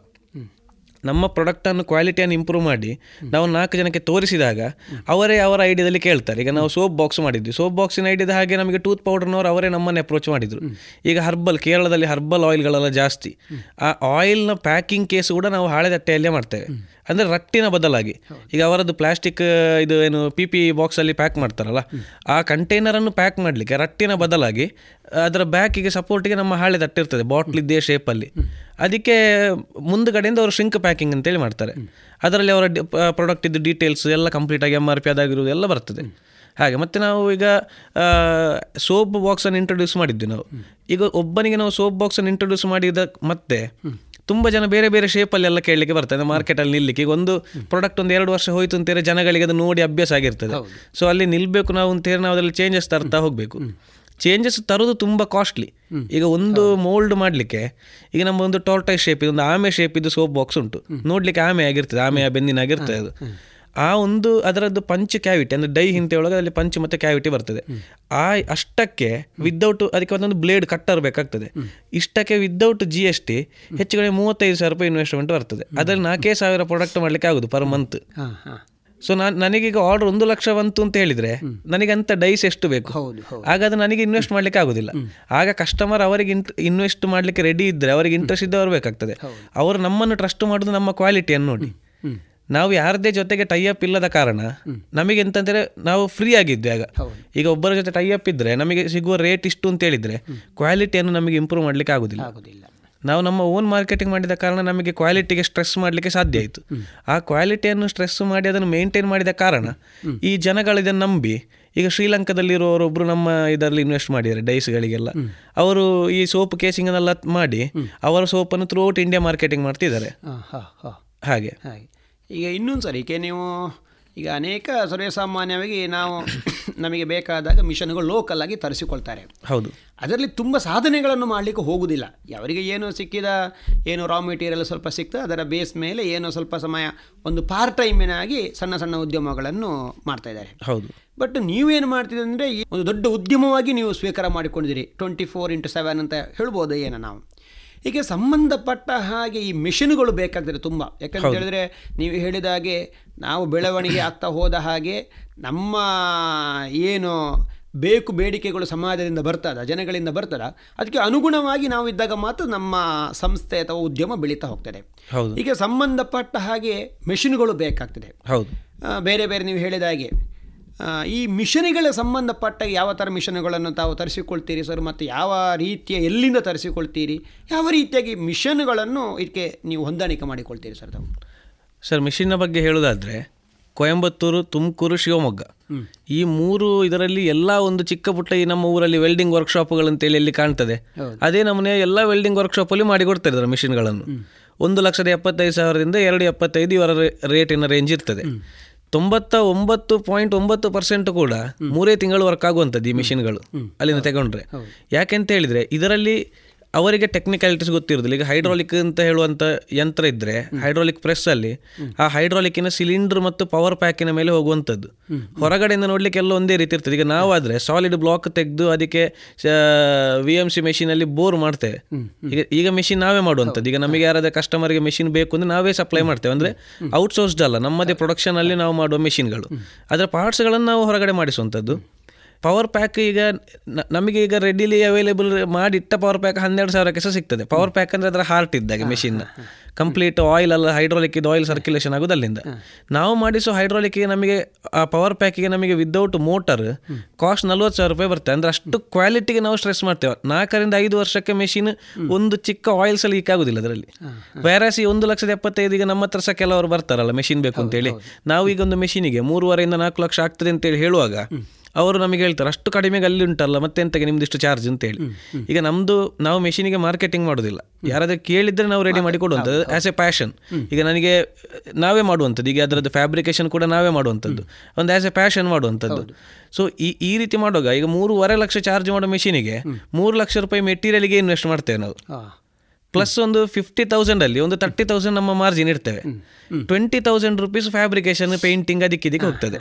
ನಮ್ಮ ಪ್ರಾಡಕ್ಟನ್ನು ಕ್ವಾಲಿಟಿಯನ್ನು ಇಂಪ್ರೂವ್ ಮಾಡಿ ನಾವು ನಾಲ್ಕು ಜನಕ್ಕೆ ತೋರಿಸಿದಾಗ ಅವರೇ ಅವರ ಐಡಿಯಾದಲ್ಲಿ ಕೇಳ್ತಾರೆ. ಈಗ ನಾವು ಸೋಪ್ ಬಾಕ್ಸ್ ಮಾಡಿದ್ವಿ. ಸೋಪ್ ಬಾಕ್ಸಿನ ಐಡಿಯಾದ ಹಾಗೆ ನಮಗೆ ಟೂತ್ ಪೌಡರ್ನವರು ಅವರೇ ನಮ್ಮನ್ನು ಅಪ್ರೋಚ್ ಮಾಡಿದರು. ಈಗ ಹರ್ಬಲ್ ಕೇರಳದಲ್ಲಿ ಹರ್ಬಲ್ ಆಯಿಲ್ಗಳೆಲ್ಲ ಜಾಸ್ತಿ. ಆ ಆಯಿಲ್ನ ಪ್ಯಾಕಿಂಗ್ ಕೇಸ್ ಕೂಡ ನಾವು ಹಾಳೆ ತಟ್ಟೆಯಲ್ಲೇ ಮಾಡ್ತೇವೆ. ಅಂದರೆ ರಟ್ಟಿನ ಬದಲಾಗಿ. ಈಗ ಅವರದ್ದು ಪ್ಲಾಸ್ಟಿಕ್ ಇದು ಏನು ಪಿ ಪಿ ಬಾಕ್ಸಲ್ಲಿ ಪ್ಯಾಕ್ ಮಾಡ್ತಾರಲ್ಲ ಆ ಕಂಟೈನರನ್ನು ಪ್ಯಾಕ್ ಮಾಡಲಿಕ್ಕೆ ರಟ್ಟಿನ ಬದಲಾಗಿ ಅದರ ಬ್ಯಾಕಿಗೆ ಸಪೋರ್ಟಿಗೆ ನಮ್ಮ ಹಾಳೆ ತಟ್ಟಿರ್ತದೆ ಬಾಟ್ಲ್ ಇದ್ದೇ ಶೇಪಲ್ಲಿ ಅದಕ್ಕೆ ಮುಂದುಗಡೆಯಿಂದ ಅವರು ಶ್ರಿಂಕ್ ಪ್ಯಾಕಿಂಗ್ ಅಂತೇಳಿ ಮಾಡ್ತಾರೆ. ಅದರಲ್ಲಿ ಅವರ ಪ್ರಾಡಕ್ಟ್ ಇದ್ದು ಡೀಟೇಲ್ಸ್ ಎಲ್ಲ ಕಂಪ್ಲೀಟಾಗಿ ಎಂ ಆರ್ ಪಿ ಅದಾಗಿರೋದು ಎಲ್ಲ ಬರ್ತದೆ. ಹಾಗೆ ಮತ್ತು ನಾವು ಈಗ ಸೋಪ್ ಬಾಕ್ಸನ್ನು ಇಂಟ್ರೊಡ್ಯೂಸ್ ಮಾಡಿದ್ವಿ ನಾವು. ಈಗ ಒಬ್ಬನಿಗೆ ನಾವು ಸೋಪ್ ಬಾಕ್ಸನ್ನು ಇಂಟ್ರೊಡ್ಯೂಸ್ ಮಾಡಿದ ಮತ್ತೆ ತುಂಬ ಜನ ಬೇರೆ ಬೇರೆ ಶೇಪಲ್ಲೆಲ್ಲ ಕೇಳಲಿಕ್ಕೆ ಬರ್ತದೆ. ಮಾರ್ಕೆಟಲ್ಲಿ ನಿಲ್ಲಕ್ಕೆ ಈಗ ಒಂದು ಪ್ರಾಡಕ್ಟ್ ಒಂದು ಎರಡು ವರ್ಷ ಹೋಯಿತು ಅಂತೇಳಿ ಜನಗಳಿಗೆ ಅದು ನೋಡಿ ಅಭ್ಯಾಸ ಆಗಿರ್ತದೆ. ಸೊ ಅಲ್ಲಿ ನಿಲ್ಲಬೇಕು ನಾವು ಅಂತೇಳಿ ನಾವು ಅದರಲ್ಲಿ ಚೇಂಜಸ್ ತರ್ತಾ ಹೋಗಬೇಕು. ಚೇಂಜಸ್ ತರೋದು ತುಂಬ ಕಾಸ್ಟ್ಲಿ ಈಗ ಒಂದು ಮೋಲ್ಡ್ ಮಾಡಲಿಕ್ಕೆ ಈಗ ನಮ್ಮ ಒಂದು ಟೋರ್ಟೈಸ್ ಶೇಪ್ ಒಂದು ಆಮೆ ಶೇಪ್ ಇದು ಸೋಪ್ ಬಾಕ್ಸ್ ಉಂಟು. ನೋಡ್ಲಿಕ್ಕೆ ಆಮೆ ಆಗಿರ್ತದೆ ಆಮೆಯ ಬೆನ್ನಿನ ಆಗಿರ್ತದೆ ಅದು. ಆ ಒಂದು ಅದರದ್ದು ಪಂಚ್ ಕ್ಯಾವಿಟಿ ಅಂದರೆ ಡೈ ಹಿಂತೆ ಒಳಗೆ ಅಲ್ಲಿ ಪಂಚ್ ಮತ್ತು ಕ್ಯಾವಿಟಿ ಬರ್ತದೆ. ಆ ಅಷ್ಟಕ್ಕೆ ವಿದೌಟ್ ಅದಕ್ಕೆ ಒಂದೊಂದು ಬ್ಲೇಡ್ ಕಟ್ಟರ್ ಬೇಕಾಗ್ತದೆ. ಇಷ್ಟಕ್ಕೆ ವಿದೌಟ್ ಜಿ ಎಸ್ ಟಿ ಹೆಚ್ಚು ಕಡಿಮೆ ಮೂವತ್ತೈದು ಸಾವಿರ ರೂಪಾಯಿ ಇನ್ವೆಸ್ಟ್ಮೆಂಟ್ ಬರ್ತದೆ. ಅದರಲ್ಲಿ ನಾಲ್ಕೇ ಸಾವಿರ ಪ್ರಾಡಕ್ಟ್ ಮಾಡಲಿಕ್ಕೆ ಆಗೋದು ಪರ್ ಮಂತ್ ಸೊ ನಾನು ನನಗೀಗ ಆರ್ಡರ್ ಒಂದು ಲಕ್ಷ ಬಂತು ಅಂತ ಹೇಳಿದ್ರೆ ನನಗೆ ಅಂತ ಡೈಸ್ ಎಷ್ಟು ಬೇಕು? ಆಗ ಅದು ನನಗೆ ಇನ್ವೆಸ್ಟ್ ಮಾಡ್ಲಿಕ್ಕೆ ಆಗೋದಿಲ್ಲ. ಆಗ ಕಸ್ಟಮರ್ ಅವರಿಗೆ ಇನ್ವೆಸ್ಟ್ ಮಾಡ್ಲಿಕ್ಕೆ ರೆಡಿ ಇದ್ದರೆ ಅವರಿಗೆ ಇಂಟ್ರೆಸ್ಟ್ ಇದ್ದವರು ಬೇಕಾಗ್ತದೆ. ಅವರು ನಮ್ಮನ್ನು ಟ್ರಸ್ಟ್ ಮಾಡೋದು ನಮ್ಮ ಕ್ವಾಲಿಟಿಯನ್ನು ನೋಡಿ. ನಾವು ಯಾರದೇ ಜೊತೆಗೆ ಟೈ ಅಪ್ ಇಲ್ಲದ ಕಾರಣ ನಮಗೆ ಎಂತಂದ್ರೆ ನಾವು ಫ್ರೀ ಆಗಿದ್ವಿ ಆಗ. ಈಗ ಒಬ್ಬರ ಜೊತೆ ಟೈ ಅಪ್ ಇದ್ರೆ ನಮಗೆ ಸಿಗುವ ರೇಟ್ ಇಷ್ಟು ಅಂತ ಹೇಳಿದ್ರೆ ಕ್ವಾಲಿಟಿಯನ್ನು ನಮಗೆ ಇಂಪ್ರೂವ್ ಮಾಡ್ಲಿಕ್ಕೆ ಆಗುದಿಲ್ಲ. ನಾವು ನಮ್ಮ ಓನ್ ಮಾರ್ಕೆಟಿಂಗ್ ಮಾಡಿದ ಕಾರಣ ನಮಗೆ ಕ್ವಾಲಿಟಿಗೆ ಸ್ಟ್ರೆಸ್ ಮಾಡಲಿಕ್ಕೆ ಸಾಧ್ಯ ಆಯಿತು. ಆ ಕ್ವಾಲಿಟಿಯನ್ನು ಸ್ಟ್ರೆಸ್ ಮಾಡಿ ಅದನ್ನು ಮೇಂಟೈನ್ ಮಾಡಿದ ಕಾರಣ ಈ ಜನಗಳು ಇದನ್ನು ನಂಬಿ ಈಗ ಶ್ರೀಲಂಕಾದಲ್ಲಿರುವವರೊಬ್ಬರು ನಮ್ಮ ಇದರಲ್ಲಿ ಇನ್ವೆಸ್ಟ್ ಮಾಡಿದ್ದಾರೆ ಡೈಸ್ಗಳಿಗೆಲ್ಲ ಅವರು ಈ ಸೋಪ್ ಕೇಸಿಂಗನ್ನೆಲ್ಲ ಮಾಡಿ ಅವರ ಸೋಪನ್ನು ಥ್ರೂ ಔಟ್ ಇಂಡಿಯಾ ಮಾರ್ಕೆಟಿಂಗ್ ಮಾಡ್ತಿದ್ದಾರೆ. ಹಾಗೆ. ಈಗ ಇನ್ನೊಂದು ಸರಿಕೆ ಈಗ ನೀವು ಈಗ ಅನೇಕ ಸರ್ವೇಸಾಮಾನ್ಯವಾಗಿ ನಾವು ನಮಗೆ ಬೇಕಾದಾಗ ಮಿಷನ್ಗಳು ಲೋಕಲ್ ಆಗಿ ತರಿಸಿಕೊಳ್ತಾರೆ. ಹೌದು. ಅದರಲ್ಲಿ ತುಂಬ ಸಾಧನೆಗಳನ್ನು ಮಾಡಲಿಕ್ಕೆ ಹೋಗುವುದಿಲ್ಲ ಅವರಿಗೆ ಏನು ಸಿಕ್ಕಿದ ಏನು ರಾ ಮೆಟೀರಿಯಲ್ ಸ್ವಲ್ಪ ಸಿಕ್ತದೆ ಅದರ ಬೇಸ್ ಮೇಲೆ ಏನೋ ಸ್ವಲ್ಪ ಸಮಯ ಒಂದು ಪಾರ್ಟ್ ಟೈಮಿನಾಗಿ ಸಣ್ಣ ಸಣ್ಣ ಉದ್ಯಮಗಳನ್ನು ಮಾಡ್ತಾ ಇದ್ದಾರೆ. ಹೌದು. ಬಟ್ ನೀವೇನು ಮಾಡ್ತಿದ್ದೀರಿ ಅಂದರೆ ಒಂದು ದೊಡ್ಡ ಉದ್ಯಮವಾಗಿ ನೀವು ಸ್ವೀಕಾರ ಮಾಡಿಕೊಂಡಿದ್ದೀರಿ. ಟ್ವೆಂಟಿ ಫೋರ್ ಇಂಟು ಸೆವೆನ್ ಅಂತ ಹೇಳ್ಬೋದು ಏನೋ ನಾವು? ಹೀಗೆ ಸಂಬಂಧಪಟ್ಟ ಹಾಗೆ ಈ ಮಿಷಿನ್ಗಳು ಬೇಕಾಗ್ತದೆ ತುಂಬ. ಯಾಕಂತ. ಹೇಳಿದ್ರೆ ನೀವು ಹೇಳಿದ ಹಾಗೆ ನಾವು ಬೆಳವಣಿಗೆ ಆಗ್ತಾ ಹೋದ ಹಾಗೆ ನಮ್ಮ ಏನು ಬೇಕು ಬೇಡಿಕೆಗಳು ಸಮಾಜದಿಂದ ಬರ್ತದ ಜನಗಳಿಂದ ಬರ್ತದ ಅದಕ್ಕೆ ಅನುಗುಣವಾಗಿ ನಾವು ಇದ್ದಾಗ ಮಾತ್ರ ನಮ್ಮ ಸಂಸ್ಥೆ ಅಥವಾ ಉದ್ಯಮ ಬೆಳೀತಾ ಹೋಗ್ತದೆ. ಹೀಗೆ ಸಂಬಂಧಪಟ್ಟ ಹಾಗೆ ಮೆಷಿನ್ಗಳು ಬೇಕಾಗ್ತದೆ. ಹೌದು. ಬೇರೆ ಬೇರೆ ನೀವು ಹೇಳಿದ ಹಾಗೆ ಈ ಮಿಷನ್ಗಳ ಸಂಬಂಧಪಟ್ಟ ಯಾವ ಥರ ಮಿಷನ್ಗಳನ್ನು ತಾವು ತರಿಸಿಕೊಳ್ತೀರಿ ಸರ್? ಮತ್ತು ಯಾವ ರೀತಿಯ ಎಲ್ಲಿಂದ ತರಿಸಿಕೊಳ್ತೀರಿ? ಯಾವ ರೀತಿಯಾಗಿ ಮಿಷನ್ಗಳನ್ನು ಇದಕ್ಕೆ ನೀವು ಹೊಂದಾಣಿಕೆ ಮಾಡಿಕೊಳ್ತೀರಿ ಸರ್ ತಾವು? ಸರ್ ಮಿಷಿನ್ನ ಬಗ್ಗೆ ಹೇಳೋದಾದರೆ ಕೊಯಂಬತ್ತೂರು ತುಮಕೂರು ಶಿವಮೊಗ್ಗ. ಈ ಮೂರು ಇದರಲ್ಲಿ ಎಲ್ಲ ಒಂದು ಚಿಕ್ಕ ಪುಟ್ಟ ಈ ನಮ್ಮ ಊರಲ್ಲಿ ವೆಲ್ಡಿಂಗ್ ವರ್ಕ್ಶಾಪ್ಗಳಂತೇಳಿ ಇಲ್ಲಿ ಕಾಣ್ತದೆ. ಅದೇ ನಮ್ಮನೆ ಎಲ್ಲ ವೆಲ್ಡಿಂಗ್ ವರ್ಕ್ಶಾಪಲ್ಲಿ ಮಾಡಿ ಕೊಡ್ತಾ ಇದ್ದಾರೆ ಮಿಷಿನ್ಗಳನ್ನು ಒಂದು ಲಕ್ಷದ ಎಪ್ಪತ್ತೈದು ಸಾವಿರದಿಂದ ಎರಡು ಎಪ್ಪತ್ತೈದು ಇವರ ರೇಟಿನ ರೇಂಜ್ ಇರ್ತದೆ. ತೊಂಬತ್ತ ಒಂಬತ್ತು ಪಾಯಿಂಟ್ ಒಂಬತ್ತು ಪರ್ಸೆಂಟ್ ಕೂಡ ಮೂರೇ ತಿಂಗಳು ವರ್ಕ್ ಆಗುವಂಥದ್ದು ಈ ಮಿಷಿನ್ಗಳು ಅಲ್ಲಿಂದ ತಗೊಂಡ್ರೆ. ಯಾಕೆಂತ ಹೇಳಿದ್ರೆ ಇದರಲ್ಲಿ ಅವರಿಗೆ ಟೆಕ್ನಿಕಾಲಿಟೀಸ್ ಗೊತ್ತಿರೋದಿಲ್ಲ. ಈಗ ಹೈಡ್ರಾಲಿಕ್ ಅಂತ ಹೇಳುವಂಥ ಯಂತ್ರ ಇದ್ದರೆ ಹೈಡ್ರಾಲಿಕ್ ಪ್ರೆಸ್ ಅಲ್ಲಿ ಆ ಹೈಡ್ರಾಲಿಕ್ಕಿನ ಸಿಲಿಂಡರ್ ಮತ್ತು ಪವರ್ ಪ್ಯಾಕಿನ ಮೇಲೆ ಹೋಗುವಂಥದ್ದು. ಹೊರಗಡೆಯಿಂದ ನೋಡಲಿಕ್ಕೆ ಎಲ್ಲ ಒಂದೇ ರೀತಿ ಇರ್ತದೆ. ಈಗ ನಾವಾದರೆ ಸಾಲಿಡ್ ಬ್ಲಾಕ್ ತೆಗೆದು ಅದಕ್ಕೆ ವಿ ಎಂ ಸಿ ಮೆಷಿನಲ್ಲಿ ಬೋರ್ ಮಾಡ್ತೇವೆ. ಈಗ ಈಗ ಮೆಷಿನ್ ನಾವೇ ಮಾಡುವಂಥದ್ದು. ಈಗ ನಮಗೆ ಯಾರಾದ್ರೂ ಕಸ್ಟಮರ್ಗೆ ಮೆಷಿನ್ ಬೇಕು ಅಂದರೆ ನಾವೇ ಸಪ್ಲೈ ಮಾಡ್ತೇವೆ. ಅಂದರೆ ಔಟ್ಸೋರ್ಸ್ಡ್ ಅಲ್ಲ ನಮ್ಮದೇ ಪ್ರೊಡಕ್ಷನಲ್ಲಿ ನಾವು ಮಾಡುವ ಮೆಷಿನ್ಗಳು ಅದರ ಪಾರ್ಟ್ಸ್ಗಳನ್ನು ನಾವು ಹೊರಗಡೆ ಮಾಡಿಸುವಂಥದ್ದು. ಪವರ್ ಪ್ಯಾಕ್ ಈಗ ನಮಗೆ ಈಗ ರೆಡಿಲಿ ಅವೈಲೇಬಲ್ ಮಾಡಿ ಇಟ್ಟ ಪವರ್ ಪ್ಯಾಕ್ ಹನ್ನೆರಡು ಸಾವಿರಕ್ಕೆ ಸಹ ಸಿಗ್ತದೆ. ಪವರ್ ಪ್ಯಾಕ್ ಅಂದರೆ ಅದರ ಹಾರ್ಟ್ ಇದ್ದಾಗೆ ಮೆಷಿನ್ ಕಂಪ್ಲೀಟ್ ಆಯಿಲ್ ಅಲ್ಲ ಹೈಡ್ರಾಲಿಕ್ ಇದು ಆಯಿಲ್ ಸರ್ಕ್ಯುಲೇಷನ್ ಆಗೋದು ಅಲ್ಲಿಂದ ನಾವು ಮಾಡಿಸೋ ಹೈಡ್ರಾಲಿಕ್ಗೆ ನಮಗೆ ಆ ಪವರ್ ಪ್ಯಾಕಿಗೆ ನಮಗೆ ವಿದೌಟ್ ಮೋಟರ್ ಕಾಸ್ಟ್ ನಲ್ವತ್ತು ಸಾವಿರ ರೂಪಾಯಿ ಬರುತ್ತೆ. ಅಂದ್ರೆ ಅಷ್ಟು ಕ್ವಾಲಿಟಿಗೆ ನಾವು ಸ್ಟ್ರೆಸ್ ಮಾಡ್ತೇವೆ. ನಾಲ್ಕರಿಂದ ಐದು ವರ್ಷಕ್ಕೆ ಮೆಷಿನ್ ಒಂದು ಚಿಕ್ಕ ಆಯಿಲ್ಸ್ ಲೀಕ್ ಆಗೋದಿಲ್ಲ ಅದರಲ್ಲಿ. ವ್ಯಾರಾಸಿ ಒಂದು ಲಕ್ಷದ ಎಪ್ಪತ್ತೈದಿಗೆ ಈಗ ನಮ್ಮ ಹತ್ರ ಸಹ ಕೆಲವರು ಬರ್ತಾರಲ್ಲ ಮೆಷಿನ್ ಬೇಕು ಅಂತೇಳಿ. ನಾವು ಈಗ ಒಂದು ಮೆಷಿನಿಗೆ ಮೂರುವರೆಯಿಂದ ನಾಲ್ಕು ಲಕ್ಷ ಆಗ್ತದೆ ಅಂತೇಳಿ ಹೇಳುವಾಗ ಅವರು ನಮಗೆ ಹೇಳ್ತಾರೆ ಅಷ್ಟು ಕಡಿಮೆಗೆ ಅಲ್ಲಿ ಉಂಟಲ್ಲ ಮತ್ತೆ ಎಂತಗೆ ನಿಮ್ದು ಇಷ್ಟು ಚಾರ್ಜ್ ಅಂತೇಳಿ ಈಗ ನಮ್ಮದು ನಾವು ಮೆಷಿನಿಗೆ ಮಾರ್ಕೆಟಿಂಗ್ ಮಾಡೋದಿಲ್ಲ. ಯಾರಾದ್ರೂ ಕೇಳಿದ್ರೆ ನಾವು ರೆಡಿ ಮಾಡಿ ಕೊಡುವಂಥದ್ದು. ಆಸ್ ಎ ಪ್ಯಾಷನ್ ಈಗ ನನಗೆ ನಾವೇ ಮಾಡುವಂಥದ್ದು. ಈಗ ಅದರದ್ದು ಫ್ಯಾಬ್ರಿಕೇಶನ್ ಕೂಡ ನಾವೇ ಮಾಡುವಂಥದ್ದು. ಒಂದು ಆ್ಯಸ್ ಎ ಪ್ಯಾಷನ್ ಮಾಡುವಂಥದ್ದು. ಸೊ ಈ ಈ ರೀತಿ ಮಾಡುವಾಗ ಈಗ ಮೂರುವರೆ ಲಕ್ಷ ಚಾರ್ಜ್ ಮಾಡೋ ಮೆಷಿನಿಗೆ ಮೂರು ಲಕ್ಷ ರೂಪಾಯಿ ಮೆಟೀರಿಯಲ್ಗೆ ಇನ್ವೆಸ್ಟ್ ಮಾಡ್ತೇವೆ ನಾವು. ಪ್ಲಸ್ ಒಂದು ಫಿಫ್ಟಿ ತೌಸಂಡ್ ಅಲ್ಲಿ ಒಂದು ತರ್ಟಿ ತೌಸಂಡ್ ನಮ್ಮ ಮಾರ್ಜಿನ್ ಇರ್ತೇವೆ. Twenty thousand rupees fabrication painting ಅದಕ್ಕೆ ಇದಕ್ಕೆ ಹೋಗ್ತದೆ.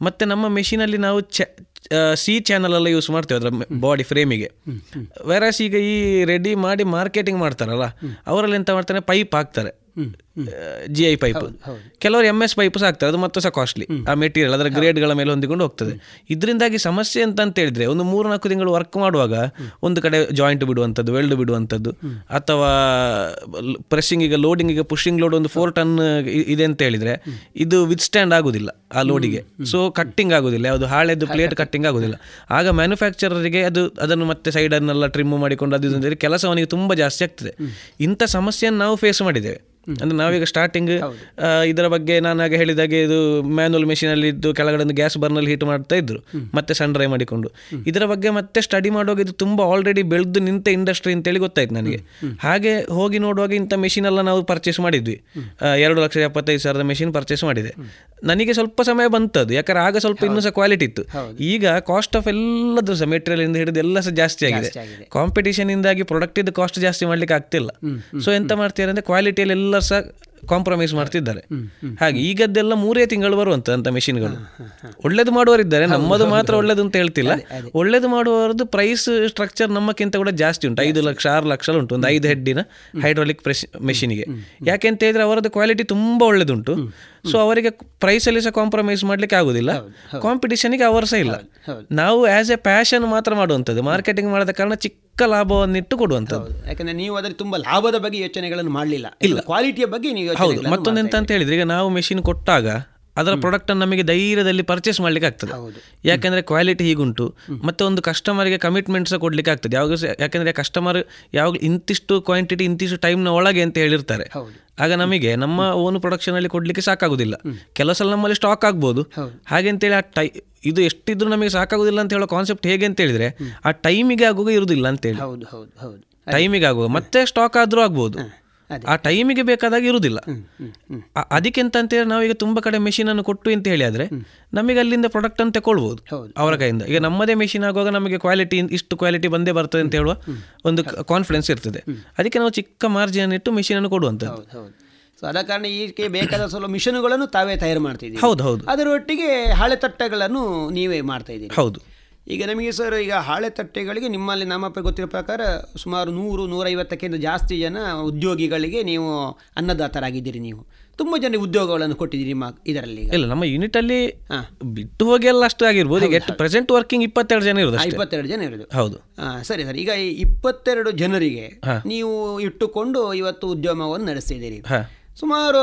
ಮತ್ತೆ ನಮ್ಮ ಮೆಷಿನಲ್ಲಿ ನಾವು ಸಿ ಚಾನಲೆಲ್ಲ ಎಲ್ಲ ಯೂಸ್ ಮಾಡ್ತೇವೆ ಅದರ ಬಾಡಿ ಫ್ರೇಮಿಗೆ ವೆರಾಸ್ ಈಗ ಈ ರೆಡಿ ಮಾಡಿ ಮಾರ್ಕೆಟಿಂಗ್ ಮಾಡ್ತಾರಲ್ಲ ಅವರಲ್ಲಿ ಎಂತ ಮಾಡ್ತಾರೆ ಪೈಪ್ ಹಾಕ್ತಾರೆ. ಜಿ ಐ ಪೈಪ್ ಕೆಲವರು ಎಂ ಎಸ್ ಪೈಪ್ ಸಹ ಆಗ್ತಾರೆ ಅದು ಮತ್ತೆ ಸಹ ಕಾಸ್ಟ್ಲಿ ಆ ಮೆಟೀರಿಯಲ್ ಅದರ ಗ್ರೇಡ್ಗಳ ಮೇಲೆ ಹೊಂದಿಕೊಂಡು ಹೋಗ್ತದೆ. ಇದರಿಂದಾಗಿ ಸಮಸ್ಯೆ ಅಂತ ಅಂತ ಹೇಳಿದ್ರೆ ಒಂದು ಮೂರು ನಾಲ್ಕು ತಿಂಗಳು ವರ್ಕ್ ಮಾಡುವಾಗ ಒಂದು ಕಡೆ ಜಾಯಿಂಟ್ ಬಿಡುವಂಥದ್ದು ವೆಲ್ಡ್ ಬಿಡುವಂಥದ್ದು ಅಥವಾ ಪ್ರೆಸ್ಸಿಂಗ್ ಈಗ ಲೋಡಿಂಗ್ ಈಗ ಪುಷಿಂಗ್ ಲೋಡ್ ಒಂದು ಫೋರ್ ಟನ್ ಇದೆ ಅಂತ ಹೇಳಿದ್ರೆ ಇದು ವಿತ್ ಸ್ಟ್ಯಾಂಡ್ ಆಗುದಿಲ್ಲ ಆ ಲೋಡಿಗೆ ಸೊ ಕಟ್ಟಿಂಗ್ ಆಗುದಿಲ್ಲ. ಯಾವುದು ಹಾಳೆದ್ದು ಪ್ಲೇಟ್ ಕಟ್ಟಿಂಗ್ ಆಗುದಿಲ್ಲ. ಆಗ ಮ್ಯಾನುಫ್ಯಾಕ್ಚರರಿಗೆ ಅದು ಅದನ್ನು ಮತ್ತೆ ಸೈಡನ್ನೆಲ್ಲ ಟ್ರಿಮ್ ಮಾಡಿಕೊಂಡು ಅದು ಇದು ಅಂತ ಕೆಲಸ ಅವನಿಗೆ ತುಂಬ ಜಾಸ್ತಿ ಆಗ್ತದೆ. ಇಂಥ ಸಮಸ್ಯೆಯನ್ನು ನಾವು ಫೇಸ್ ಮಾಡಿದ್ದೇವೆ. ಅಂದ್ರೆ ನಾವೀಗ ಸ್ಟಾರ್ಟಿಂಗ್ ಇದರ ಬಗ್ಗೆ ನಾನು ಆಗ ಹೇಳಿದಾಗೆ ಇದು ಮ್ಯಾನುವಲ್ ಮೆಷಿನಲ್ಲಿ ಇದ್ದು ಕೆಳಗಡೆ ಗ್ಯಾಸ್ ಬರ್ನಲ್ಲಿ ಹೀಟ್ ಮಾಡ್ತಾ ಇದ್ರು. ಮತ್ತೆ ಸನ್ ಡ್ರೈ ಮಾಡಿಕೊಂಡು. ಇದರ ಬಗ್ಗೆ ಮತ್ತೆ ಸ್ಟಡಿ ಮಾಡುವಾಗ ಇದು ತುಂಬ ಆಲ್ರೆಡಿ ಬೆಳೆದು ನಿಂತ ಇಂಡಸ್ಟ್ರಿ ಅಂತೇಳಿ ಗೊತ್ತಾಯ್ತು ನನಗೆ. ಹಾಗೆ ಹೋಗಿ ನೋಡುವಾಗ ಇಂಥ ಮೆಷಿನ್ ಎಲ್ಲ ನಾವು ಪರ್ಚೇಸ್ ಮಾಡಿದ್ವಿ. ಎರಡು ಲಕ್ಷ ಎಪ್ಪತ್ತೈದು ಸಾವಿರದ ಮೆಷಿನ್ ಪರ್ಚೇಸ್ ಮಾಡಿದೆ. ನನಗೆ ಸ್ವಲ್ಪ ಸಮಯ ಬಂತದ್ದು ಯಾಕಂದ್ರೆ ಆಗ ಸ್ವಲ್ಪ ಇನ್ನೂ ಸಹ ಕ್ವಾಲಿಟಿ ಇತ್ತು. ಈಗ ಕಾಸ್ಟ್ ಆಫ್ ಎಲ್ಲದ್ರ ಸಹ ಮೆಟೀರಿಯಲ್ ಇಂದ ಹಿಡಿದು ಎಲ್ಲ ಸಹ ಜಾಸ್ತಿ ಆಗಿದೆ. ಕಾಂಪಿಟೇಷನ್ ಇಂದಾಗಿ ಪ್ರಾಡಕ್ಟ್ ಇದು ಕಾಸ್ಟ್ ಜಾಸ್ತಿ ಮಾಡ್ಲಿಕ್ಕೆ ಆಗ್ತಿಲ್ಲ. ಸೊ ಎಂತ ಮಾಡ್ತೀರಾ ಅಂದ್ರೆ ಕ್ವಾಲಿಟಿಯಲ್ಲಿ ಎಲ್ಲ ಸಹ ಕಾಂಪ್ರಮೈಸ್ ಮಾಡ್ತಿದ್ದಾರೆ. ಹಾಗೆ ಈಗದ್ದೆಲ್ಲ ಮೂರೇ ತಿಂಗಳು ಬರುವಂತ ಅಂತ ಮೆಷಿನ್ಗಳು ಒಳ್ಳೇದು ಮಾಡುವವರಿದ್ದಾರೆ. ನಮ್ಮದು ಮಾತ್ರ ಒಳ್ಳೇದು ಅಂತ ಹೇಳ್ತಿಲ್ಲ. ಒಳ್ಳೇದು ಮಾಡುವವರದ್ದು ಪ್ರೈಸ್ ಸ್ಟ್ರಕ್ಚರ್ ನಮ್ಮಕ್ಕಿಂತ ಕೂಡ ಜಾಸ್ತಿ ಉಂಟು. ಐದು ಲಕ್ಷ ಆರು ಲಕ್ಷ ಉಂಟು. ಒಂದು ಐದು ಹೆಡ್ಡಿನ ಹೈಡ್ರಾಲಿಕ್ ಪ್ರೆಸ್ ಮೆಷಿನ್ಗೆ ಯಾಕೆಂತ ಹೇಳಿದ್ರೆ ಅವರದ್ದು ಕ್ವಾಲಿಟಿ ತುಂಬಾ ಒಳ್ಳೇದುಂಟು. ಸೊ ಅವರಿಗೆ ಪ್ರೈಸಲ್ಲಿ ಸಹ ಕಾಂಪ್ರಮೈಸ್ ಮಾಡ್ಲಿಕ್ಕೆ ಆಗುದಿಲ್ಲ. ಕಾಂಪಿಟಿಷನ್ಗೆ ಅವರ್ಸ ಸಹ ಇಲ್ಲ. ನಾವು ಆಸ್ ಎ ಪ್ಯಾಷನ್ ಮಾತ್ರ ಮಾಡುವಂಥದ್ದು. ಮಾರ್ಕೆಟಿಂಗ್ ಮಾಡದ ಕಾರಣ ಚಿಕ್ಕ ಲಾಭವನ್ನಿಟ್ಟು ಕೊಡುವಂಥದ್ದು ಯಾಕಂದ್ರೆ ನೀವು ಅದರಲ್ಲಿ ತುಂಬಾ ಲಾಭದ ಬಗ್ಗೆ ಯೋಚನೆಗಳನ್ನು ಮಾಡಲಿಲ್ಲ. ಇಲ್ಲ. ಕ್ವಾಲಿಟಿಯ ಬಗ್ಗೆ ನೀವು ಹೌದು. ಮತ್ತೊಂದು ಎಂತ ಅಂತ ಹೇಳಿದ್ರೆ ಈಗ ನಾವು ಮೆಷಿನ್ ಕೊಟ್ಟಾಗ ಅದರ ಪ್ರಾಡಕ್ಟ್ ಅನ್ನು ನಮಗೆ ಧೈರ್ಯದಲ್ಲಿ ಪರ್ಚೇಸ್ ಮಾಡ್ಲಿಕ್ಕೆ ಆಗ್ತದೆ. ಯಾಕೆಂದರೆ ಕ್ವಾಲಿಟಿ ಹೀಗುಂಟು. ಮತ್ತೆ ಒಂದು ಕಸ್ಟಮರ್ಗೆ ಕಮಿಟ್ಮೆಂಟ್ ಸಹ ಕೊಡ್ಲಿಕ್ಕೆ ಆಗ್ತದೆ. ಯಾವಾಗ ಯಾಕಂದ್ರೆ ಕಸ್ಟಮರ್ ಯಾವಾಗ ಇಂತಿಷ್ಟು ಕ್ವಾಂಟಿಟಿ ಇಂತಿಷ್ಟು ಟೈಮ್ನ ಒಳಗೆ ಅಂತ ಹೇಳಿರ್ತಾರೆ. ಆಗ ನಮಗೆ ನಮ್ಮ ಓನ್ ಪ್ರೊಡಕ್ಷನ್ ಅಲ್ಲಿ ಕೊಡ್ಲಿಕ್ಕೆ ಸಾಕಾಗುದಿಲ್ಲ. ಕೆಲವು ಸಲ ನಮ್ಮಲ್ಲಿ ಸ್ಟಾಕ್ ಆಗ್ಬೋದು. ಹಾಗೆ ಅಂತೇಳಿ ಆ ಟೈ ಇದು ಎಷ್ಟಿದ್ರು ನಮಗೆ ಸಾಕಾಗುದಿಲ್ಲ ಅಂತ ಹೇಳೋ ಕಾನ್ಸೆಪ್ಟ್ ಹೇಗೆ ಅಂತ ಹೇಳಿದ್ರೆ ಆ ಟೈಮಿಗೆ ಆಗುವಾಗ ಇರುವುದಿಲ್ಲ ಅಂತೇಳಿ ಟೈಮಿಗೆ ಆಗುವ ಮತ್ತೆ ಸ್ಟಾಕ್ ಆದರೂ ಆಗ್ಬೋದು. ಆ ಟೈಮಿಗೆ ಬೇಕಾದಾಗ ಇರುವುದಿಲ್ಲ. ಅದಕ್ಕೆ ಅಂತ ಹೇಳಿ ನಾವೀಗ ತುಂಬ ಕಡೆ ಮೆಷಿನ್ ಅನ್ನು ಕೊಟ್ಟು ಅಂತ ಹೇಳಿ ಆದ್ರೆ ನಮಗೆ ಅಲ್ಲಿಂದ ಪ್ರಾಡಕ್ಟ್ ಅನ್ನು ತಗೊಳ್ಬಹುದು ಅವರ ಕೈಯಿಂದ. ಈಗ ನಮ್ಮದೇ ಮೆಷಿನ್ ಆಗುವಾಗ ನಮಗೆ ಕ್ವಾಲಿಟಿ ಇಷ್ಟು ಕ್ವಾಲಿಟಿ ಬಂದೇ ಬರ್ತದೆ ಅಂತ ಹೇಳುವ ಒಂದು ಕಾನ್ಫಿಡೆನ್ಸ್ ಇರ್ತದೆ. ಅದಕ್ಕೆ ನಾವು ಚಿಕ್ಕ ಮಾರ್ಜಿನ್ ಇಟ್ಟು ಮೆಷಿನ್ ಅನ್ನು ಕೊಡುವಂಥದ್ದು. ಸೊ ಅದ ಕಾರಣ ಈಕೆ ಬೇಕಾದ ಸ್ವಲ್ಪ ಮಿಷನ್ಗಳನ್ನು ತಾವೇ ತಯಾರು ಮಾಡ್ತಿದ್ದೀರಿ. ಹೌದು, ಹೌದು. ಅದರೊಟ್ಟಿಗೆ ಹಾಳೆ ತಟ್ಟೆಗಳನ್ನು ನೀವೇ ಮಾಡ್ತಾ ಇದ್ದೀರಿ. ಹೌದು. ಈಗ ನಮಗೆ ಸರ್ ಈಗ ಹಾಳೆ ತಟ್ಟೆಗಳಿಗೆ ನಿಮ್ಮಲ್ಲಿ ನಮ್ಮ ಗೊತ್ತಿರೋ ಪ್ರಕಾರ ಸುಮಾರು ನೂರು ನೂರೈವತ್ತಕ್ಕಿಂತ ಜಾಸ್ತಿ ಜನ ಉದ್ಯೋಗಿಗಳಿಗೆ ನೀವು ಅನ್ನದಾತರಾಗಿದ್ದೀರಿ ನೀವು. ತುಂಬ ಜನ ಉದ್ಯೋಗಗಳನ್ನು ಕೊಟ್ಟಿದ್ದೀರಿ ನಿಮ್ಮ ಇದರಲ್ಲಿ. ಇಲ್ಲ ನಮ್ಮ ಯೂನಿಟ್ ಅಲ್ಲಿ ಬಿಟ್ಟು ಹೋಗಿ ಎಲ್ಲ ಅಷ್ಟು ಆಗಿರ್ಬೋದು. ಈಗ ಪ್ರೆಸೆಂಟ್ ವರ್ಕಿಂಗ್ ಇಪ್ಪತ್ತೆರಡು ಜನ ಇರೋದು. ಇಪ್ಪತ್ತೆರಡು ಜನ ಇರೋದು. ಹೌದು. ಸರಿ ಸರ್. ಈಗ ಈ ಇಪ್ಪತ್ತೆರಡು ಜನರಿಗೆ ನೀವು ಇಟ್ಟುಕೊಂಡು ಇವತ್ತು ಉದ್ಯಮವನ್ನು ನಡೆಸ್ತಿದ್ದೀರಿ. ಸುಮಾರು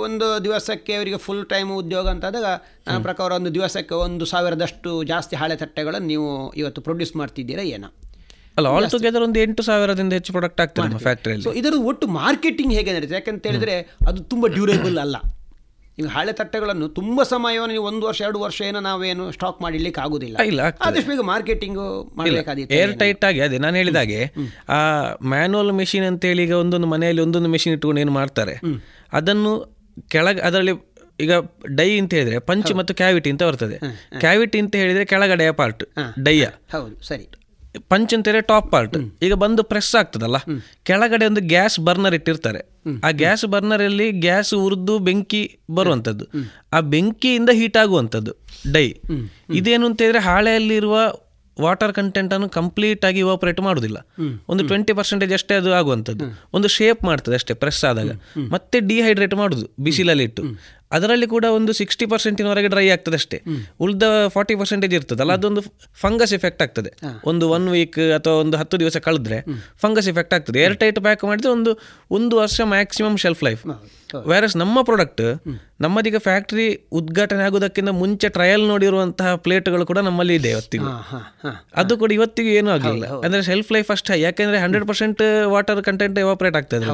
ಒಂದು ದಿವಸಕ್ಕೆ ಅವರಿಗೆ ಫುಲ್ ಟೈಮ್ ಉದ್ಯೋಗ ಅಂತಾದಾಗ ನನ್ನ ಪ್ರಕಾರ ಒಂದು ದಿವಸಕ್ಕೆ ಒಂದು ಸಾವಿರದಷ್ಟು ಜಾಸ್ತಿ ಹಾಳೆ ತಟ್ಟೆಗಳನ್ನು ನೀವು ಇವತ್ತು ಪ್ರೊಡ್ಯೂಸ್ ಮಾಡ್ತಿದ್ದೀರಾ ಏನೋ? ಅಲ್ಲ ಆಲ್ ಟುಗೆದರ್ ಒಂದು ಎಂಟು ಸಾವಿರದಿಂದ ಹೆಚ್ಚು ಪ್ರಾಡಕ್ಟ್ ಆಗ್ತದೆ ನಮ್ಮ ಫ್ಯಾಕ್ಟರಿಯಲ್ಲಿ ಸೊ ಇದರ ಒಟ್ಟು ಮಾರ್ಕೆಟಿಂಗ್ ಹೇಗೆ ನಡೀತದೆ? ಯಾಕಂತ ಹೇಳಿದ್ರೆ ಅದು ತುಂಬ ಡ್ಯೂರೇಬಲ್ ಅಲ್ಲ. ಈಗ ಹಳೆ ತಟ್ಟೆಗಳನ್ನು ತುಂಬ ಸಮಯವನ್ನು ನೀವು ಒಂದು ವರ್ಷ ಎರಡು ವರ್ಷ ಏನೋ ನಾವೇನು ಸ್ಟಾಕ್ ಮಾಡಲಿಕ್ಕೆ ಆಗುದಿಲ್ಲ. ಇಲ್ಲ. ಆದಷ್ಟು ಬೇಗ ಮಾರ್ಕೆಟಿಂಗ್ ಮಾಡಬೇಕಾದಿತ್ತು ಏರ್ ಟೈಟ್ ಆಗಿ ಅದೇ ನಾನು ಹೇಳಿದಾಗೆ ಆ ಮ್ಯಾನುವಲ್ ಮೆಷಿನ್ ಅಂತೇಳಿ ಈಗ ಒಂದೊಂದು ಮನೆಯಲ್ಲಿ ಒಂದೊಂದು ಮೆಷಿನ್ ಇಟ್ಕೊಂಡು ಏನು ಮಾಡ್ತಾರೆ? ಅದನ್ನು ಕೆಳಗೆ ಅದರಲ್ಲಿ ಈಗ ಡೈ ಅಂತ ಹೇಳಿದ್ರೆ ಪಂಚ್ ಮತ್ತು ಕ್ಯಾವಿಟಿ ಅಂತ ಬರ್ತದೆ. ಕ್ಯಾವಿಟಿ ಅಂತ ಹೇಳಿದ್ರೆ ಕೆಳಗಡೆಯ ಪಾರ್ಟ್ ಡೈಯ. ಹೌದು ಸರಿ. Punch top part. ಈಗ ಬಂದು ಪ್ರೆಸ್ ಆಗ್ತದಲ್ಲ? ಕೆಳಗಡೆ ಒಂದು ಗ್ಯಾಸ್ ಬರ್ನರ್ ಇಟ್ಟಿರ್ತಾರೆ. ಆ ಗ್ಯಾಸ್ ಬರ್ನರ್ ಅಲ್ಲಿ ಗ್ಯಾಸ್ ಉರಿದು ಬೆಂಕಿ ಬರುವಂತದ್ದು ಆ ಬೆಂಕಿಯಿಂದ ಹೀಟ್ ಆಗುವಂಥದ್ದು. ಡೈ. ಇದೇನು ಅಂತ ಹೇಳಿದ್ರೆ ಹಾಳೆಯಲ್ಲಿರುವ ವಾಟರ್ ಕಂಟೆಂಟ್ ಅನ್ನು ಕಂಪ್ಲೀಟ್ ಆಗಿ ಇವಾಪರೇಟ್ ಮಾಡುದಿಲ್ಲ ಒಂದು ಟ್ವೆಂಟಿ ಪರ್ಸೆಂಟೇಜ್ ಅಷ್ಟೇ ಅದು ಆಗುವಂಥದ್ದು. ಒಂದು ಶೇಪ್ ಮಾಡ್ತದೆ ಅಷ್ಟೇ ಪ್ರೆಸ್ ಆದಾಗ. ಮತ್ತೆ ಡಿಹೈಡ್ರೇಟ್ ಮಾಡುದು ಬಿಸಿಲಲ್ಲಿ ಇಟ್ಟು. ಅದರಲ್ಲಿ ಕೂಡ ಒಂದು ಸಿಕ್ಸ್ಟಿ ಪರ್ಸೆಂಟಿನವರೆಗೆ ಡ್ರೈ ಆಗ್ತದೆ ಅಷ್ಟೇ. ಉಳಿದ ಫಾರ್ಟಿ ಪರ್ಸೆಂಟೇಜ್ ಇರ್ತದಲ್ಲ ಅದೊಂದು ಫಂಗಸ್ ಇಫೆಕ್ಟ್ ಆಗ್ತದೆ. ಒಂದು ಒನ್ ವೀಕ್ ಅಥವಾ ಒಂದು ಹತ್ತು ದಿವಸ ಕಳೆದ್ರೆ ಫಂಗಸ್ ಎಫೆಕ್ಟ್ ಆಗ್ತದೆ. ಏರ್ ಟೈಟ್ ಪ್ಯಾಕ್ ಮಾಡಿದ್ರೆ ಒಂದು ಒಂದು ವರ್ಷ ಮ್ಯಾಕ್ಸಿಮಮ್ ಶೆಲ್ಫ್ ಲೈಫ್ ವ್ಯಾರಸ್ ನಮ್ಮ ಪ್ರಾಡಕ್ಟ್ ನಮ್ಮದೀಗ ಫ್ಯಾಕ್ಟರಿ ಉದ್ಘಾಟನೆ ಆಗೋದಕ್ಕಿಂತ ಮುಂಚೆ ಟ್ರಯಲ್ ನೋಡಿರುವಂತಹ ಪ್ಲೇಟ್ಗಳು ಕೂಡ ನಮ್ಮಲ್ಲಿ ಇದೆ ಇವತ್ತಿಗೂ. ಅದು ಕೂಡ ಇವತ್ತಿಗೂ ಏನೂ ಆಗಲಿಲ್ಲ ಅಂದ್ರೆ ಸೆಲ್ಫ್ ಲೈಫ್ ಅಷ್ಟೇ. ಯಾಕೆಂದ್ರೆ hundred percent water content evaporate ಆಗ್ತದೆ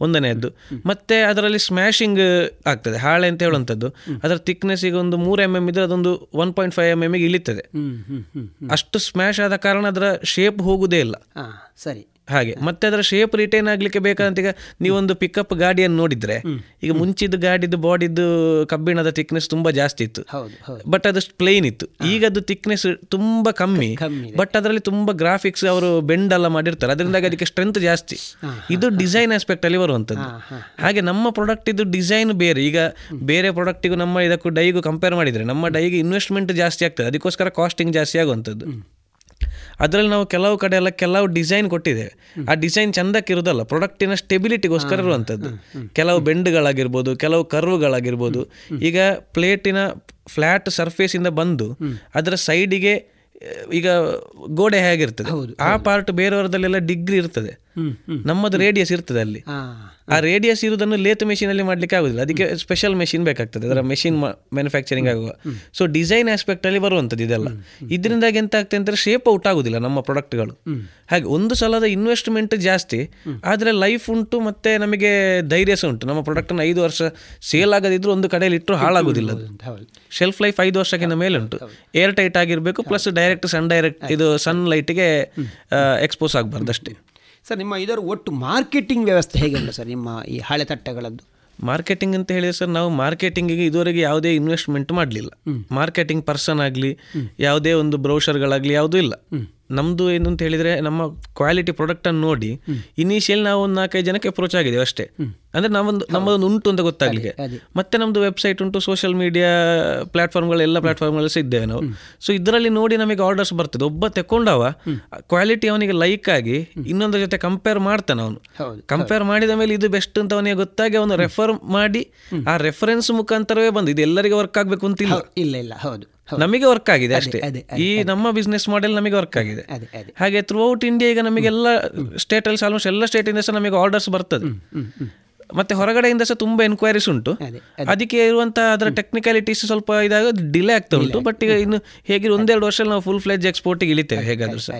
ಒಂದನೇದ್ದು ಮತ್ತೆ ಅದರಲ್ಲಿ ಸ್ಮ್ಯಾಶಿಂಗ್ ಆಗ್ತದೆ. ಹಾಳೆ ಅಂತ ಹೇಳುವಂಥದ್ದು. ಅದರ ಥಿಕ್ನೆಸ್ ಈಗ ಒಂದು ಮೂರು ಎಂ ಎಂ ಇದ್ರೆ ಅದೊಂದು one point five M M ಇಳಿತದೆ. ಅಷ್ಟು ಸ್ಮ್ಯಾಶ್ ಆದ ಕಾರಣ ಅದರ ಶೇಪ್ ಹೋಗುದೇ ಇಲ್ಲ. ಸರಿ. ಹಾಗೆ. ಮತ್ತೆ ಅದರ ಶೇಪ್ ರಿಟೈನ್ ಆಗ್ಲಿಕ್ಕೆ ಬೇಕಾದಂತ ಈಗ ನೀವೊಂದು ಪಿಕಪ್ ಗಾಡಿಯನ್ನು ನೋಡಿದ್ರೆ ಈಗ ಮುಂಚಿದ್ದು ಗಾಡಿದ್ದು ಬಾಡಿದ್ದು ಕಬ್ಬಿಣದ ಥಿಕ್ನೆಸ್ ತುಂಬಾ ಜಾಸ್ತಿ ಇತ್ತು. ಬಟ್ ಅದು ಪ್ಲೇನ್ ಇತ್ತು. ಈಗ ಅದು ಥಿಕ್ನೆಸ್ ತುಂಬಾ ಕಮ್ಮಿ. ಬಟ್ ಅದರಲ್ಲಿ ತುಂಬಾ ಗ್ರಾಫಿಕ್ಸ್ ಅವರು ಬೆಂಡ್ ಎಲ್ಲ ಮಾಡಿರ್ತಾರೆ. ಅದರಿಂದಾಗಿ ಅದಕ್ಕೆ ಸ್ಟ್ರೆಂತ್ ಜಾಸ್ತಿ. ಇದು ಡಿಸೈನ್ ಆಸ್ಪೆಕ್ಟ್ ಅಲ್ಲಿ ಬರುವಂತದ್ದು ಹಾಗೆ ನಮ್ಮ ಪ್ರಾಡಕ್ಟ್ ಇದು ಡಿಸೈನ್ ಬೇರೆ. ಈಗ ಬೇರೆ ಪ್ರಾಡಕ್ಟಿಗೂ ನಮ್ಮ ಇದಕ್ಕೂ ಡೈಗೂ ಕಂಪೇರ್ ಮಾಡಿದ್ರೆ ನಮ್ಮ ಡೈಗೆ ಇನ್ವೆಸ್ಟ್ಮೆಂಟ್ ಜಾಸ್ತಿ ಆಗ್ತದೆ. ಅದಕ್ಕೋಸ್ಕರ ಕಾಸ್ಟಿಂಗ್ ಜಾಸ್ತಿ ಆಗುವಂಥದ್ದು. ಅದರಲ್ಲಿ ನಾವು ಕೆಲವು ಕಡೆ ಎಲ್ಲ ಕೆಲವು ಡಿಸೈನ್ ಕೊಟ್ಟಿದ್ದೇವೆ ಆ ಡಿಸೈನ್ ಚಂದಕ್ಕಿರೋದಲ್ಲ ಪ್ರಾಡಕ್ಟಿನ ಸ್ಟೆಬಿಲಿಟಿಗೋಸ್ಕರ ಇರುವಂಥದ್ದು. ಕೆಲವು ಬೆಂಡ್ಗಳಾಗಿರ್ಬೋದು ಕೆಲವು ಕರ್ವ್ಗಳಾಗಿರ್ಬೋದು ಈಗ ಪ್ಲೇಟಿನ ಫ್ಲ್ಯಾಟ್ ಸರ್ಫೇಸಿಂದ ಬಂದು ಅದರ ಸೈಡಿಗೆ ಈಗ ಗೋಡೆ ಹೇಗಿರ್ತದೆ? ಆ ಪಾರ್ಟ್ ಬೇರೆಯವರದಲ್ಲೆಲ್ಲ ಡಿಗ್ರಿ ಇರ್ತದೆ. ನಮ್ಮದು ರೇಡಿಯಸ್ ಇರ್ತದೆ ಅಲ್ಲಿ. ಆ ರೇಡಿಯಸ್ ಇರುವುದನ್ನು ಲೇತ್ ಮೆಷಿನಲ್ಲಿ ಮಾಡ್ಲಿಕ್ಕೆ ಆಗುದಿಲ್ಲ. ಅದಕ್ಕೆ ಸ್ಪೆಷಲ್ ಮೆಷಿನ್ ಬೇಕಾಗ್ತದೆ. ಅದರ ಮೆಷಿನ್ ಮ್ಯಾನುಫ್ಯಾಕ್ಚರಿಂಗ್ ಆಗುವ. ಸೊ ಡಿಸೈನ್ ಆಸ್ಪೆಕ್ಟ್ ಅಲ್ಲಿ ಬರುವಂಥದ್ದು ಇದೆಲ್ಲ. ಇದರಿಂದಾಗಿ ಎಂತ ಆಗ್ತದೆ ಅಂದ್ರೆ ಶೇಪ್ ಔಟ್ ಆಗುದಿಲ್ಲ ನಮ್ಮ ಪ್ರಾಡಕ್ಟ್ಗಳು ಹಾಗೆ ಒಂದು ಸಲದ ಇನ್ವೆಸ್ಟ್ಮೆಂಟ್ ಜಾಸ್ತಿ ಆದರೆ ಲೈಫ್ ಉಂಟು ಮತ್ತೆ ನಮಗೆ ಧೈರ್ಯ ಸಹ ಉಂಟು. ನಮ್ಮ ಪ್ರಾಡಕ್ಟನ್ನು ಐದು ವರ್ಷ ಸೇಲ್ ಆಗದಿದ್ರು ಒಂದು ಕಡೆಯಲ್ಲಿ ಇಟ್ಟರು ಹಾಳಾಗುದಿಲ್ಲ ಶೆಲ್ಫ್ ಲೈಫ್ ಐದು ವರ್ಷಕ್ಕಿಂತ ಮೇಲೆ ಉಂಟು. ಏರ್ ಟೈಟ್ ಆಗಿರಬೇಕು ಪ್ಲಸ್ ಡೈರೆಕ್ಟ್ ಸನ್ ಡೈರೆಕ್ಟ್ ಇದು ಸನ್ ಲೈಟ್ಗೆ ಎಕ್ಸ್ಪೋಸ್ ಆಗಬಾರ್ದು ಅಷ್ಟೇ. ಸರ್ ನಿಮ್ಮ ಇದರ ಒಟ್ಟು ಮಾರ್ಕೆಟಿಂಗ್ ವ್ಯವಸ್ಥೆ ಹೇಗೆ ಉಂಟು ಸರ್ ನಿಮ್ಮ ಈ ಹಳೆ ತಟ್ಟೆಗಳದ್ದು? ಮಾರ್ಕೆಟಿಂಗ್ ಅಂತ ಹೇಳಿದ್ರೆ ಸರ್ ನಾವು ಮಾರ್ಕೆಟಿಂಗಿಗೆ ಇದುವರೆಗೆ ಯಾವುದೇ ಇನ್ವೆಸ್ಟ್ಮೆಂಟ್ ಮಾಡಲಿಲ್ಲ. ಮಾರ್ಕೆಟಿಂಗ್ ಪರ್ಸನ್ ಆಗಲಿ ಯಾವುದೇ ಒಂದು ಬ್ರೌಷರ್ಗಳಾಗಲಿ ಯಾವುದೂ ಇಲ್ಲ. ನಮ್ಮದು ಏನು ಅಂತ ಹೇಳಿದರೆ ನಮ್ಮ ಕ್ವಾಲಿಟಿ ಪ್ರಾಡಕ್ಟನ್ನು ನೋಡಿ ಇನಿಷಿಯಲ್ ನಾವು ಒಂದು ನಾಲ್ಕೈದು ಜನಕ್ಕೆ ಅಪ್ರೋಚ್ ಆಗಿದ್ದೇವೆ ಅಷ್ಟೇ. ಅಂದರೆ ನಾವೊಂದು ನಮ್ಮದೊಂದು ಉಂಟು ಅಂತ ಗೊತ್ತಾಗಲಿಕ್ಕೆ. ಮತ್ತೆ ನಮ್ಮದು ವೆಬ್ಸೈಟ್ ಉಂಟು ಸೋಷಿಯಲ್ ಮೀಡಿಯಾ ಪ್ಲಾಟ್ಫಾರ್ಮ್ಗಳು ಎಲ್ಲ ಪ್ಲಾಟ್ಫಾರ್ಮ್ಗಳಲ್ಲಿ ಸಹ ಇದ್ದೇವೆ ನಾವು. ಸೊ ಇದರಲ್ಲಿ ನೋಡಿ ನಮಗೆ ಆರ್ಡರ್ಸ್ ಬರ್ತದೆ. ಒಬ್ಬ ತೆಕೊಂಡವ ಕ್ವಾಲಿಟಿ ಅವನಿಗೆ ಲೈಕ್ ಆಗಿ ಇನ್ನೊಂದ್ರ ಜೊತೆ ಕಂಪೇರ್ ಮಾಡ್ತಾನೆ ಅವನು. ಕಂಪೇರ್ ಮಾಡಿದ ಮೇಲೆ ಇದು ಬೆಸ್ಟ್ ಅಂತ ಅವನಿಗೆ ಗೊತ್ತಾಗಿ ಅವನು ರೆಫರ್ ಮಾಡಿ ಆ ರೆಫರೆನ್ಸ್ ಮುಖಾಂತರವೇ ಬಂದು ಇದು ಎಲ್ಲರಿಗೆ ವರ್ಕ್ ಆಗಬೇಕು ಅಂತ ಇಲ್ಲ ಇಲ್ಲ ಹೌದು. ನಮಗೆ ವರ್ಕ್ ಆಗಿದೆ ಅಷ್ಟೇ. ಈ ನಮ್ಮ ಬಿಸ್ನೆಸ್ ಮಾಡೆಲ್ ನಮಗೆ ವರ್ಕ್ ಆಗಿದೆ. ಹಾಗೆ ಥ್ರೂ ಔಟ್ ಇಂಡಿಯಾ ಈಗ ನಮಗೆಲ್ಲ ಸ್ಟೇಟ್ ಅಲ್ಲಿ ಆಲ್ಮೋಸ್ಟ್ ಎಲ್ಲ ಸ್ಟೇಟ್ ಇಂದ ಸಹ ನಮಗೆ ಆರ್ಡರ್ಸ್ ಬರ್ತದೆ. ಮತ್ತೆ ಹೊರಗಡೆಯಿಂದ ಸಹ ತುಂಬಾ ಎನ್ಕ್ವೈರೀಸ್ ಉಂಟು. ಅದಕ್ಕೆ ಇರುವಂತಹ ಅದರ ಟೆಕ್ನಿಕಾಲಿಟೀಸ್ ಸ್ವಲ್ಪ ಇದಾಗ ಡಿಲೇ ಆಗ್ತಾ ಉಂಟು. ಬಟ್ ಈಗ ಇನ್ನು ಹೇಗೆ ಒಂದೆರಡು ವರ್ಷ ನಾವು ಫುಲ್ ಫ್ಲೆಜ್ ಎಕ್ಸ್ಪೋರ್ಟಿಗೆ ಇಳಿತೇವೆ ಹೇಗಾದ್ರೂ ಸಹ.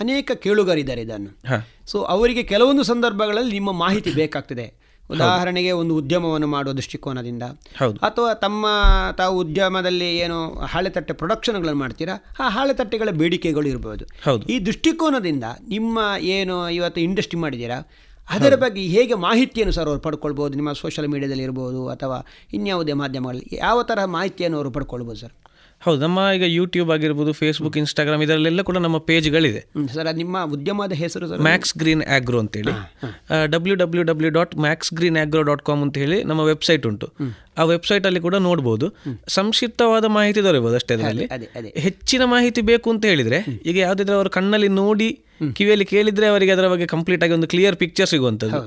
ಅನೇಕ ಕೇಳುಗರಿದ್ದಾರೆ ಇದನ್ನು. ಸೊ ಅವರಿಗೆ ಕೆಲವೊಂದು ಸಂದರ್ಭಗಳಲ್ಲಿ ನಿಮ್ಮ ಮಾಹಿತಿ ಬೇಕಾಗ್ತದೆ. ಉದಾಹರಣೆಗೆ ಒಂದು ಉದ್ಯಮವನ್ನು ಮಾಡುವ ದೃಷ್ಟಿಕೋನದಿಂದ. ಅಥವಾ ತಮ್ಮ ತಾವು ಉದ್ಯಮದಲ್ಲಿ ಏನು ಹಾಳೆ ತಟ್ಟೆ ಪ್ರೊಡಕ್ಷನ್ಗಳನ್ನು ಮಾಡ್ತೀರಾ ಆ ಹಾಳೆ ತಟ್ಟೆಗಳ ಬೇಡಿಕೆಗಳು ಇರಬಹುದು ಈ ದೃಷ್ಟಿಕೋನದಿಂದ ನಿಮ್ಮ ಏನು ಇವತ್ತು ಇಂಡಸ್ಟ್ರಿ ಮಾಡಿದ್ದೀರಾ ಅದರ ಬಗ್ಗೆ ಹೇಗೆ ಮಾಹಿತಿಯನ್ನು ಸರ್ ಅವರು ಪಡ್ಕೊಳ್ಬೋದು ನಿಮ್ಮ ಸೋಷಿಯಲ್ ಮೀಡಿಯಾದಲ್ಲಿ ಇರ್ಬೋದು ಅಥವಾ ಇನ್ಯಾವುದೇ ಮಾಧ್ಯಮಗಳಲ್ಲಿ ಯಾವ ತರಹ ಮಾಹಿತಿಯನ್ನು ಅವರು ಪಡ್ಕೊಳ್ಬೋದು ಸರ್? ಹೌದು ನಮ್ಮ ಈಗ ಯೂಟ್ಯೂಬ್ ಆಗಿರ್ಬೋದು ಫೇಸ್ಬುಕ್ ಇನ್ಸ್ಟಾಗ್ರಾಮ್ ಇದರಲ್ಲೆಲ್ಲ ಕೂಡ ನಮ್ಮ ಪೇಜ್ಗಳಿದೆ ಸರ್ ನಿಮ್ಮ ಉದ್ಯಮದ ಹೆಸರು ಸರ್? ಮ್ಯಾಕ್ಸ್ ಗ್ರೀನ್ ಆಗ್ರೋ ಅಂತೇಳಿ. W W W dot Max Green Agro dot com ಅಂತ ಹೇಳಿ ನಮ್ಮ ವೆಬ್ಸೈಟ್ ಉಂಟು. ಆ ವೆಬ್ಸೈಟ್ ಅಲ್ಲಿ ಕೂಡ ನೋಡ್ಬೋದು. ಸಂಕ್ಷಿಪ್ತವಾದ ಮಾಹಿತಿ ದೊರೆಯಬಹುದು ಅಷ್ಟೇ ಅದರಲ್ಲಿ. ಹೆಚ್ಚಿನ ಮಾಹಿತಿ ಬೇಕು ಅಂತ ಹೇಳಿದ್ರೆ ಈಗ ಯಾವ್ದಾದ್ರೆ ಅವರು ಕಣ್ಣಲ್ಲಿ ನೋಡಿ ಕಿವಿಯಲ್ಲಿ ಕೇಳಿದ್ರೆ ಅವರಿಗೆ ಅದರ ಬಗ್ಗೆ ಕಂಪ್ಲೀಟ್ ಆಗಿ ಒಂದು ಕ್ಲಿಯರ್ ಪಿಕ್ಚರ್ ಸಿಗುವಂಥದ್ದು.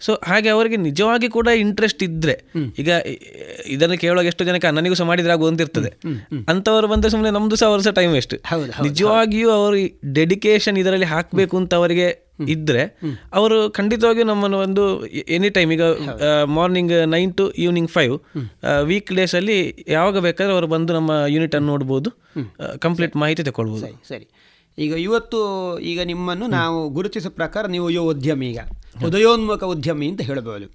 ಸೊ ಹಾಗೆ ಅವರಿಗೆ ನಿಜವಾಗಿ ಕೂಡ ಇಂಟ್ರೆಸ್ಟ್ ಇದ್ರೆ ಈಗ ಇದನ್ನು ಕೇಳುವಾಗ ಎಷ್ಟು ಜನಕ್ಕೆ ನನಗೂ ಸಹ ಮಾಡಿದ್ರೆ ಆಗುವಂತಿರ್ತದೆ ಅಂತವರು ಬಂದ್ರೆ ಸುಮ್ಮನೆ ನಮ್ದು ಸಹ ಅವ್ರ ಸಹ ಟೈಮ್ ವೇಸ್ಟ್ ನಿಜವಾಗಿಯೂ ಅವರು ಡೆಡಿಕೇಶನ್ ಇದರಲ್ಲಿ ಹಾಕಬೇಕು ಅಂತ ಅವರಿಗೆ ಇದ್ರೆ ಅವರು ಖಂಡಿತವಾಗಿಯೂ ನಮ್ಮನ್ನು ಒಂದು ಎನಿ ಟೈಮ್ ಈಗ morning nine to evening five week days ಅಲ್ಲಿ ಯಾವಾಗ ಬೇಕಾದ್ರೆ ಅವರು ಬಂದು ನಮ್ಮ ಯೂನಿಟ್ ಅನ್ನು ನೋಡ್ಬೋದು ಕಂಪ್ಲೀಟ್ ಮಾಹಿತಿ ತಗೊಳ್ಬೋದು. ಸರಿ. ಈಗ ಇವತ್ತು ಈಗ ನಿಮ್ಮನ್ನು ನಾವು ಗುರುತಿಸೋ ಪ್ರಕಾರ ನೀವು ಯುವ ಉದ್ಯಮಿ ಈಗ ಉದಯೋನ್ಮುಖ ಉದ್ಯಮಿ ಅಂತ ಹೇಳಬಹುದು.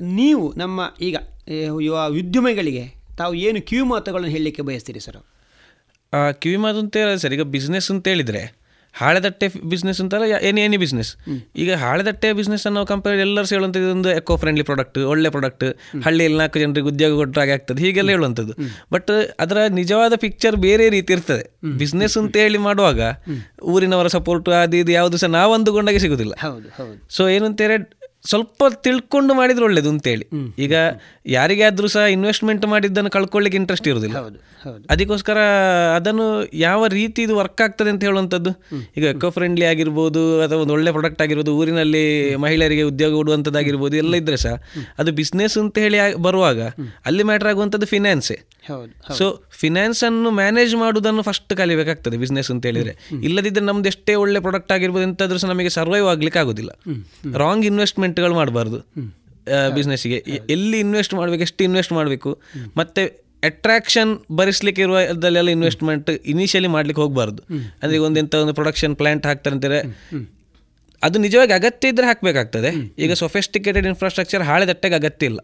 ನೀವು ನಮ್ಮ ಈಗ ಯುವ ಉದ್ಯಮಿಗಳಿಗೆ ತಾವು ಏನು ಕಿವಿ ಮಾತುಗಳನ್ನು ಹೇಳಲಿಕ್ಕೆ ಬಯಸ್ತೀರಿ ಸರ್? ಕಿವಿ ಮಾತು ಅಂತ ಹೇಳಿದ್ರೆ ಸರ್ ಈಗ ಬಿಸ್ನೆಸ್ ಅಂತ ಹೇಳಿದ್ರೆ ಹಾಳೆದಟ್ಟೆ ಬಿಸ್ನೆಸ್ ಅಂತಲ್ಲ ಎನಿ ಎನಿ ಬಿಸ್ನೆಸ್ ಈಗ ಹಾಳೆದಟ್ಟೆ ಬಿಸ್ನೆಸ್ ಅನ್ನೋ ಕಂಪೇರ್ ಎಲ್ಲರೂ ಹೇಳುವಂಥದ್ದು ಒಂದು ಎಕೋ ಫ್ರೆಂಡ್ಲಿ ಪ್ರಾಡಕ್ಟ್ ಒಳ್ಳೆ ಪ್ರಾಡಕ್ಟ್ ಹಳ್ಳಿಯಲ್ಲಿ ನಾಲ್ಕು ಜನರಿಗೆ ಉದ್ಯೋಗ ಕೊಟ್ಟರೆ ಹಾಗೆ ಆಗ್ತದೆ. ಹೀಗೆಲ್ಲ ಹೇಳುವಂಥದ್ದು. ಬಟ್ ಅದರ ನಿಜವಾದ ಪಿಕ್ಚರ್ ಬೇರೆ ರೀತಿ ಇರ್ತದೆ. ಬಿಸ್ನೆಸ್ ಅಂತ ಹೇಳಿ ಮಾಡುವಾಗ ಊರಿನವರ ಸಪೋರ್ಟ್ ಅದು ಇದು ಯಾವುದು ಸಹ ನಾವು ಅಂದುಕೊಂಡಾಗೆ ಸಿಗುದಿಲ್ಲ ಸೊ ಏನಂತ ಅಂತೇಳಿ ಸ್ವಲ್ಪ ತಿಳ್ಕೊಂಡು ಮಾಡಿದ್ರೆ ಒಳ್ಳೇದು ಅಂತೇಳಿ. ಈಗ ಯಾರಿಗಾದ್ರೂ ಸಹ ಇನ್ವೆಸ್ಟ್ಮೆಂಟ್ ಮಾಡಿದ್ದನ್ನು ಕಳ್ಕೊಳ್ಳಿಕ್ಕೆ ಇಂಟ್ರೆಸ್ಟ್ ಇರುವುದಿಲ್ಲ ಅದಕ್ಕೋಸ್ಕರ ಅದನ್ನು ಯಾವ ರೀತಿ ಇದು ವರ್ಕ್ ಆಗ್ತದೆ ಅಂತ ಹೇಳುವಂಥದ್ದು. ಈಗ ಎಕೋ ಫ್ರೆಂಡ್ಲಿ ಆಗಿರ್ಬೋದು ಅಥವಾ ಒಂದು ಒಳ್ಳೆ ಪ್ರಾಡಕ್ಟ್ ಆಗಿರ್ಬೋದು ಊರಿನಲ್ಲಿ ಮಹಿಳೆಯರಿಗೆ ಉದ್ಯೋಗ ಕೊಡುವಂಥದ್ದಾಗಿರ್ಬೋದು ಎಲ್ಲ ಇದ್ರೆ ಸಹ ಅದು ಬಿಸ್ನೆಸ್ ಅಂತ ಹೇಳಿ ಬರುವಾಗ ಅಲ್ಲಿ ಮ್ಯಾಟರ್ ಆಗುವಂಥದ್ದು ಫಿನಾನ್ಸೇ ಸೊ ಫಿನಾನ್ಸ್ ಅನ್ನು ಮ್ಯಾನೇಜ್ ಮಾಡುವುದನ್ನು ಫಸ್ಟ್ ಕಲಿಬೇಕಾಗ್ತದೆ ಬಿಸ್ನೆಸ್ ಅಂತ ಹೇಳಿದ್ರೆ. ಇಲ್ಲದಿದ್ದರೆ ನಮ್ದು ಎಷ್ಟೇ ಒಳ್ಳೆ ಪ್ರಾಡಕ್ಟ್ ಆಗಿರ್ಬೋದು ಎಂತಾದ್ರೂ ಸಹ ನಮಗೆ ಸರ್ವೈವ್ ಆಗ್ಲಿಕ್ಕೆ ಆಗೋದಿಲ್ಲ. ರಾಂಗ್ ಇನ್ವೆಸ್ಟ್ಮೆಂಟ್ಗಳು ಮಾಡಬಾರ್ದು. ಬಿಸ್ನೆಸ್ಗೆ ಎಲ್ಲಿ ಇನ್ವೆಸ್ಟ್ ಮಾಡಬೇಕು ಎಷ್ಟು ಇನ್ವೆಸ್ಟ್ ಮಾಡಬೇಕು ಮತ್ತೆ ಅಟ್ರಾಕ್ಷನ್ ಭರಿಸ್ಲಿಕ್ಕೆ ಇರುವ ಇನ್ವೆಸ್ಟ್ಮೆಂಟ್ ಇನಿಷಿಯಲಿ ಮಾಡ್ಲಿಕ್ಕೆ ಹೋಗಬಾರ್ದು. ಅಂದ್ರೆ ಈಗ ಒಂದು ಎಂತ ಒಂದು ಪ್ರೊಡಕ್ಷನ್ ಪ್ಲಾಂಟ್ ಹಾಕ್ತಾರೆ ಅಂತಾರೆ ಅದು ನಿಜವಾಗಿ ಅಗತ್ಯ ಇದ್ರೆ ಹಾಕಬೇಕಾಗ್ತದೆ. ಈಗ ಸೊಫೆಸ್ಟಿಕೇಟೆಡ್ ಇನ್ಫ್ರಾಸ್ಟ್ರಕ್ಚರ್ ಹಾಳೆದಟ್ಟೆಗೆ ಅಗತ್ಯ ಇಲ್ಲ.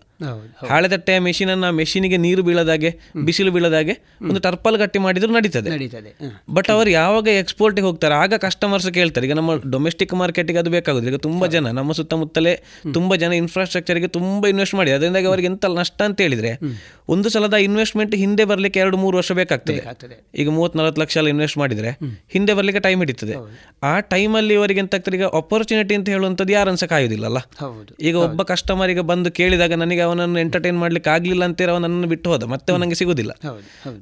ಹಾಳೆದಟ್ಟೆಯ ಅನ್ನ ಮೆಷಿನಿಗೆ ನೀರು ಬೀಳದಾಗೆ ಬಿಸಿಲು ಬೀಳದಾಗೆ ಒಂದು ಟರ್ಪಲ್ ಗಟ್ಟಿ ಮಾಡಿದ್ರು ನಡೀತದೆ. ಬಟ್ ಅವರು ಯಾವಾಗ ಎಕ್ಸ್ಪೋರ್ಟಿಗೆ ಹೋಗ್ತಾರೆ ಆಗ ಕಸ್ಟಮರ್ಸ್ ಕೇಳ್ತಾರೆ. ಈಗ ನಮ್ಮ ಡೊಮೆಸ್ಟಿಕ್ ಮಾರ್ಕೆಟಿಗೆ ಅದು ಬೇಕಾಗುದಿಲ್ಲ. ಈಗ ತುಂಬಾ ಜನ ನಮ್ಮ ಸುತ್ತಮುತ್ತಲೇ ತುಂಬಾ ಜನ ಇನ್ಫ್ರಾಸ್ಟ್ರಕ್ಚರ್ಗೆ ತುಂಬಾ ಇನ್ವೆಸ್ಟ್ ಮಾಡಿ. ಅದರಿಂದಾಗಿ ಅವರಿಗೆ ಎಂತ ನಷ್ಟ ಅಂತ ಹೇಳಿದ್ರೆ ಒಂದು ಸಲದ ಇನ್ವೆಸ್ಟ್ಮೆಂಟ್ ಹಿಂದೆ ಬರಲಿಕ್ಕೆ ಎರಡು ಮೂರು ವರ್ಷ ಬೇಕಾಗ್ತದೆ. ಈಗ ಮೂವತ್ತ್ ನಲವತ್ತು ಲಕ್ಷ ಎಲ್ಲ ಇನ್ವೆಸ್ಟ್ ಮಾಡಿದ್ರೆ ಹಿಂದೆ ಬರಲಿಕ್ಕೆ ಟೈಮ್ ಹಿಡಿತದೆ. ಆ ಟೈಮಲ್ಲಿ ಇವರಿಗೆ ಎಂತ ಈಗ ಅಪರ್ಚುನಿಟಿ ಅಂತ ಹೇಳುವಂಥದ್ದು ಯಾರು ಅನ್ಸಕ್ಕೆ ಅಲ್ಲ ಹೌದು. ಈಗ ಒಬ್ಬ ಕಸ್ಟಮರಿಗೆ ಬಂದು ಕೇಳಿದಾಗ ನನಗೆ ಅವನನ್ನು ಎಂಟರ್ಟೈನ್ ಮಾಡ್ಲಿಕ್ಕೆ ಆಗಲಿಲ್ಲ ಅಂತೇಳಿ ಅವನನ್ನು ಬಿಟ್ಟು ಹೋದ ಮತ್ತೆ ಅವನಿಗೆ ಸಿಗುದಿಲ್ಲ.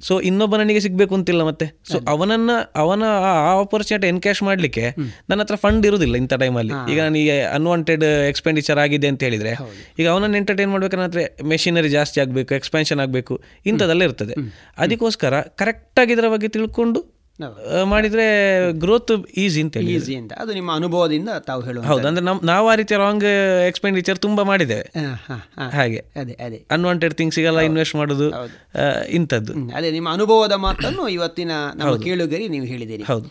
ಸೊ ಇನ್ನೊಬ್ಬ ನನಗೆ ಸಿಗಬೇಕು ಅಂತಿಲ್ಲ ಮತ್ತೆ. ಸೊ ಅವನನ್ನ ಅವನ ಆ ಆಪರ್ಚುನಿಟಿ ಎನ್ಕ್ಯಾಶ್ ಮಾಡ್ಲಿಕ್ಕೆ ನನ್ನ ಹತ್ರ ಫಂಡ್ ಇರುವುದಿಲ್ಲ ಇಂಥ ಟೈಮಲ್ಲಿ ಈಗ ನನಗೆ ಅನ್ವಾಂಟೆಡ್ ಎಕ್ಸ್ಪೆಂಡಿಚರ್ ಆಗಿದೆ ಅಂತ ಹೇಳಿದ್ರೆ ಈಗ ಅವನನ್ನು ಎಂಟರ್ಟೈನ್ ಮಾಡ್ಬೇಕಂದ್ರೆ ಮೆಷಿನರಿ ಜಾಸ್ತಿ ಆಗಬೇಕು ಎಕ್ಸ್ಪೆನ್ಷನ್ ಆಗಬೇಕು ಇಂಥದ್ದೆಲ್ಲ ಇರ್ತದೆ. ಅದಕ್ಕೋಸ್ಕರ ಕರೆಕ್ಟಾಗಿ ಇದರ ಬಗ್ಗೆ ತಿಳ್ಕೊಂಡು ಮಾಡಿದ್ರೆ ಗ್ರೋತ್ ಈಸಿ ಅಂತ ಹೇಳಿ ಈಸಿ ಅಂತ. ಅದು ನಿಮ್ಮ ಅನುಭವದಿಂದ ತಾವು ಹೇಳುವ ಹೌದು ಅಂದ್ರೆ ನಮ್ ನಾವು ಆ ರೀತಿಯ ರಾಂಗ್ ಎಕ್ಸ್ಪೆಂಡಿಚರ್ ತುಂಬಾ ಮಾಡಿದ್ದೇವೆ. ಹಾಗೆ. ಅದೇ ಅದೇ. ಅನ್ವಾಂಟೆಡ್ ಥಿಂಗ್ಸಿಗೆಲ್ಲ ಇನ್ವೆಸ್ಟ್ ಮಾಡೋದು ಇಂಥದ್ದು. ಅದೇ ನಿಮ್ಮ ಅನುಭವದ ಮಾತನ್ನು ಇವತ್ತಿನ ನಮ್ಮ ಹೌದು. ಕೇಳುಗರಿ ನೀವು ಹೇಳಿದ್ದೀರಿ ಹೌದು.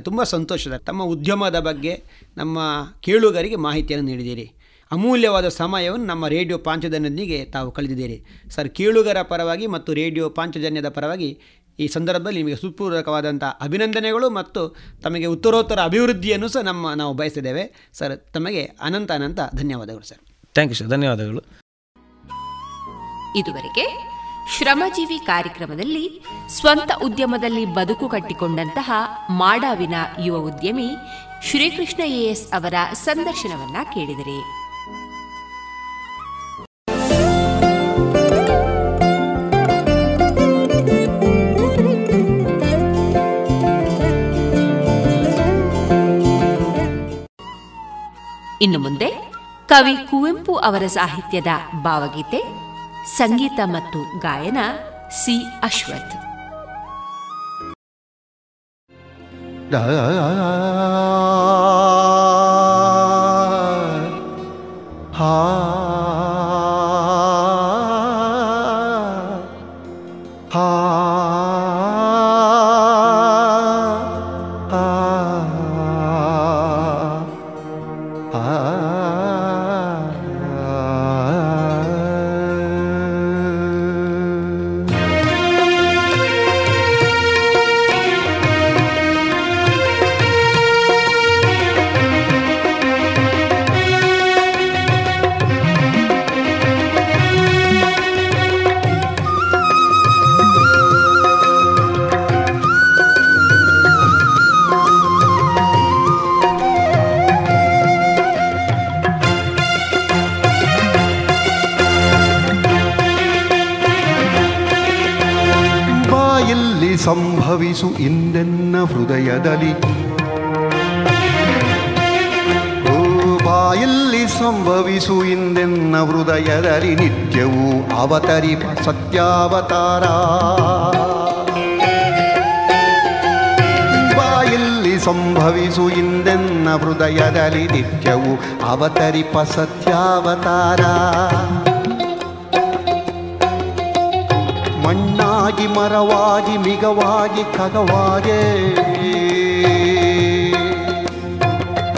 ತುಂಬ ಸಂತೋಷದ ತಮ್ಮ ಉದ್ಯಮದ ಬಗ್ಗೆ ನಮ್ಮ ಕೇಳುಗರಿಗೆ ಮಾಹಿತಿಯನ್ನು ನೀಡಿದ್ದೀರಿ ಅಮೂಲ್ಯವಾದ ಸಮಯವನ್ನು ನಮ್ಮ ರೇಡಿಯೋ ಪಾಂಚಜನ್ಯದೊಂದಿಗೆ ತಾವು ಕಳೆದಿದ್ದೀರಿ. ಸರ್ ಕೇಳುಗರ ಪರವಾಗಿ ಮತ್ತು ರೇಡಿಯೋ ಪಾಂಚಜನ್ಯದ ಪರವಾಗಿ ಈ ಸಂದರ್ಭದಲ್ಲಿ ನಿಮಗೆ ಸುಪೂರ್ವಕವಾದಂಥ ಅಭಿನಂದನೆಗಳು ಮತ್ತು ತಮಗೆ ಉತ್ತರೋತ್ತರ ಅಭಿವೃದ್ಧಿಯನ್ನು ಸಹ ನಮ್ಮ ನಾವು ಬಯಸಿದ್ದೇವೆ. ಸರ್ ತಮಗೆ ಅನಂತ ಅನಂತ ಧನ್ಯವಾದಗಳು ಸರ್. ಥ್ಯಾಂಕ್ ಯು ಸರ್ ಧನ್ಯವಾದಗಳು. ಇದುವರೆಗೆ ಶ್ರಮಜೀವಿ ಕಾರ್ಯಕ್ರಮದಲ್ಲಿ ಸ್ವಂತ ಉದ್ಯಮದಲ್ಲಿ ಬದುಕು ಕಟ್ಟಿಕೊಂಡಂತಹ ಮಾಡಾವಿನ ಯುವ ಉದ್ಯಮಿ ಶ್ರೀಕೃಷ್ಣ ಎಎಸ್ ಅವರ ಸಂದರ್ಶನವನ್ನ ಕೇಳಿದಿರಿ. ಇನ್ನು ಮುಂದೆ ಕವಿ ಕುವೆಂಪು ಅವರ ಸಾಹಿತ್ಯದ ಭಾವಗೀತೆ ಸಂಗೀತ ಮತ್ತು ಗಾಯನ ಸಿ ಅಶ್ವಥ್ ಹಾ ಸಂಭವಿಸು ಇಂದೆನ್ನ ಹೃದಯದಲ್ಲಿ. ಬಾಯಲ್ಲಿ ಸಂಭವಿಸು ಇಂದೆನ್ನ ಹೃದಯದಲ್ಲಿ ನಿತ್ಯವೂ ಅವತರಿಪ ಸತ್ಯಾವತಾರ. ಬಾಯಲ್ಲಿ ಸಂಭವಿಸು ಇಂದೆನ್ನ ಹೃದಯದಲ್ಲಿ ನಿತ್ಯವು ಅವತರಿಪ ಸತ್ಯಾವತಾರ. ಮಣ್ಣಾಗಿ ಮರವಾಗಿ ಮಿಗವಾಗಿ ಖಗವಾಗೆ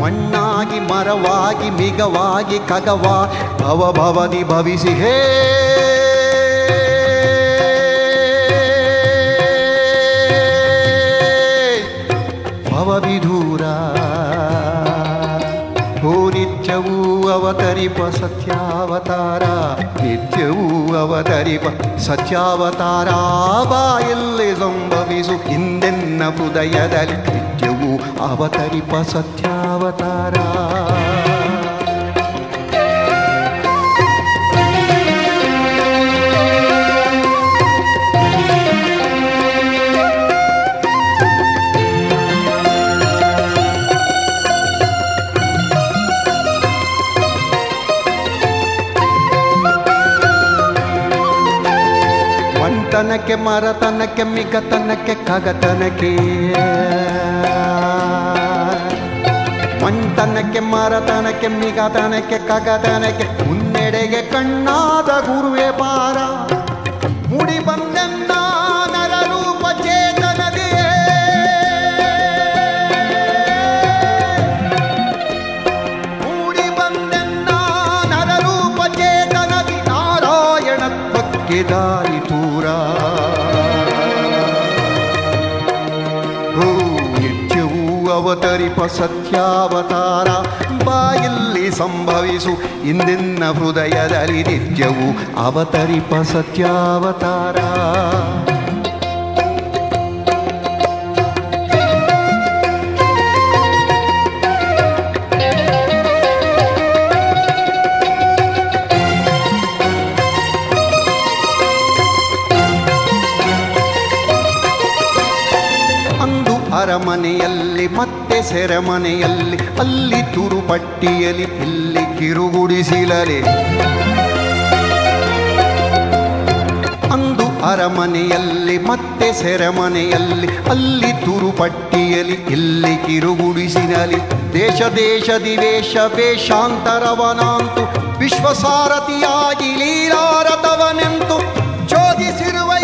ಮಣ್ಣಾಗಿ ಮರವಾಗಿ ಮಿಗವಾಗಿ ಖಗವಾ ಭವ ಭವದಿ ಭವಿಸಿ ಹೇ ಅವತರಿಪ ಸತ್ಯಾವತಾರ. ನಿತ್ಯವೂ ಅವತರಿಪ ಸತ್ಯಾವತಾರ. ಬಾಯಲ್ಲಿ ಸಂಭವಿಸು ಹಿಂದೆನ್ನ ಹೃದಯದಲ್ಲಿ ನಿತ್ಯವೂ ಅವತರಿಪ ಸತ್ಯಾವತಾರ. ಮಂತನಕ್ಕೆ ಮರತನಕ್ಕೆ ಮಿಗತನಕ್ಕೆ ಕಗತನಕ್ಕೆ ಮಂತನಕ್ಕೆ ಮರತನಕ್ಕೆ ಮಿಗತನಕ್ಕೆ ಕಗತನಕ್ಕೆ ಮುನ್ನೆಡೆಗೆ ಕಣ್ಣಾದ ಗುರುವೆ ಪಾರ. ಮುಡಿ ಅವತರಿಪ ಸತ್ಯಾವತಾರ. ಬಾಯಲ್ಲಿ ಸಂಭವಿಸು ಇಂದಿನ ಹೃದಯದಲ್ಲಿ ನಿತ್ಯವು ಅವತರಿಪ ಸತ್ಯಾವತಾರ. ಮತ್ತೆ ಸೆರೆಮನೆಯಲ್ಲಿ ಅಲ್ಲಿ ತುರುಪಟ್ಟಿಯಲಿ ಇಲ್ಲಿ ಕಿರುಗುಡಿಸಿಲರೆ ಅಂದು ಅರಮನೆಯಲ್ಲಿ ಮತ್ತೆ ಸೆರೆಮನೆಯಲ್ಲಿ ಅಲ್ಲಿ ತುರುಪಟ್ಟಿಯಲಿ ಇಲ್ಲಿ ಕಿರುಗುಡಿಸಿನಲಿ ದೇಶ ದೇಶ ದಿವೇಶ ವೇಷಾಂತರವನಾಂತು, ವಿಶ್ವಸಾರಥಿಯಾಗಿ ಲೀಲಾರಥವನೆಂತು ಚೋದಿಸಿರುವೆಯೋ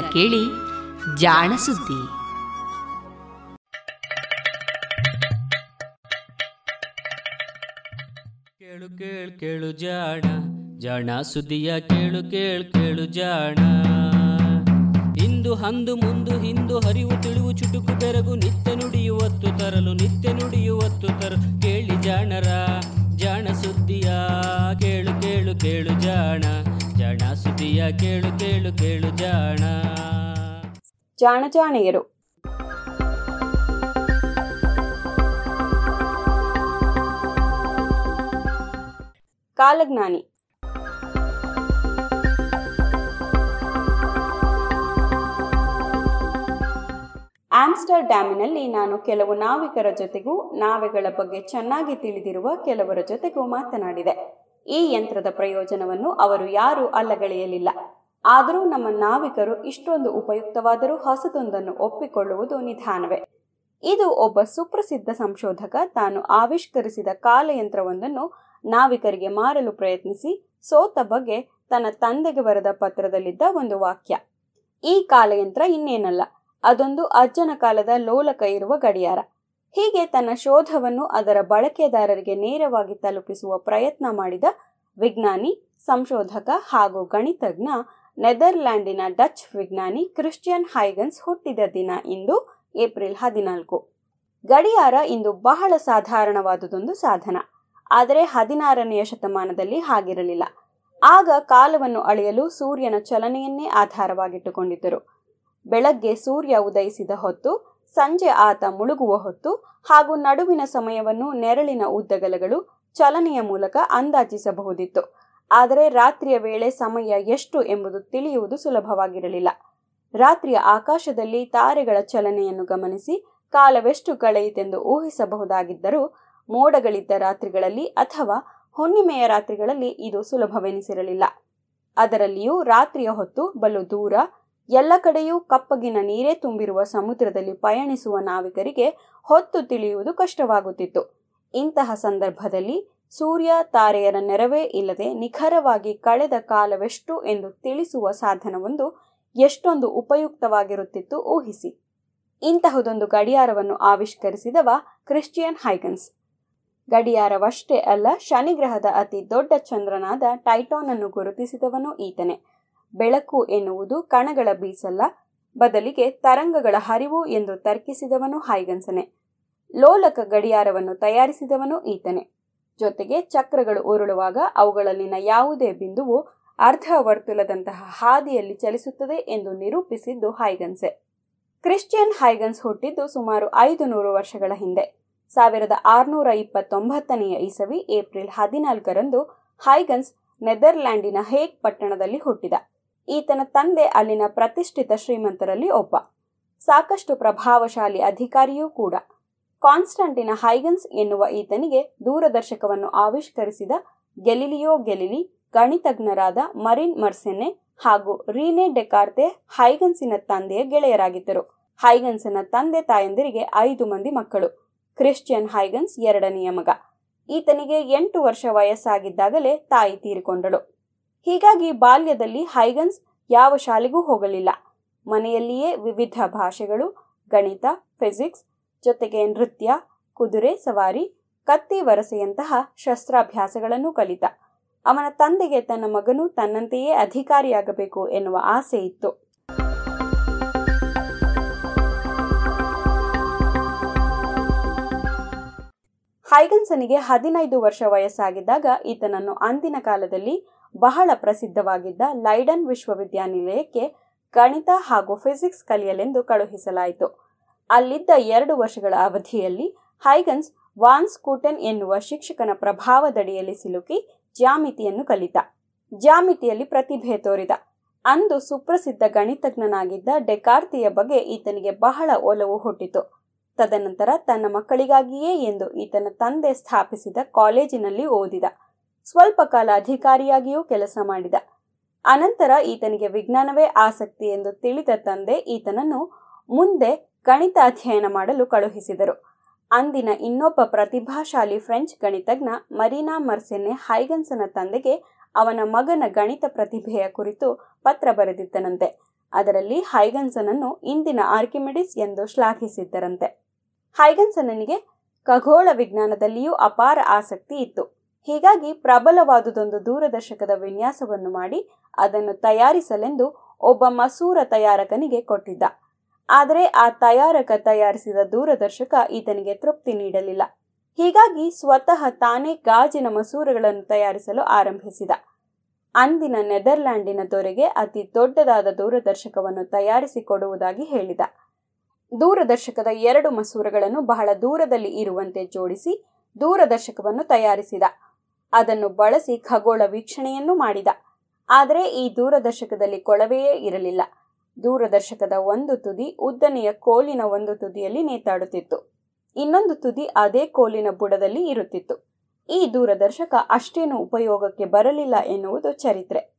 ಕೇಳಿ ಜಾಣ ಸುದ್ದಿ. ಕೇಳು ಕೇಳು ಕೇಳು ಜಾಣ ಜಾಣ ಸುದ್ದಿಯ ಕೇಳು ಕೇಳು ಕೇಳು ಜಾಣ. ಇಂದು ಹಂದು ಮುಂದು ಜಾಣ ಜಾಣೆಯರು ಕಾಲಜ್ಞಾನಿ. ಆಮ್ಸ್ಟರ್ಡ್ಯಾಮಿನಲ್ಲಿ ನಾನು ಕೆಲವು ನಾವಿಕರ ಜೊತೆಗೂ, ನಾವೆಗಳ ಬಗ್ಗೆ ಚೆನ್ನಾಗಿ ತಿಳಿದಿರುವ ಕೆಲವರ ಜೊತೆಗೂ ಮಾತನಾಡಿದೆ. ಈ ಯಂತ್ರದ ಪ್ರಯೋಜನವನ್ನು ಅವರು ಯಾರೂ ಅಲ್ಲಗಳೆಯಲಿಲ್ಲ. ಆದರೂ ನಮ್ಮ ನಾವಿಕರು ಇಷ್ಟೊಂದು ಉಪಯುಕ್ತವಾದರೂ ಹೊಸದೊಂದನ್ನು ಒಪ್ಪಿಕೊಳ್ಳುವುದು ನಿಧಾನವೇ. ಇದು ಒಬ್ಬ ಸುಪ್ರಸಿದ್ಧ ಸಂಶೋಧಕ, ತಾನು ಆವಿಷ್ಕರಿಸಿದ ಕಾಲಯಂತ್ರವೊಂದನ್ನು ನಾವಿಕರಿಗೆ ಮಾರಲು ಪ್ರಯತ್ನಿಸಿ, ಸೋತ ಬಗ್ಗೆ ತನ್ನ ತಂದೆಗೆ ಬರೆದ ಪತ್ರದಲ್ಲಿದ್ದ ಒಂದು ವಾಕ್ಯ. ಈ ಕಾಲಯಂತ್ರ ಇನ್ನೇನಲ್ಲ, ಅದೊಂದು ಅಜ್ಜನ ಕಾಲದ ಲೋಲಕ ಇರುವ ಗಡಿಯಾರ. ಹೀಗೆ ತನ್ನ ಶೋಧವನ್ನು ಅದರ ಬಳಕೆದಾರರಿಗೆ ನೇರವಾಗಿ ತಲುಪಿಸುವ ಪ್ರಯತ್ನ ಮಾಡಿದ ವಿಜ್ಞಾನಿ, ಸಂಶೋಧಕ ಹಾಗೂ ಗಣಿತಜ್ಞ ನೆದರ್ಲ್ಯಾಂಡಿನ ಡಚ್ ವಿಜ್ಞಾನಿ ಕ್ರಿಶ್ಚಿಯನ್ ಹೈಗನ್ಸ್ ಹುಟ್ಟಿದ ದಿನ ಇಂದು ಏಪ್ರಿಲ್ ಹದಿನಾಲ್ಕು. ಗಡಿಯಾರ ಇಂದು ಬಹಳ ಸಾಧಾರಣವಾದುದೊಂದು ಸಾಧನ. ಆದರೆ ಹದಿನಾರನೆಯ ಶತಮಾನದಲ್ಲಿ ಹಾಗಿರಲಿಲ್ಲ. ಆಗ ಕಾಲವನ್ನು ಅಳೆಯಲು ಸೂರ್ಯನ ಚಲನೆಯನ್ನೇ ಆಧಾರವಾಗಿಟ್ಟುಕೊಂಡಿದ್ದರು. ಬೆಳಗ್ಗೆ ಸೂರ್ಯ ಉದಯಿಸಿದ ಹೊತ್ತು, ಸಂಜೆ ಆತ ಮುಳುಗುವ ಹೊತ್ತು ಹಾಗೂ ನಡುವಿನ ಸಮಯವನ್ನು ನೆರಳಿನ ಉದ್ದಗಲಗಳು ಚಲನೆಯ ಮೂಲಕ ಅಂದಾಜಿಸಬಹುದಿತ್ತು. ಆದರೆ ರಾತ್ರಿಯ ವೇಳೆ ಸಮಯ ಎಷ್ಟು ಎಂಬುದು ತಿಳಿಯುವುದು ಸುಲಭವಾಗಿರಲಿಲ್ಲ. ರಾತ್ರಿಯ ಆಕಾಶದಲ್ಲಿ ತಾರೆಗಳ ಚಲನೆಯನ್ನು ಗಮನಿಸಿ ಕಾಲವೆಷ್ಟು ಕಳೆಯಿತೆಂದು ಊಹಿಸಬಹುದಾಗಿದ್ದರೂ ಮೋಡಗಳಿದ್ದ ರಾತ್ರಿಗಳಲ್ಲಿ ಅಥವಾ ಹುಣ್ಣಿಮೆಯ ರಾತ್ರಿಗಳಲ್ಲಿ ಇದು ಸುಲಭವೆನಿಸಿರಲಿಲ್ಲ. ಅದರಲ್ಲಿಯೂ ರಾತ್ರಿಯ ಹೊತ್ತು ಬಲು ದೂರ, ಎಲ್ಲ ಕಡೆಯೂ ಕಪ್ಪಗಿನ ನೀರೇ ತುಂಬಿರುವ ಸಮುದ್ರದಲ್ಲಿ ಪಯಣಿಸುವ ನಾವಿಕರಿಗೆ ಹೊತ್ತು ತಿಳಿಯುವುದು ಕಷ್ಟವಾಗುತ್ತಿತ್ತು. ಇಂತಹ ಸಂದರ್ಭದಲ್ಲಿ ಸೂರ್ಯ ತಾರೆಯರ ನೆರವೇ ಇಲ್ಲದೆ ನಿಖರವಾಗಿ ಕಳೆದ ಕಾಲವೆಷ್ಟು ಎಂದು ತಿಳಿಸುವ ಸಾಧನವೊಂದು ಎಷ್ಟೊಂದು ಉಪಯುಕ್ತವಾಗಿರುತ್ತಿತ್ತು ಊಹಿಸಿ. ಇಂತಹದೊಂದು ಗಡಿಯಾರವನ್ನು ಆವಿಷ್ಕರಿಸಿದವ ಕ್ರಿಶ್ಚಿಯನ್ ಹೈಗನ್ಸ್. ಗಡಿಯಾರವಷ್ಟೇ ಅಲ್ಲ, ಶನಿಗ್ರಹದ ಅತಿ ದೊಡ್ಡ ಚಂದ್ರನಾದ ಟೈಟಾನ್ ಅನ್ನು ಗುರುತಿಸಿದವನು ಈತನೇ. ಬೆಳಕು ಎನ್ನುವುದು ಕಣಗಳ ಬೀಸಲ್ಲ, ಬದಲಿಗೆ ತರಂಗಗಳ ಹರಿವು ಎಂದು ತರ್ಕಿಸಿದವನು ಹೈಗನ್ಸನೆ. ಲೋಲಕ ಗಡಿಯಾರವನ್ನು ತಯಾರಿಸಿದವನು ಈತನೇ. ಜೊತೆಗೆ ಚಕ್ರಗಳು ಉರುಳುವಾಗ ಅವುಗಳಲ್ಲಿನ ಯಾವುದೇ ಬಿಂದುವು ಅರ್ಧ ವರ್ತುಲದಂತಹ ಹಾದಿಯಲ್ಲಿ ಚಲಿಸುತ್ತದೆ ಎಂದು ನಿರೂಪಿಸಿದ್ದು ಹೈಗನ್ಸೆ. ಕ್ರಿಶ್ಚಿಯನ್ ಹೈಗನ್ಸ್ ಹುಟ್ಟಿದ್ದು ಸುಮಾರು ಐದು ನೂರು ವರ್ಷಗಳ ಹಿಂದೆ. ಸಾವಿರದ ಆರುನೂರ ಇಪ್ಪತ್ತೊಂಬತ್ತನೆಯ ಇಸವಿ ಏಪ್ರಿಲ್ ಹದಿನಾಲ್ಕರಂದು ಹೈಗನ್ಸ್ ನೆದರ್ಲ್ಯಾಂಡಿನ ಹೇಗ್ ಪಟ್ಟಣದಲ್ಲಿ ಹುಟ್ಟಿದ. ಈತನ ತಂದೆ ಅಲ್ಲಿನ ಪ್ರತಿಷ್ಠಿತ ಶ್ರೀಮಂತರಲ್ಲಿ ಒಬ್ಬ. ಸಾಕಷ್ಟು ಪ್ರಭಾವಶಾಲಿ ಅಧಿಕಾರಿಯೂ ಕೂಡ. ಕಾನ್ಸ್ಟಂಟಿನ ಹೈಗನ್ಸ್ ಎನ್ನುವ ಈತನಿಗೆ ದೂರದರ್ಶಕವನ್ನು ಆವಿಷ್ಕರಿಸಿದ ಗೆಲಿಲಿಯೋ ಗೆಲಿಲಿ, ಗಣಿತಜ್ಞರಾದ ಮರಿನ್ ಮರ್ಸೆನೆ ಹಾಗೂ ರೀನೆ ಡೆಕಾರ್ತೆ ಹೈಗನ್ಸಿನ ತಂದೆಯ ಗೆಳೆಯರಾಗಿದ್ದರು. ಹೈಗನ್ಸನ ತಂದೆ ತಾಯಂದಿರಿಗೆ ಐದು ಮಂದಿ ಮಕ್ಕಳು, ಕ್ರಿಶ್ಚಿಯನ್ ಹೈಗನ್ಸ್ ಎರಡನೆಯ ಮಗ. ಈತನಿಗೆ ಎಂಟು ವರ್ಷ ವಯಸ್ಸಾಗಿದ್ದಾಗಲೇ ತಾಯಿ ತೀರಿಕೊಂಡಳು. ಹೀಗಾಗಿ ಬಾಲ್ಯದಲ್ಲಿ ಹೈಗನ್ಸ್ ಯಾವ ಶಾಲೆಗೂ ಹೋಗಲಿಲ್ಲ. ಮನೆಯಲ್ಲಿಯೇ ವಿವಿಧ ಭಾಷೆಗಳು, ಗಣಿತ, ಫಿಸಿಕ್ಸ್ ಜೊತೆಗೆ ನೃತ್ಯ, ಕುದುರೆ, ಸವಾರಿ, ಕತ್ತಿ ವರಸೆಯಂತಹ ಶಸ್ತ್ರಾಭ್ಯಾಸಗಳನ್ನು ಕಲಿತ. ಅವನ ತಂದೆಗೆ ತನ್ನ ಮಗನು ತನ್ನಂತೆಯೇ ಅಧಿಕಾರಿಯಾಗಬೇಕು ಎನ್ನುವ ಆಸೆ ಇತ್ತು. ಹೈಗನ್ಸನಿಗೆ ಹದಿನೈದು ವರ್ಷ ವಯಸ್ಸಾಗಿದ್ದಾಗ ಈತನನ್ನು ಅಂದಿನ ಕಾಲದಲ್ಲಿ ಬಹಳ ಪ್ರಸಿದ್ಧವಾಗಿದ್ದ ಲೈಡನ್ ವಿಶ್ವವಿದ್ಯಾನಿಲಯಕ್ಕೆ ಗಣಿತ ಹಾಗೂ ಫಿಸಿಕ್ಸ್ ಕಲಿಯಲೆಂದು ಕಳುಹಿಸಲಾಯಿತು. ಅಲ್ಲಿದ್ದ ಎರಡು ವರ್ಷಗಳ ಅವಧಿಯಲ್ಲಿ ಹೈಗನ್ಸ್ ವಾನ್ ಸ್ಕೂಟನ್ ಎನ್ನುವ ಶಿಕ್ಷಕನ ಪ್ರಭಾವದಡಿಯಲ್ಲಿ ಸಿಲುಕಿ ಜ್ಯಾಮಿತಿಯನ್ನು ಕಲಿತ. ಜ್ಯಾಮಿತಿಯಲ್ಲಿ ಪ್ರತಿಭೆ ತೋರಿದ. ಅಂದು ಸುಪ್ರಸಿದ್ಧ ಗಣಿತಜ್ಞನಾಗಿದ್ದ ಡೆಕಾರ್ತಿಯ ಬಗ್ಗೆ ಈತನಿಗೆ ಬಹಳ ಒಲವು ಹುಟ್ಟಿತು. ತದನಂತರ ತನ್ನ ಮಕ್ಕಳಿಗಾಗಿಯೇ ಎಂದು ಈತನ ತಂದೆ ಸ್ಥಾಪಿಸಿದ ಕಾಲೇಜಿನಲ್ಲಿ ಓದಿದ. ಸ್ವಲ್ಪ ಕಾಲ ಅಧಿಕಾರಿಯಾಗಿಯೂ ಕೆಲಸ ಮಾಡಿದ. ಅನಂತರ ಈತನಿಗೆ ವಿಜ್ಞಾನವೇ ಆಸಕ್ತಿ ಎಂದು ತಿಳಿದ ತಂದೆ ಈತನನ್ನು ಮುಂದೆ ಗಣಿತ ಅಧ್ಯಯನ ಮಾಡಲು ಕಳುಹಿಸಿದರು. ಅಂದಿನ ಇನ್ನೊಬ್ಬ ಪ್ರತಿಭಾಶಾಲಿ ಫ್ರೆಂಚ್ ಗಣಿತಜ್ಞ ಮರೀನಾ ಮರ್ಸೆನ್ನೆ ಹೈಗನ್ಸನ ತಂದೆಗೆ ಅವನ ಮಗನ ಗಣಿತ ಪ್ರತಿಭೆಯ ಕುರಿತು ಪತ್ರ ಬರೆದಿದ್ದನಂತೆ. ಅದರಲ್ಲಿ ಹೈಗನ್ಸನನ್ನು ಇಂದಿನ ಆರ್ಕಿಮಿಡಿಸ್ ಎಂದು ಶ್ಲಾಘಿಸಿದ್ದರಂತೆ. ಹೈಗನ್ಸನನಿಗೆ ಖಗೋಳ ವಿಜ್ಞಾನದಲ್ಲಿಯೂ ಅಪಾರ ಆಸಕ್ತಿ ಇತ್ತು. ಹೀಗಾಗಿ ಪ್ರಬಲವಾದುದೊಂದು ದೂರದರ್ಶಕದ ವಿನ್ಯಾಸವನ್ನು ಮಾಡಿ ಅದನ್ನು ತಯಾರಿಸಲೆಂದು ಒಬ್ಬ ಮಸೂರ ತಯಾರಕನಿಗೆ ಕೊಟ್ಟಿದ್ದ. ಆದರೆ ಆ ತಯಾರಕ ತಯಾರಿಸಿದ ದೂರದರ್ಶಕ ಈತನಿಗೆ ತೃಪ್ತಿ ನೀಡಲಿಲ್ಲ. ಹೀಗಾಗಿ ಸ್ವತಃ ತಾನೇ ಗಾಜಿನ ಮಸೂರಗಳನ್ನು ತಯಾರಿಸಲು ಆರಂಭಿಸಿದ. ಅಂದಿನ ನೆದರ್ಲ್ಯಾಂಡಿನ ದೊರೆಗೆ ಅತಿ ದೊಡ್ಡದಾದ ದೂರದರ್ಶಕವನ್ನು ತಯಾರಿಸಿಕೊಡುವುದಾಗಿ ಹೇಳಿದ. ದೂರದರ್ಶಕದ ಎರಡು ಮಸೂರಗಳನ್ನು ಬಹಳ ದೂರದಲ್ಲಿ ಇರುವಂತೆ ಜೋಡಿಸಿ ದೂರದರ್ಶಕವನ್ನು ತಯಾರಿಸಿದ. ಅದನ್ನು ಬಳಸಿ ಖಗೋಳ ವೀಕ್ಷಣೆಯನ್ನು ಮಾಡಿದ. ಆದರೆ ಈ ದೂರದರ್ಶಕದಲ್ಲಿ ಕೊಳವೆಯೇ ಇರಲಿಲ್ಲ. ದೂರದರ್ಶಕದ ಒಂದು ತುದಿ ಉದ್ದನೆಯ ಕೋಲಿನ ಒಂದು ತುದಿಯಲ್ಲಿ ನೇತಾಡುತ್ತಿತ್ತು. ಇನ್ನೊಂದು ತುದಿ ಅದೇ ಕೋಲಿನ ಬುಡದಲ್ಲಿ ಇರುತ್ತಿತ್ತು. ಈ ದೂರದರ್ಶಕ ಅಷ್ಟೇನು ಉಪಯೋಗಕ್ಕೆ ಬರಲಿಲ್ಲ ಎನ್ನುವುದು ಚರಿತ್ರೆ.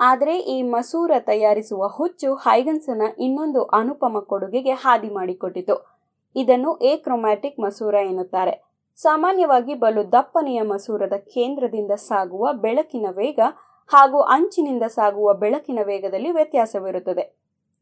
ಆದರೆ ಈ ಮಸೂರ ತಯಾರಿಸುವ ಹುಚ್ಚು ಹೈಗನ್ಸನ ಇನ್ನೊಂದು ಅನುಪಮ ಕೊಡುಗೆಗೆ ಹಾದಿ ಮಾಡಿಕೊಟ್ಟಿತು. ಇದನ್ನು ಏಕ್ರೊಮ್ಯಾಟಿಕ್ ಮಸೂರ ಎನ್ನುತ್ತಾರೆ. ಸಾಮಾನ್ಯವಾಗಿ ಬಲು ದಪ್ಪನೆಯ ಮಸೂರದ ಕೇಂದ್ರದಿಂದ ಸಾಗುವ ಬೆಳಕಿನ ವೇಗ ಹಾಗೂ ಅಂಚಿನಿಂದ ಸಾಗುವ ಬೆಳಕಿನ ವೇಗದಲ್ಲಿ ವ್ಯತ್ಯಾಸವಿರುತ್ತದೆ.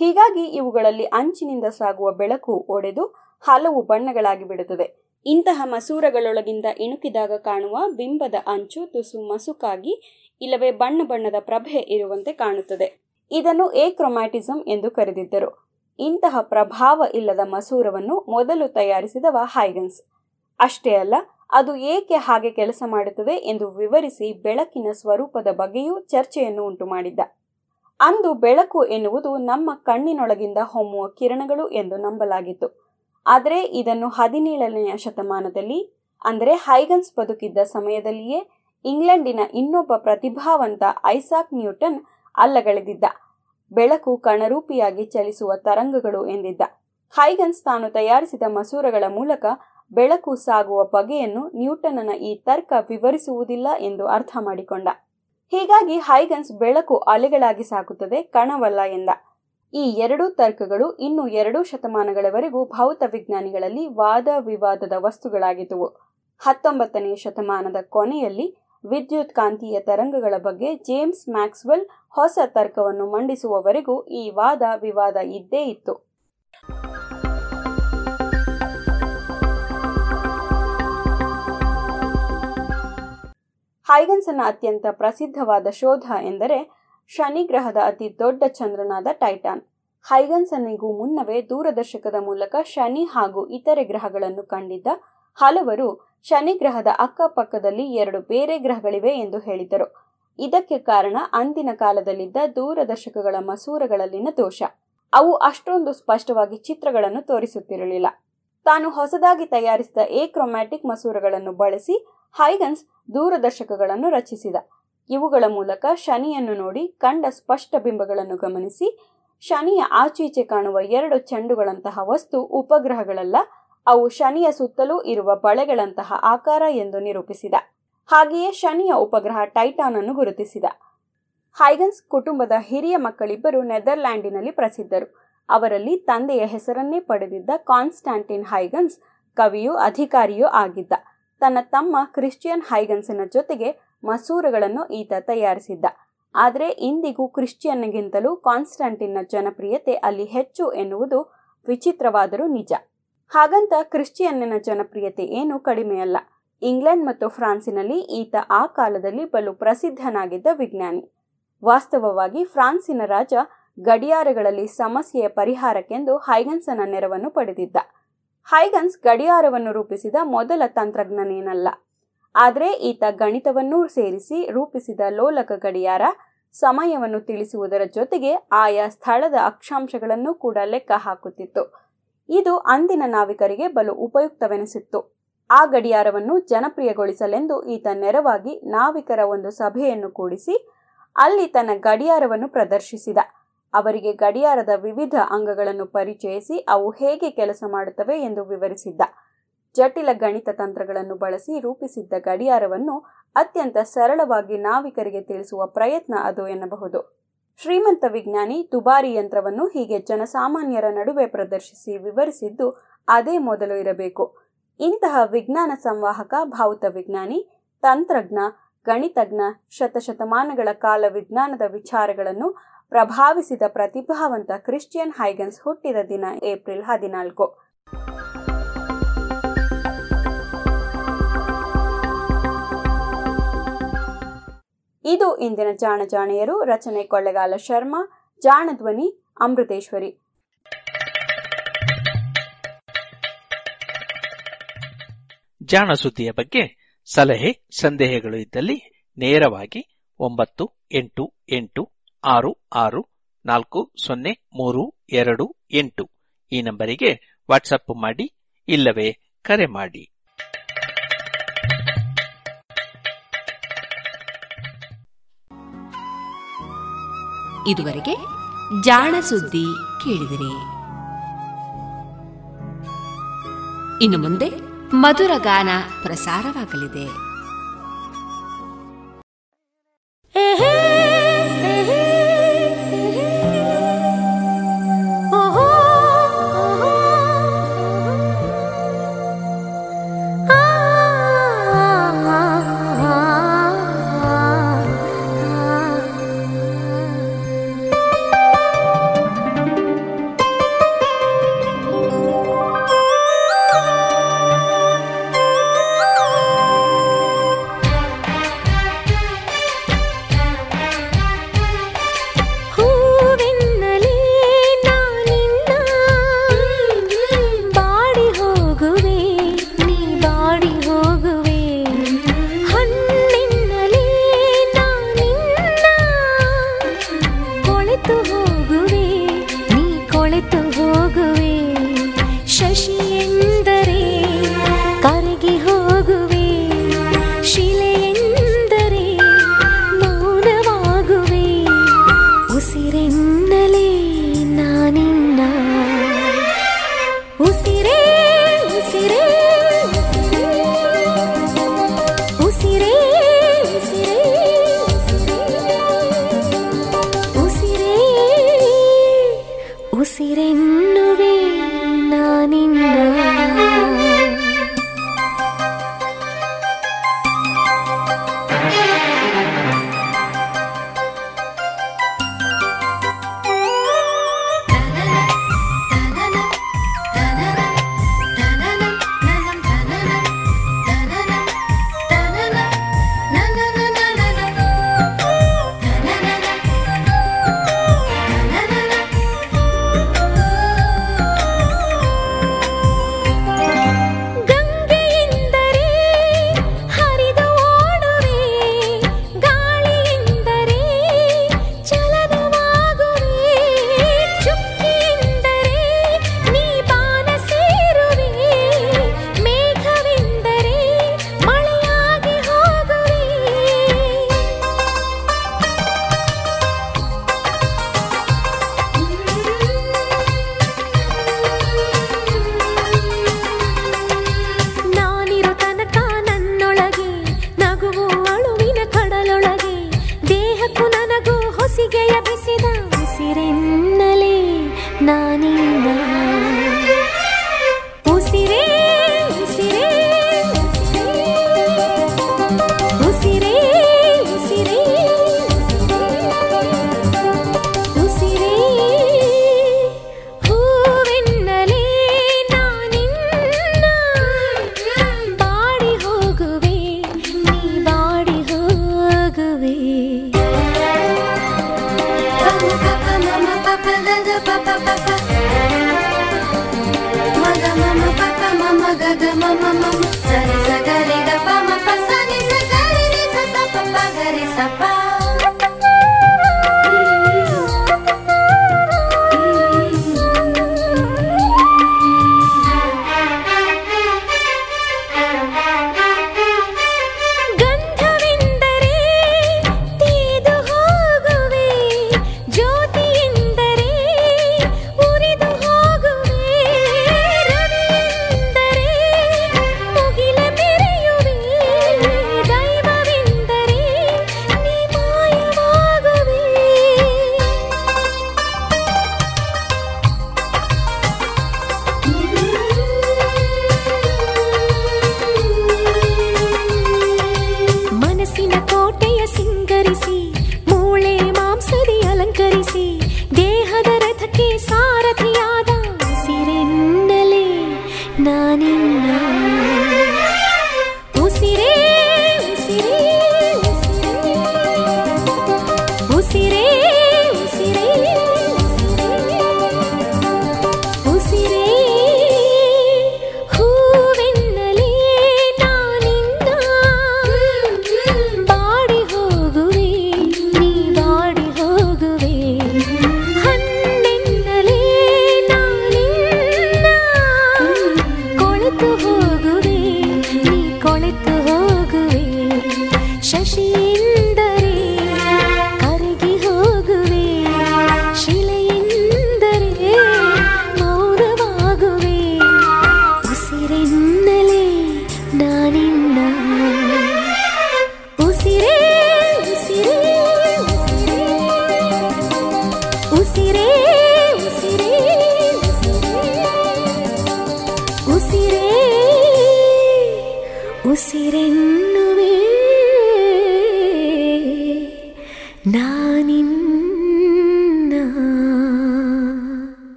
ಹೀಗಾಗಿ ಇವುಗಳಲ್ಲಿ ಅಂಚಿನಿಂದ ಸಾಗುವ ಬೆಳಕು ಒಡೆದು ಹಲವು ಬಣ್ಣಗಳಾಗಿ ಬಿಡುತ್ತದೆ. ಇಂತಹ ಮಸೂರಗಳೊಳಗಿಂದ ಇಣುಕಿದಾಗ ಕಾಣುವ ಬಿಂಬದ ಅಂಚು ತುಸು ಮಸುಕಾಗಿ, ಇಲ್ಲವೇ ಬಣ್ಣ ಬಣ್ಣದ ಪ್ರಭೆ ಇರುವಂತೆ ಕಾಣುತ್ತದೆ. ಇದನ್ನು ಏಕ್ರೊಮ್ಯಾಟಿಸಂ ಎಂದು ಕರೆದಿದ್ದರು. ಇಂತಹ ಪ್ರಭಾವ ಇಲ್ಲದ ಮಸೂರವನ್ನು ಮೊದಲು ತಯಾರಿಸಿದವ ಹೈಗನ್ಸ್. ಅಷ್ಟೇ ಅಲ್ಲ, ಅದು ಏಕೆ ಹಾಗೆ ಕೆಲಸ ಮಾಡುತ್ತದೆ ಎಂದು ವಿವರಿಸಿ ಬೆಳಕಿನ ಸ್ವರೂಪದ ಬಗ್ಗೆಯೂ ಚರ್ಚೆಯನ್ನು ಉಂಟು ಮಾಡಿದ್ದ ಅಂದು ಬೆಳಕು ಎನ್ನುವುದು ನಮ್ಮ ಕಣ್ಣಿನೊಳಗಿಂದ ಹೊಮ್ಮುವ ಕಿರಣಗಳು ಎಂದು ನಂಬಲಾಗಿತ್ತು. ಆದರೆ ಇದನ್ನು ಹದಿನೇಳನೆಯ ಶತಮಾನದಲ್ಲಿ, ಅಂದರೆ ಹೈಗನ್ಸ್ ಬದುಕಿದ್ದ ಸಮಯದಲ್ಲಿಯೇ, ಇಂಗ್ಲೆಂಡಿನ ಇನ್ನೊಬ್ಬ ಪ್ರತಿಭಾವಂತ ಐಸಾಕ್ ನ್ಯೂಟನ್ ಅಲ್ಲಗಳೆದಿದ್ದ. ಬೆಳಕು ಕಣರೂಪಿಯಾಗಿ ಚಲಿಸುವ ತರಂಗಗಳು ಎಂದಿದ್ದ. ಹೈಗನ್ಸ್ ತಾನು ತಯಾರಿಸಿದ ಮಸೂರಗಳ ಮೂಲಕ ಬೆಳಕು ಸಾಗುವ ಬಗೆಯನ್ನು ನ್ಯೂಟನ್ನ ಈ ತರ್ಕ ವಿವರಿಸುವುದಿಲ್ಲ ಎಂದು ಅರ್ಥ ಮಾಡಿಕೊಂಡ. ಹೀಗಾಗಿ ಹೈಗನ್ಸ್ ಬೆಳಕು ಅಲೆಗಳಾಗಿ ಸಾಕುತ್ತದೆ ಕಣವಲ್ಲ ಎಂದ. ಈ ಎರಡೂ ತರ್ಕಗಳು ಇನ್ನು ಎರಡೂ ಶತಮಾನಗಳವರೆಗೂ ಭೌತ ವಿಜ್ಞಾನಿಗಳಲ್ಲಿ ವಾದ ವಿವಾದದ ವಸ್ತುಗಳಾಗಿದ್ದುವು. ಹತ್ತೊಂಬತ್ತನೇ ಶತಮಾನದ ಕೊನೆಯಲ್ಲಿ ವಿದ್ಯುತ್ ಕಾಂತೀಯ ತರಂಗಗಳ ಬಗ್ಗೆ ಜೇಮ್ಸ್ ಮ್ಯಾಕ್ಸ್ವೆಲ್ ಹೊಸ ತರ್ಕವನ್ನು ಮಂಡಿಸುವವರೆಗೂ ಈ ವಾದ ವಿವಾದ ಇದ್ದೇ ಇತ್ತು. ಹೈಗನ್ಸನ ಅತ್ಯಂತ ಪ್ರಸಿದ್ಧವಾದ ಶೋಧ ಎಂದರೆ ಶನಿ ಗ್ರಹದ ಅತಿ ದೊಡ್ಡ ಚಂದ್ರನಾದ ಟೈಟಾನ್. ಹೈಗನ್ಸನಿಗೂ ಮುನ್ನವೇ ದೂರದರ್ಶಕದ ಮೂಲಕ ಶನಿ ಹಾಗೂ ಇತರೆ ಗ್ರಹಗಳನ್ನು ಕಂಡಿದ್ದ ಹಲವರು ಶನಿ ಗ್ರಹದ ಅಕ್ಕಪಕ್ಕದಲ್ಲಿ ಎರಡು ಬೇರೆ ಗ್ರಹಗಳಿವೆ ಎಂದು ಹೇಳಿದರು. ಇದಕ್ಕೆ ಕಾರಣ ಅಂದಿನ ಕಾಲದಲ್ಲಿದ್ದ ದೂರದರ್ಶಕಗಳ ಮಸೂರಗಳಲ್ಲಿನ ದೋಷ. ಅವು ಅಷ್ಟೊಂದು ಸ್ಪಷ್ಟವಾಗಿ ಚಿತ್ರಗಳನ್ನು ತೋರಿಸುತ್ತಿರಲಿಲ್ಲ. ತಾನು ಹೊಸದಾಗಿ ತಯಾರಿಸಿದ ಏಕ್ರೊಮ್ಯಾಟಿಕ್ ಮಸೂರಗಳನ್ನು ಬಳಸಿ ಹೈಗನ್ಸ್ ದೂರದರ್ಶಕಗಳನ್ನು ರಚಿಸಿದ. ಇವುಗಳ ಮೂಲಕ ಶನಿಯನ್ನು ನೋಡಿ ಕಂಡ ಸ್ಪಷ್ಟ ಬಿಂಬಗಳನ್ನು ಗಮನಿಸಿ. ಶನಿಯ ಆಚೀಚೆ ಕಾಣುವ ಎರಡು ಚೆಂಡುಗಳಂತಹ ವಸ್ತು ಉಪಗ್ರಹಗಳಲ್ಲ, ಅವು ಶನಿಯ ಸುತ್ತಲೂ ಇರುವ ಬಳೆಗಳಂತಹ ಆಕಾರ ಎಂದು ನಿರೂಪಿಸಿದ. ಹಾಗೆಯೇ ಶನಿಯ ಉಪಗ್ರಹ ಟೈಟಾನ್ ಅನ್ನು ಗುರುತಿಸಿದ. ಹೈಗನ್ಸ್ ಕುಟುಂಬದ ಹಿರಿಯ ಮಕ್ಕಳಿಬ್ಬರು ನೆದರ್ಲ್ಯಾಂಡಿನಲ್ಲಿ ಪ್ರಸಿದ್ಧರು. ಅವರಲ್ಲಿ ತಂದೆಯ ಹೆಸರನ್ನೇ ಪಡೆದಿದ್ದ ಕಾನ್ಸ್ಟಾಂಟಿನ್ ಹೈಗನ್ಸ್ ಕವಿಯೂ ಅಧಿಕಾರಿಯೂ ಆಗಿದ್ದ. ತನ್ನ ತಮ್ಮ ಕ್ರಿಶ್ಚಿಯನ್ ಹೈಗನ್ಸಿನ ಜೊತೆಗೆ ಮಸೂರಗಳನ್ನು ಈತ ತಯಾರಿಸಿದ್ದ. ಆದರೆ ಇಂದಿಗೂ ಕ್ರಿಶ್ಚಿಯನ್ಗಿಂತಲೂ ಕಾನ್ಸ್ಟಂಟಿನ್ನ ಜನಪ್ರಿಯತೆ ಅಲ್ಲಿ ಹೆಚ್ಚು ಎನ್ನುವುದು ವಿಚಿತ್ರವಾದರೂ ನಿಜ. ಹಾಗಂತ ಕ್ರಿಶ್ಚಿಯನ್ನಿನ ಜನಪ್ರಿಯತೆ ಏನು ಕಡಿಮೆಯಲ್ಲ. ಇಂಗ್ಲೆಂಡ್ ಮತ್ತು ಫ್ರಾನ್ಸಿನಲ್ಲಿ ಈತ ಆ ಕಾಲದಲ್ಲಿ ಬಲು ಪ್ರಸಿದ್ಧನಾಗಿದ್ದ ವಿಜ್ಞಾನಿ. ವಾಸ್ತವವಾಗಿ ಫ್ರಾನ್ಸಿನ ರಾಜ ಗಡಿಯಾರಗಳಲ್ಲಿ ಸಮಸ್ಯೆಯ ಪರಿಹಾರಕ್ಕೆಂದು ಹೈಗನ್ಸನ ನೆರವನ್ನು ಪಡೆದಿದ್ದ. ಹೈಗನ್ಸ್ ಗಡಿಯಾರವನ್ನು ರೂಪಿಸಿದ ಮೊದಲ ತಂತ್ರಜ್ಞನೇನಲ್ಲ. ಆದರೆ ಈತ ಗಣಿತವನ್ನೂ ಸೇರಿಸಿ ರೂಪಿಸಿದ ಲೋಲಕ ಗಡಿಯಾರ ಸಮಯವನ್ನು ತಿಳಿಸುವುದರ ಜೊತೆಗೆ ಆಯಾ ಸ್ಥಳದ ಅಕ್ಷಾಂಶಗಳನ್ನು ಕೂಡ ಲೆಕ್ಕ ಹಾಕುತ್ತಿತ್ತು. ಇದು ಅಂದಿನ ನಾವಿಕರಿಗೆ ಬಲು ಉಪಯುಕ್ತವೆನಿಸಿತ್ತು. ಆ ಗಡಿಯಾರವನ್ನು ಜನಪ್ರಿಯಗೊಳಿಸಲೆಂದು ಈತ ನೆರವಾಗಿ ನಾವಿಕರ ಒಂದು ಸಭೆಯನ್ನು ಕೂಡಿಸಿ ಅಲ್ಲಿ ತನ್ನ ಗಡಿಯಾರವನ್ನು ಪ್ರದರ್ಶಿಸಿದ. ಅವರಿಗೆ ಗಡಿಯಾರದ ವಿವಿಧ ಅಂಗಗಳನ್ನು ಪರಿಚಯಿಸಿ ಅವು ಹೇಗೆ ಕೆಲಸ ಮಾಡುತ್ತವೆ ಎಂದು ವಿವರಿಸಿದ್ದ. ಜಟಿಲ ಗಣಿತ ತಂತ್ರಗಳನ್ನು ಬಳಸಿ ರೂಪಿಸಿದ್ದ ಗಡಿಯಾರವನ್ನು ಅತ್ಯಂತ ಸರಳವಾಗಿ ನಾವಿಕರಿಗೆ ತಿಳಿಸುವ ಪ್ರಯತ್ನ ಅದು ಎನ್ನಬಹುದು. ಶ್ರೀಮಂತ ವಿಜ್ಞಾನಿ ದುಬಾರಿ ಯಂತ್ರವನ್ನು ಹೀಗೆ ಜನಸಾಮಾನ್ಯರ ನಡುವೆ ಪ್ರದರ್ಶಿಸಿ ವಿವರಿಸಿದ್ದು ಅದೇ ಮೊದಲು ಇರಬೇಕು. ಇಂತಹ ವಿಜ್ಞಾನ ಸಂವಾಹಕ, ಭೌತ ವಿಜ್ಞಾನಿ, ತಂತ್ರಜ್ಞ, ಗಣಿತಜ್ಞ, ಶತಶತಮಾನಗಳ ಕಾಲ ವಿಜ್ಞಾನದ ವಿಚಾರಗಳನ್ನು ಪ್ರಭಾವಿಸಿದ ಪ್ರತಿಭಾವಂತ ಕ್ರಿಶ್ಚಿಯನ್ ಹೈಗನ್ಸ್ ಹುಟ್ಟಿದ ದಿನ ಏಪ್ರಿಲ್ ಹದಿನಾಲ್ಕು. ಇದು ಇಂದಿನ ಜಾಣ ಜಾಣೆಯರು, ರಚನೆ ಕೊಳ್ಳೆಗಾಲ ಶರ್ಮಾ, ಜಾಣ ಧ್ವನಿ ಅಮೃತೇಶ್ವರಿ. ಜಾಣ ಸುದ್ದಿಯ ಬಗ್ಗೆ ಸಲಹೆ, ಸಂದೇಹಗಳು ಇದ್ದಲ್ಲಿ ನೇರವಾಗಿ ಒಂಬತ್ತು ಎಂಟು ಎಂಟು ಆರು ಆರು ನಾಲ್ಕು ಸೊನ್ನೆ ಮೂರು ಎರಡು ಎಂಟು. ಈ ನಂಬರಿಗೆ ವಾಟ್ಸಪ್ ಮಾಡಿ ಇಲ್ಲವೇ ಕರೆ ಮಾಡಿ. ಇದುವರೆಗೆ ಜಾಣ ಸುದ್ದಿ ಕೇಳಿದಿರಿ. ಇನ್ನು ಮುಂದೆ ಮಧುರ ಗಾನ ಪ್ರಸಾರವಾಗಲಿದೆ.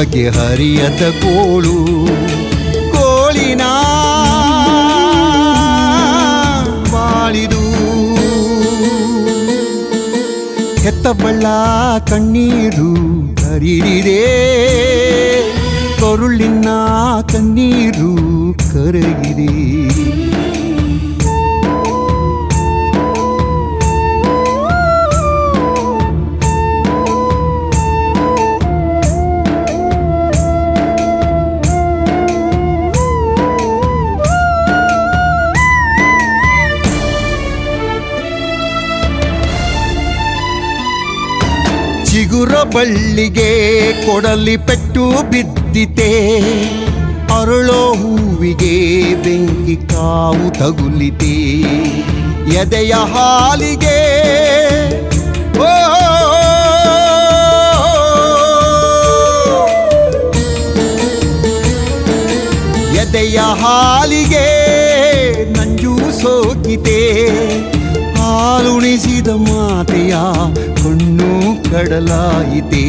ಬಗೆ ಹರಿಯತ ಕೋಳು ಕೋಳಿನ? ಬಾಳಿದು. ಹೆತ್ತಬಳ್ಳ ಕಣ್ಣೀರು ಹರಿರಿದೆ ಕೊರುಳಿನ ಕಣ್ಣೀರು ಬಳ್ಳಿಗೆ ಕೊಡಲಿ ಪೆಟ್ಟು ಬಿದ್ದಿತೆ. ಅರಳೋ ಹೂವಿಗೆ ಬೆಂಕಿ ಕಾವು ತಗುಲಿತೆ. ಎದೆಯ ಹಾಲಿಗೆ ಎದೆಯ ಹಾಲಿಗೆ ನಂಜು ಸೋಕಿತೆ. ಹಾಲುಣಿಸಿದ ಮಾತೆಯ ಕಣ್ಣು ಕಡಲಾಯಿತೆ,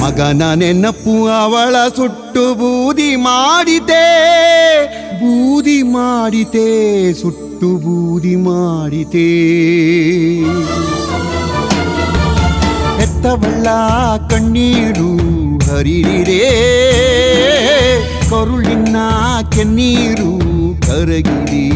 ಮಗನ ನೆನಪು ಅವಳ ಸುಟ್ಟು ಬೂದಿ ಮಾಡಿತೆ ಬೂದಿ ಮಾಡಿತೆ, ಸುಟ್ಟು ಬೂದಿ ಮಾಡಿತೆ. ಹೆತ್ತವಳ್ಳ ಕಣ್ಣೀರು ಹರಿರಿರೇ ಕರುಳಿನ ಕೆನ್ನೀರು ಕರಗಿರಿ.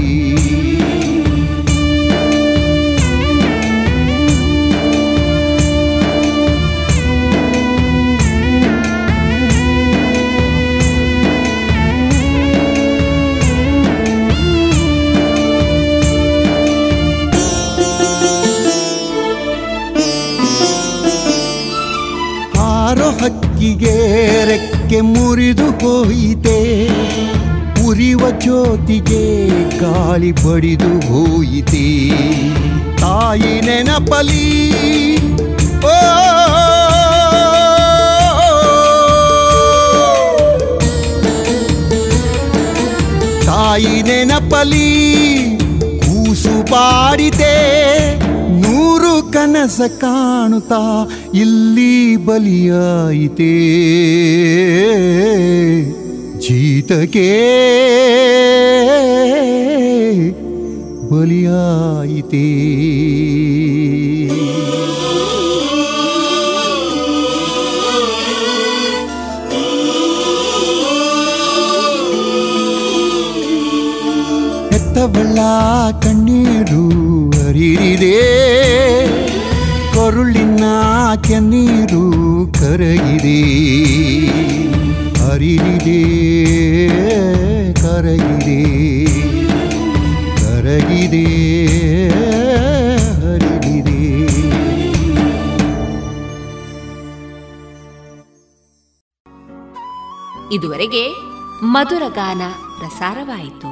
ಹಕ್ಕಿಗೆ ರೆಕ್ಕೆ ಮುರಿದು ಹೋಯಿತೆ. ಉರಿವ ಜ್ಯೋತಿಗೆ ಗಾಳಿ ಬಡಿದು ಹೋಯಿತೆ. ತಾಯಿ ನೆನಪಲಿ ತಾಯಿ ನೆನಪಲಿ ಕೂಸು ನೂರು ಕನಸ ಕಾಣುತ್ತಾ ಇಲ್ಲಿ ಬಲಿಯಾಯಿತೇ. ಜೀತಕ್ಕೆ ಬಲಿಯಾಯಿತೇ. ಹೆತ್ತವಳ್ಳ ಕಣ್ಣೀರು ಹರಿರಿದೆ ಕೆನ್ನೀರು ಕರಗಿದೆ. ಹರಿರಿದೆ ಕರಗಿದೆ. ಕರಗಿದೆ ಹರಿದಿದೆ. ಇದುವರೆಗೆ ಮಧುರ ಗಾನ ಪ್ರಸಾರವಾಯಿತು.